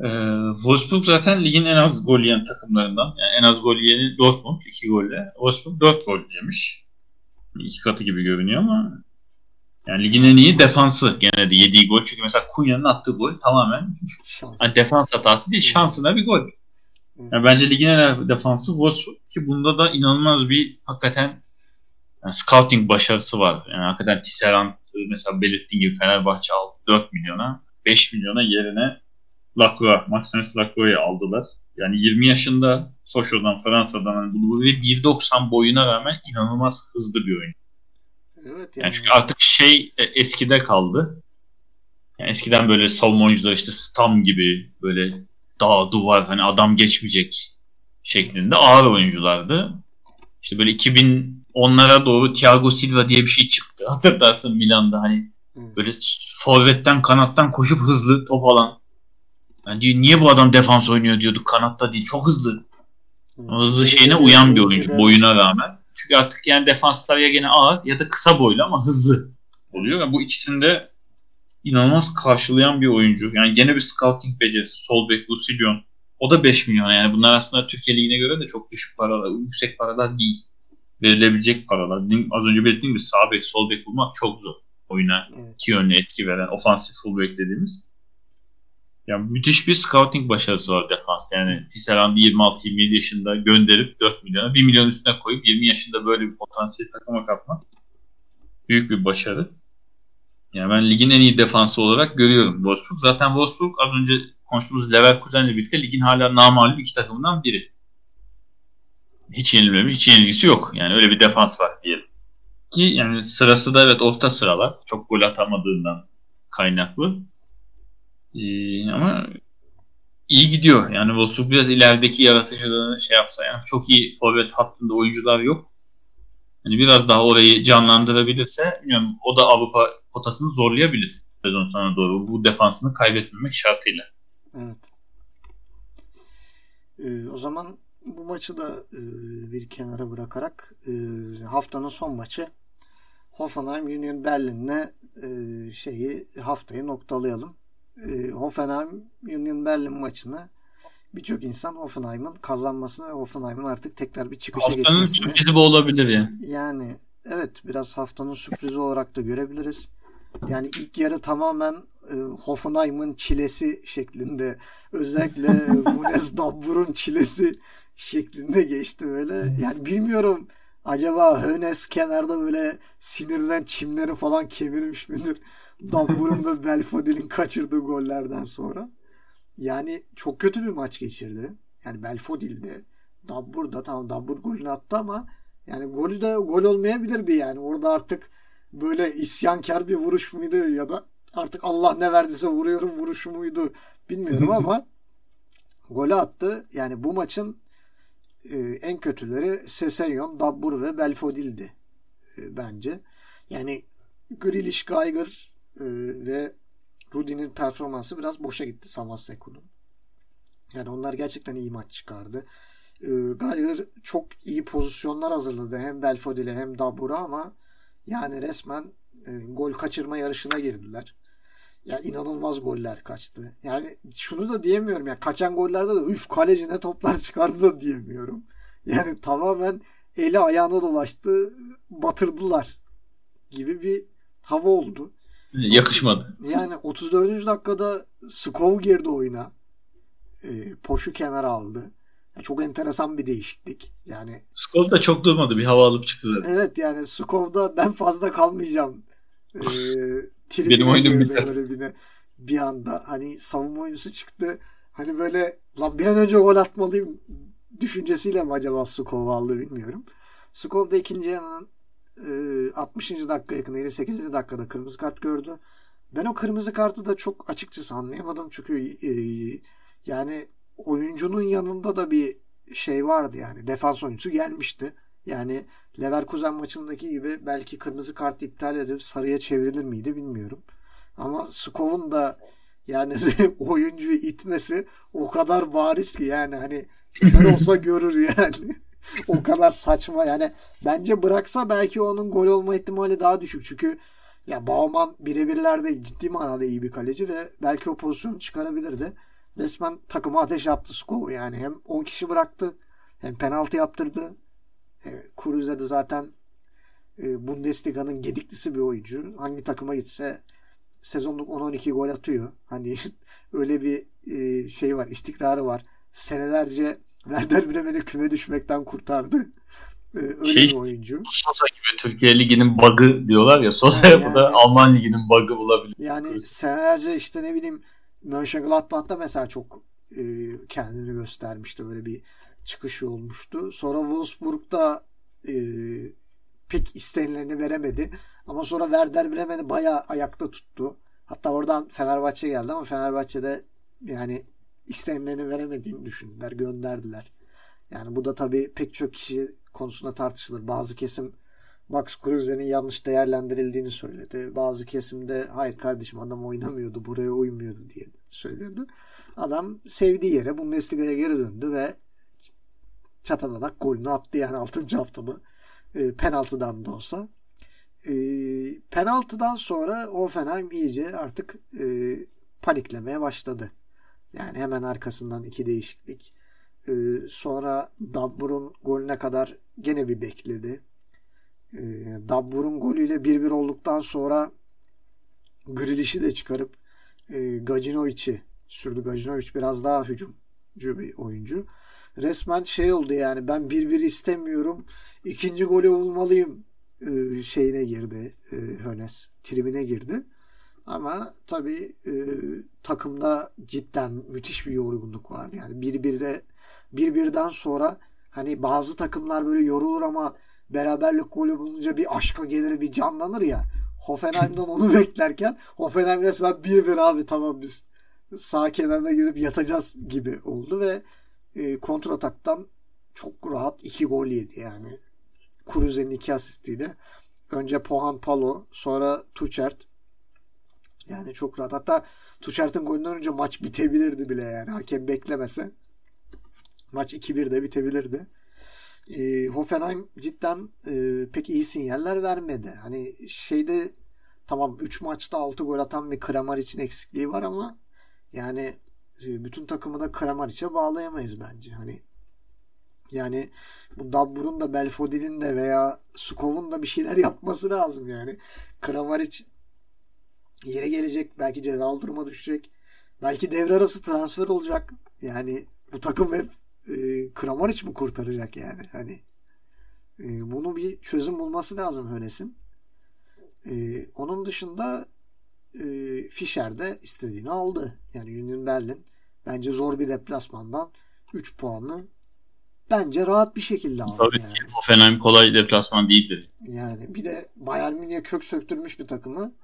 Ee, Wolfsburg zaten ligin en az gol yiyen takımlarından. Yani en az gol yiyeni Dortmund 2 golle. Wolfsburg 4 gol yemiş. İki katı gibi görünüyor ama yani ligin en iyi defansı gene de yediği gol. Çünkü mesela Kunya'nın attığı gol tamamen hani defans hatası değil şansına bir gol. Yani bence ligin en defansı Wolfsburg ki bunda da inanılmaz bir hakikaten yani scouting başarısı var. Yani hakikaten Tisserand mesela belirttiğin gibi Fenerbahçe aldı 4 milyona 5 milyona yerine Lacroix, Maximus Lacroix'ı aldılar. Yani 20 yaşında Sochaux'dan Fransa'dan hani bunu ve 1.90 boyuna rağmen inanılmaz hızlı bir oyuncu. Evet Yani yani. çünkü artık şey e, eskide kaldı. Yani eskiden böyle savunma oyuncular işte Stam gibi böyle dağ duvar hani adam geçmeyecek şeklinde ağır oyunculardı. İşte böyle 2010'lara doğru Thiago Silva diye bir şey çıktı. Hatırlarsın Milan'da hani Evet. böyle forvetten kanattan koşup hızlı top alan. Yani diyor, niye bu adam defans oynuyor diyorduk kanatta değil. Çok hızlı. O hızlı şeyine uyan bir oyuncu boyuna rağmen. Çünkü artık yani defanslar ya gene ağır ya da kısa boylu ama hızlı oluyor. Ve bu ikisini de inanılmaz karşılayan bir oyuncu. Yani gene bir scouting becerisi. Sol bek Lucilion. O da 5 milyon yani. Bunlar aslında Türkiye Ligi'ne göre de çok düşük paralar, yüksek paralar değil. Verilebilecek paralar. Az önce belirttiğim gibi sağ bek, sol bek bulmak çok zor. Oyuna Evet. iki yönlü etki veren, ofansif full bek dediğimiz. Yani müthiş bir scouting başarısı var defans. Yani Tisserand'ı 26-27 yaşında gönderip 4 milyona 1 milyon üstüne koyup 20 yaşında böyle bir potansiyel takıma katmak büyük bir başarı. Yani ben ligin en iyi defansı olarak görüyorum Wolfsburg. Zaten Wolfsburg az önce konuştuğumuz Leverkusen'le birlikte ligin hala namalip iki takımından biri. Hiç yenilmemiş, hiç yenilgisi yok. Yani öyle bir defans var diyelim. Ki yani sırası da evet orta sıralar. Çok gol atamadığından kaynaklı. Ee, ama iyi gidiyor. Yani Wolfsburg biraz ilerideki yaratıcılığını şey yapsa. Yani çok iyi forvet hattında oyuncular yok. Hani biraz daha orayı canlandırabilirse bilmiyorum, o da Avrupa potasını zorlayabilir sezon sonuna doğru. Bu defansını kaybetmemek şartıyla. Evet. Ee, o zaman bu maçı da e, bir kenara bırakarak e, haftanın son maçı Hoffenheim Union Berlin'le e, şeyi haftayı noktalayalım. E, Hoffenheim Union Berlin maçını birçok insan Hoffenheim'ın kazanmasını ve Hoffenheim'ın artık tekrar bir çıkışa Haftanın geçmesini sürprizi bu olabilir yani. yani evet biraz haftanın sürprizi olarak da görebiliriz. Yani ilk yarı tamamen e, Hoffenheim'ın çilesi şeklinde özellikle e, Munes Dabbur'un çilesi şeklinde geçti böyle. Yani bilmiyorum acaba Hönes kenarda böyle sinirden çimleri falan kemirmiş midir? Dabbur'un ve Belfodil'in kaçırdığı gollerden sonra. Yani çok kötü bir maç geçirdi. Yani Belfodil de Dabbur da tamam Dabbur golünü attı ama yani golü de gol olmayabilirdi yani. Orada artık böyle isyankar bir vuruş muydu ya da artık Allah ne verdiyse vuruyorum vuruşu muydu bilmiyorum ama golü attı. Yani bu maçın e, en kötüleri Sesenyon, Dabbur ve Belfodil'di e, bence. Yani Grealish, Geiger e, ve Rudy'nin performansı biraz boşa gitti Samaseko'nun. Yani onlar gerçekten iyi maç çıkardı. E, Geiger çok iyi pozisyonlar hazırladı hem Belfodil'e hem Dabbur'a ama yani resmen e, gol kaçırma yarışına girdiler. Ya inanılmaz goller kaçtı. Yani şunu da diyemiyorum ya kaçan gollerde de üf kaleci ne toplar çıkardı da diyemiyorum. Yani tamamen eli ayağına dolaştı batırdılar gibi bir hava oldu. Yakışmadı. Yani 34. dakikada Skov girdi oyuna. E, Poşu kenara aldı. Yani çok enteresan bir değişiklik. Yani Skov da çok durmadı. Bir hava alıp çıktı zaten. Evet yani Skov'da ben fazla kalmayacağım. E, Benim oyunum biter. Böyle bir, bir anda hani savunma oyuncusu çıktı. Hani böyle lan bir an önce gol atmalıyım düşüncesiyle mi acaba Skov aldı bilmiyorum. Skov da ikinci yarının e, 60. dakika yakın 58. dakikada kırmızı kart gördü. Ben o kırmızı kartı da çok açıkçası anlayamadım çünkü e, yani oyuncunun yanında da bir şey vardı yani defans oyuncusu gelmişti. Yani Leverkusen maçındaki gibi belki kırmızı kart iptal edip sarıya çevrilir miydi bilmiyorum. Ama Skov'un da yani oyuncuyu itmesi o kadar bariz ki yani hani kör olsa görür yani. o kadar saçma yani bence bıraksa belki onun gol olma ihtimali daha düşük çünkü ya Bauman birebirlerde ciddi manada iyi bir kaleci ve belki o pozisyonu çıkarabilirdi. Resmen takıma ateş attı Skov yani hem 10 kişi bıraktı hem penaltı yaptırdı. E, Kruse de zaten e, Bundesliga'nın gediklisi bir oyuncu. Hangi takıma gitse sezonluk 10-12 gol atıyor. Hani öyle bir e, şey var, istikrarı var. Senelerce Werder Bremen'i küme düşmekten kurtardı. Ee, öyle şey, bir oyuncu. Sosa gibi Türkiye Ligi'nin bug'ı diyorlar ya. Sosa yani, bu da Alman Ligi'nin bug'ı bulabilir. Yani senelerce işte ne bileyim Mönchengladbach'ta mesela çok e, kendini göstermişti. Böyle bir çıkışı olmuştu. Sonra Wolfsburg'da e, pek istenileni veremedi. Ama sonra Werder Bremen'i bayağı ayakta tuttu. Hatta oradan Fenerbahçe geldi ama Fenerbahçe'de yani istenileni veremediğini düşündüler, gönderdiler. Yani bu da tabii pek çok kişi konusunda tartışılır. Bazı kesim Max Kruse'nin yanlış değerlendirildiğini söyledi. Bazı kesimde hayır kardeşim adam oynamıyordu, buraya uymuyordu diye söylüyordu. Adam sevdiği yere Bundesliga'ya geri döndü ve çatalanak golünü attı yani 6. haftada. E, penaltıdan da olsa. E, penaltıdan sonra Offenheim iyice artık e, paniklemeye başladı. Yani hemen arkasından iki değişiklik. Ee, sonra Dabbur'un golüne kadar gene bir bekledi. Ee, Dabbur'un golüyle 1-1 olduktan sonra Grealish'i de çıkarıp e, Gajinovic'i sürdü. Gajinovic biraz daha hücumcu bir oyuncu. Resmen şey oldu yani ben 1-1 istemiyorum. İkinci golü bulmalıyım e, şeyine girdi. E, Hönes tribine girdi. Ama tabii e, takımda cidden müthiş bir yorgunluk vardı. Yani bir birde bir birden sonra hani bazı takımlar böyle yorulur ama beraberlik golü bulunca bir aşka gelir bir canlanır ya. Hoffenheim'dan onu beklerken Hoffenheim resmen bir bir abi tamam biz sağ kenarına gidip yatacağız gibi oldu ve e, kontrataktan çok rahat iki gol yedi yani. Kruse'nin iki asistiyle. Önce Pohan Palo sonra Tuchert yani çok rahat. Hatta Tuşart'ın golünden önce maç bitebilirdi bile yani. Hakem beklemese. Maç 2-1 de bitebilirdi. E, Hoffenheim cidden e, pek iyi sinyaller vermedi. Hani şeyde tamam 3 maçta 6 gol atan bir Kramaric'in eksikliği var ama yani e, bütün takımı da Kramaric'e bağlayamayız bence. Hani yani bu Dabbur'un da Belfodil'in de veya Sukov'un da bir şeyler yapması lazım yani. Kramaric yere gelecek. Belki cezalı duruma düşecek. Belki devre arası transfer olacak. Yani bu takım hep e, Kramaric mi kurtaracak yani? Hani E, bunu bir çözüm bulması lazım Hönes'in. E, onun dışında e, Fischer de istediğini aldı. Yani Union Berlin bence zor bir deplasmandan 3 puanı bence rahat bir şekilde aldı. Tabii yani. Hoffenheim kolay deplasman değildir. Yani bir de Bayern Münih'e kök söktürmüş bir takımı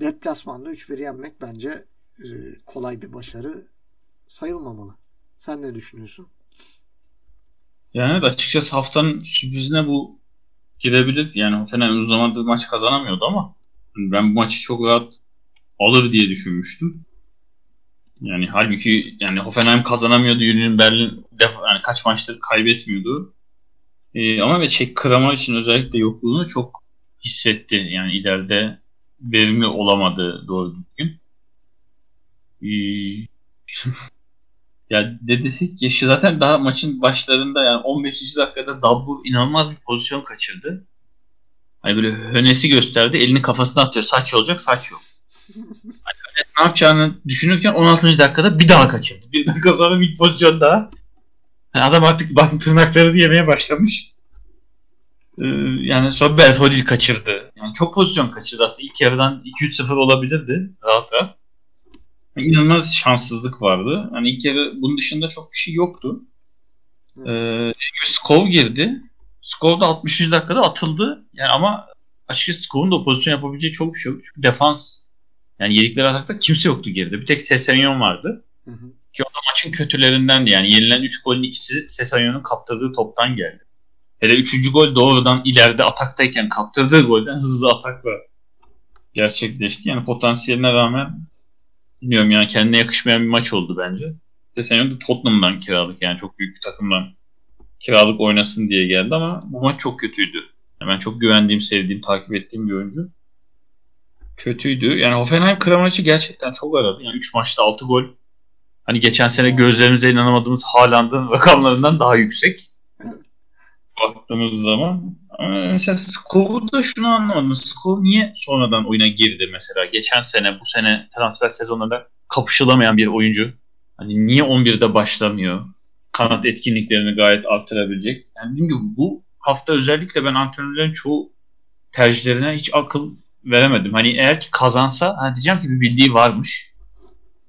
deplasmanda 3-1 yenmek bence e, kolay bir başarı sayılmamalı. Sen ne düşünüyorsun? Yani evet, açıkçası haftanın sürprizine bu girebilir. Yani Hoffenheim uzun zamandır maç kazanamıyordu ama ben bu maçı çok rahat alır diye düşünmüştüm. Yani halbuki yani Hoffenheim kazanamıyordu. Union Berlin def yani kaç maçtır kaybetmiyordu. Ee, ama ve şey Kramar için özellikle yokluğunu çok hissetti. Yani ileride verimli olamadı doğru düzgün. Ee, ya dedesik yaşı zaten daha maçın başlarında yani 15. dakikada Dabbu inanılmaz bir pozisyon kaçırdı. Hani böyle hönesi gösterdi. Elini kafasına atıyor. Saç olacak. Saç yok. Hani Hönes ne yapacağını düşünürken 16. dakikada bir daha kaçırdı. Bir dakika sonra bir pozisyon daha. Yani adam artık bak tırnakları yemeye başlamış. Ee, yani sonra Belfodil kaçırdı. Yani çok pozisyon kaçırdı aslında. İlk yarıdan 2-3-0 olabilirdi. Rahat rahat. İnanılmaz şanssızlık vardı. Hani ilk yarı bunun dışında çok bir şey yoktu. Ee, Skov girdi. Skov da 60. dakikada atıldı. Yani ama açıkçası Skov'un da pozisyon yapabileceği çok bir şey yok. Çünkü defans yani yedikleri atakta kimse yoktu geride. Bir tek Sesenyon vardı. Hı hı. Ki o da maçın kötülerindendi. Yani yenilen 3 golün ikisi Sesanyon'un kaptırdığı toptan geldi. Hele 3. gol doğrudan ileride ataktayken kaptırdığı golden hızlı atakla gerçekleşti. Yani potansiyeline rağmen bilmiyorum yani kendine yakışmayan bir maç oldu bence. Sesenyon da Tottenham'dan kiralık yani çok büyük bir takımdan kiralık oynasın diye geldi ama bu maç çok kötüydü. Yani ben çok güvendiğim, sevdiğim, takip ettiğim bir oyuncu. Kötüydü. Yani Hoffenheim Kramarić'i gerçekten çok aradı. Yani 3 maçta 6 gol. Hani geçen sene gözlerimize inanamadığımız Haaland'ın rakamlarından daha yüksek. Baktığımız zaman. Ama mesela Skov'u da şunu anlamadım. Skov niye sonradan oyuna girdi mesela? Geçen sene, bu sene transfer sezonunda kapışılamayan bir oyuncu. Hani niye 11'de başlamıyor? Kanat etkinliklerini gayet artırabilecek. Yani dediğim gibi bu hafta özellikle ben antrenörlerin çoğu tercihlerine hiç akıl veremedim. Hani eğer ki kazansa hani diyeceğim ki bir bildiği varmış.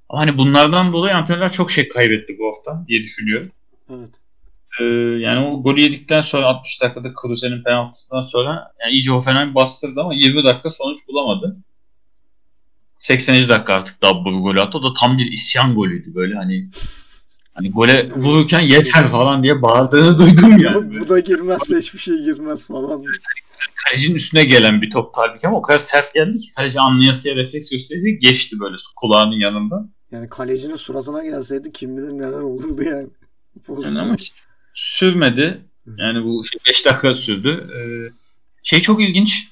Ama hani bunlardan dolayı antrenörler çok şey kaybetti bu hafta diye düşünüyorum. Evet. Ee, yani o golü yedikten sonra 60 dakikada Kruse'nin penaltısından sonra yani iyice Hoffenheim bastırdı ama 20 dakika sonuç bulamadı. 80. dakika artık Dabbur'u golü attı. O da tam bir isyan golüydü böyle hani hani gole vururken yeter falan diye bağırdığını duydum Ya yani. bu da girmezse hiçbir şey girmez falan. Kalecinin üstüne gelen bir top halbuki ama o kadar sert geldi ki kaleci anlayasıya refleks gösterdi geçti böyle kulağının yanında. Yani kalecinin suratına gelseydi kim bilir neler olurdu yani. Yani ama hiç sürmedi. Yani bu 5 dakika sürdü. Ee, şey çok ilginç.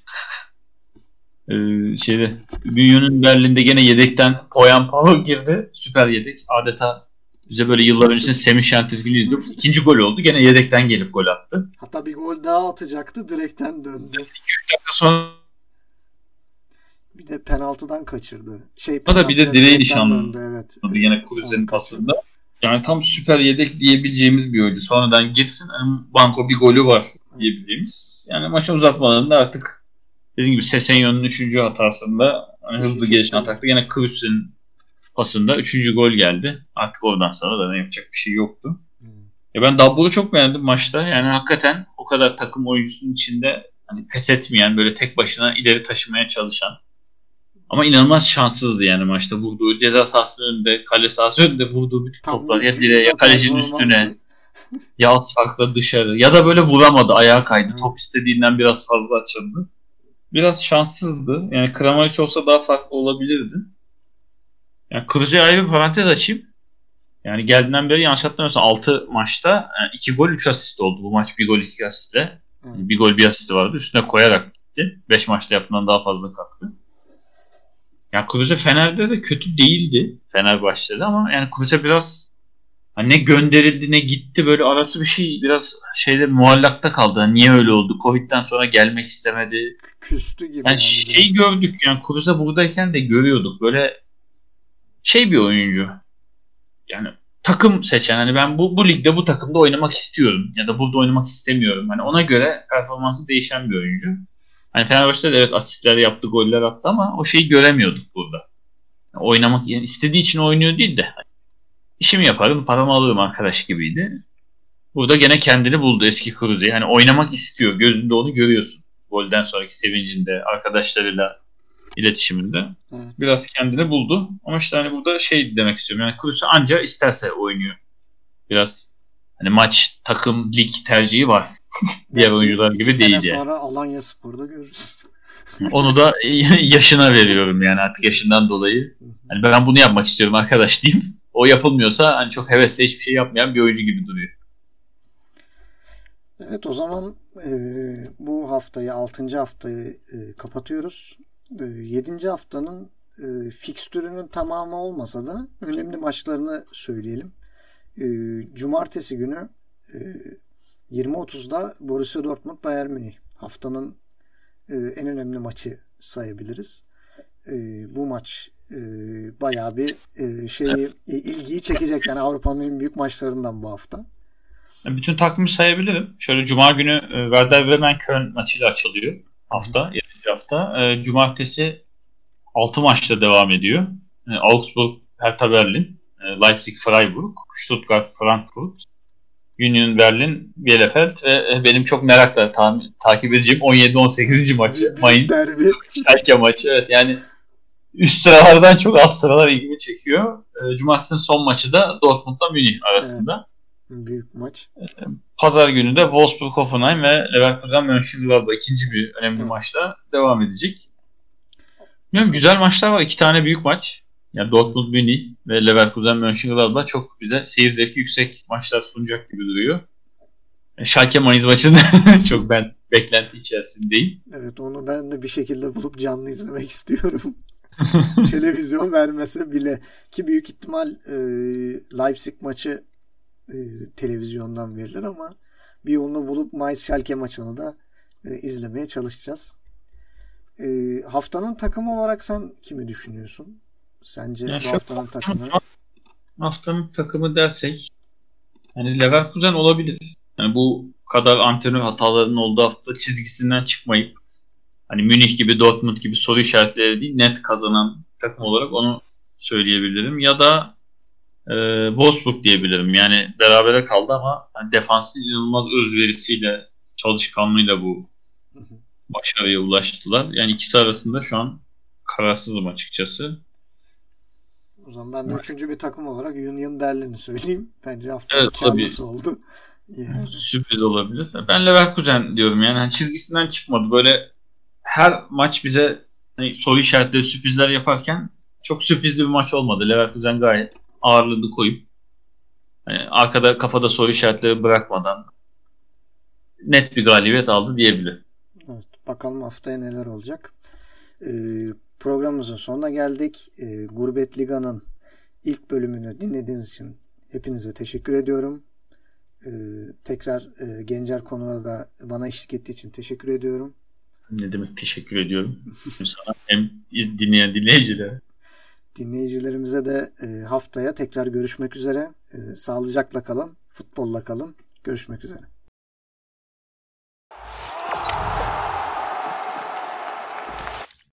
Ee, şeyde Bünyo'nun Berlin'de gene yedekten Poyan Palo girdi. Süper yedek. Adeta bize böyle yıllar öncesinde Semih Şentürk'ünü izliyoruz. İkinci gol oldu. Gene yedekten gelip gol attı. Hatta bir gol daha atacaktı. Direkten döndü. 2-3 dakika sonra Bir de penaltıdan kaçırdı. Şey, da bir de direkten nişanlandı. Evet. Yine Kruse'nin pasında. Yani tam süper yedek diyebileceğimiz bir oyuncu. Sonradan girsin. Yani banko bir golü var diyebileceğimiz. Yani maçın uzatmalarında artık dediğim gibi Sesenyon'un 3. hatasında hani hızlı gelişen atakta yine Kruse'nin pasında 3. gol geldi. Artık oradan sonra da ne yapacak bir şey yoktu. Hmm. Ya ben Dabbo'yu çok beğendim maçta. Yani hakikaten o kadar takım oyuncusunun içinde hani pes etmeyen, böyle tek başına ileri taşımaya çalışan ama inanılmaz şanssızdı yani maçta. Vurduğu ceza sahası önünde, kale sahası önünde vurduğu bütün toplar ya direğe ya kalecinin üstüne ya alt farkla dışarı ya da böyle vuramadı ayağa kaydı. Top istediğinden biraz fazla açıldı. Biraz şanssızdı. Yani Kramaric olsa daha farklı olabilirdi. Yani Kruse'ye ayrı bir parantez açayım. Yani geldiğinden beri yanlış hatırlamıyorsam 6 maçta 2 gol 3 asist oldu. Bu maç 1 gol 2 asistle. Evet. Bir gol bir asisti vardı. Üstüne koyarak gitti. 5 maçta yaptığından daha fazla katkı. Yani Kruse Fener'de de kötü değildi. Fenerbahçe'de ama yani Kruse biraz hani ne gönderildi ne gitti böyle arası bir şey biraz şeyde muallakta kaldı. Hani niye öyle oldu? Covid'den sonra gelmek istemedi. Küstü gibi. Yani yani şeyi biraz. gördük yani Kruse buradayken de görüyorduk. Böyle şey bir oyuncu. Yani takım seçen hani ben bu bu ligde bu takımda oynamak istiyorum ya da burada oynamak istemiyorum. Hani ona göre performansı değişen bir oyuncu. Hani Fenerbahçe'de de evet asistler yaptı, goller attı ama o şeyi göremiyorduk burada. Yani oynamak yani istediği için oynuyor değil de işimi yaparım, paramı alırım arkadaş gibiydi. Burada gene kendini buldu eski Cruze'yi. Hani oynamak istiyor. Gözünde onu görüyorsun. Golden sonraki sevincinde, arkadaşlarıyla iletişiminde. Evet. Biraz kendini buldu. Ama işte hani burada şey demek istiyorum. Yani Cruze anca isterse oynuyor. Biraz hani maç, takım, lig tercihi var. Diğer oyuncular gibi değil yani. sonra Alanya Spor'da görürüz. Onu da yaşına veriyorum yani artık yaşından dolayı. Hani ben bunu yapmak istiyorum arkadaş diyeyim. O yapılmıyorsa hani çok hevesle hiçbir şey yapmayan bir oyuncu gibi duruyor. Evet o zaman e, bu haftayı 6. haftayı e, kapatıyoruz. E, 7. haftanın e, fikstürünün tamamı olmasa da önemli maçlarını söyleyelim. E, Cumartesi günü e, 20.30'da Borussia Dortmund Bayern Münih haftanın e, en önemli maçı sayabiliriz. E, bu maç e, bayağı bir e, şeyi e, ilgiyi çekecek yani Avrupa'nın en büyük maçlarından bu hafta. Bütün takvimi sayabilirim. Şöyle Cuma günü e, Werder Bremen Köln maçıyla açılıyor hafta, 7. hafta. E, cumartesi 6 maçta devam ediyor. E, Augsburg, Hertha Berlin, e, Leipzig, Freiburg, Stuttgart, Frankfurt, Union Berlin, Bielefeld ve e, benim çok merakla ta- takip edeceğim 17-18. maçı. Mainz, Schalke maçı. Evet yani üst sıralardan çok alt sıralar ilgimi çekiyor. E, Cumartesi'nin son maçı da Dortmund'la Münih arasında. Evet. Büyük maç. Pazar günü de Wolfsburg Hoffenheim ve Leverkusen Mönchengladbach ikinci bir önemli evet. maçla devam edecek. Bilmiyorum güzel maçlar var. İki tane büyük maç. Yani Dortmund Münih ve Leverkusen Mönchengladbach çok bize seyir zevki yüksek maçlar sunacak gibi duruyor. E, Schalke Mainz maçını çok ben beklenti içerisindeyim. Evet onu ben de bir şekilde bulup canlı izlemek istiyorum. Televizyon vermese bile ki büyük ihtimal e, Leipzig maçı e, televizyondan verilir ama bir yolunu bulup Mainz Schalke maçını da e, izlemeye çalışacağız. E, haftanın takımı olarak sen kimi düşünüyorsun? Sence yani bu haftanın takımı? Haftanın takımı dersek yani Leverkusen olabilir. Yani bu kadar antrenör hatalarının olduğu hafta çizgisinden çıkmayıp hani Münih gibi Dortmund gibi soru işaretleri değil net kazanan takım olarak onu söyleyebilirim. Ya da e, Wolfsburg diyebilirim. Yani berabere kaldı ama yani defansı inanılmaz özverisiyle, çalışkanlığıyla bu başarıya ulaştılar. Yani ikisi arasında şu an kararsızım açıkçası. O zaman ben de evet. üçüncü bir takım olarak Union Berlin'i söyleyeyim. Bence haftanın evet, karlısı oldu. Yani. Sürpriz olabilir. Ben Leverkusen diyorum yani. yani çizgisinden çıkmadı. Böyle her maç bize hani soru işaretleri sürprizler yaparken çok sürprizli bir maç olmadı. Leverkusen gayet ağırlığını koyup hani arkada kafada soru işaretleri bırakmadan net bir galibiyet aldı diyebilir. Evet, bakalım haftaya neler olacak. Ee, programımızın sonuna geldik. Ee, Gurbet Liga'nın ilk bölümünü dinlediğiniz için hepinize teşekkür ediyorum. Ee, tekrar e, Gencer konuda da bana eşlik ettiği için teşekkür ediyorum. Ne demek teşekkür ediyorum. Sana hem dinleyen dinleyicilere. Dinleyicilerimize de e, haftaya tekrar görüşmek üzere. E, sağlıcakla kalın, futbolla kalın. Görüşmek üzere.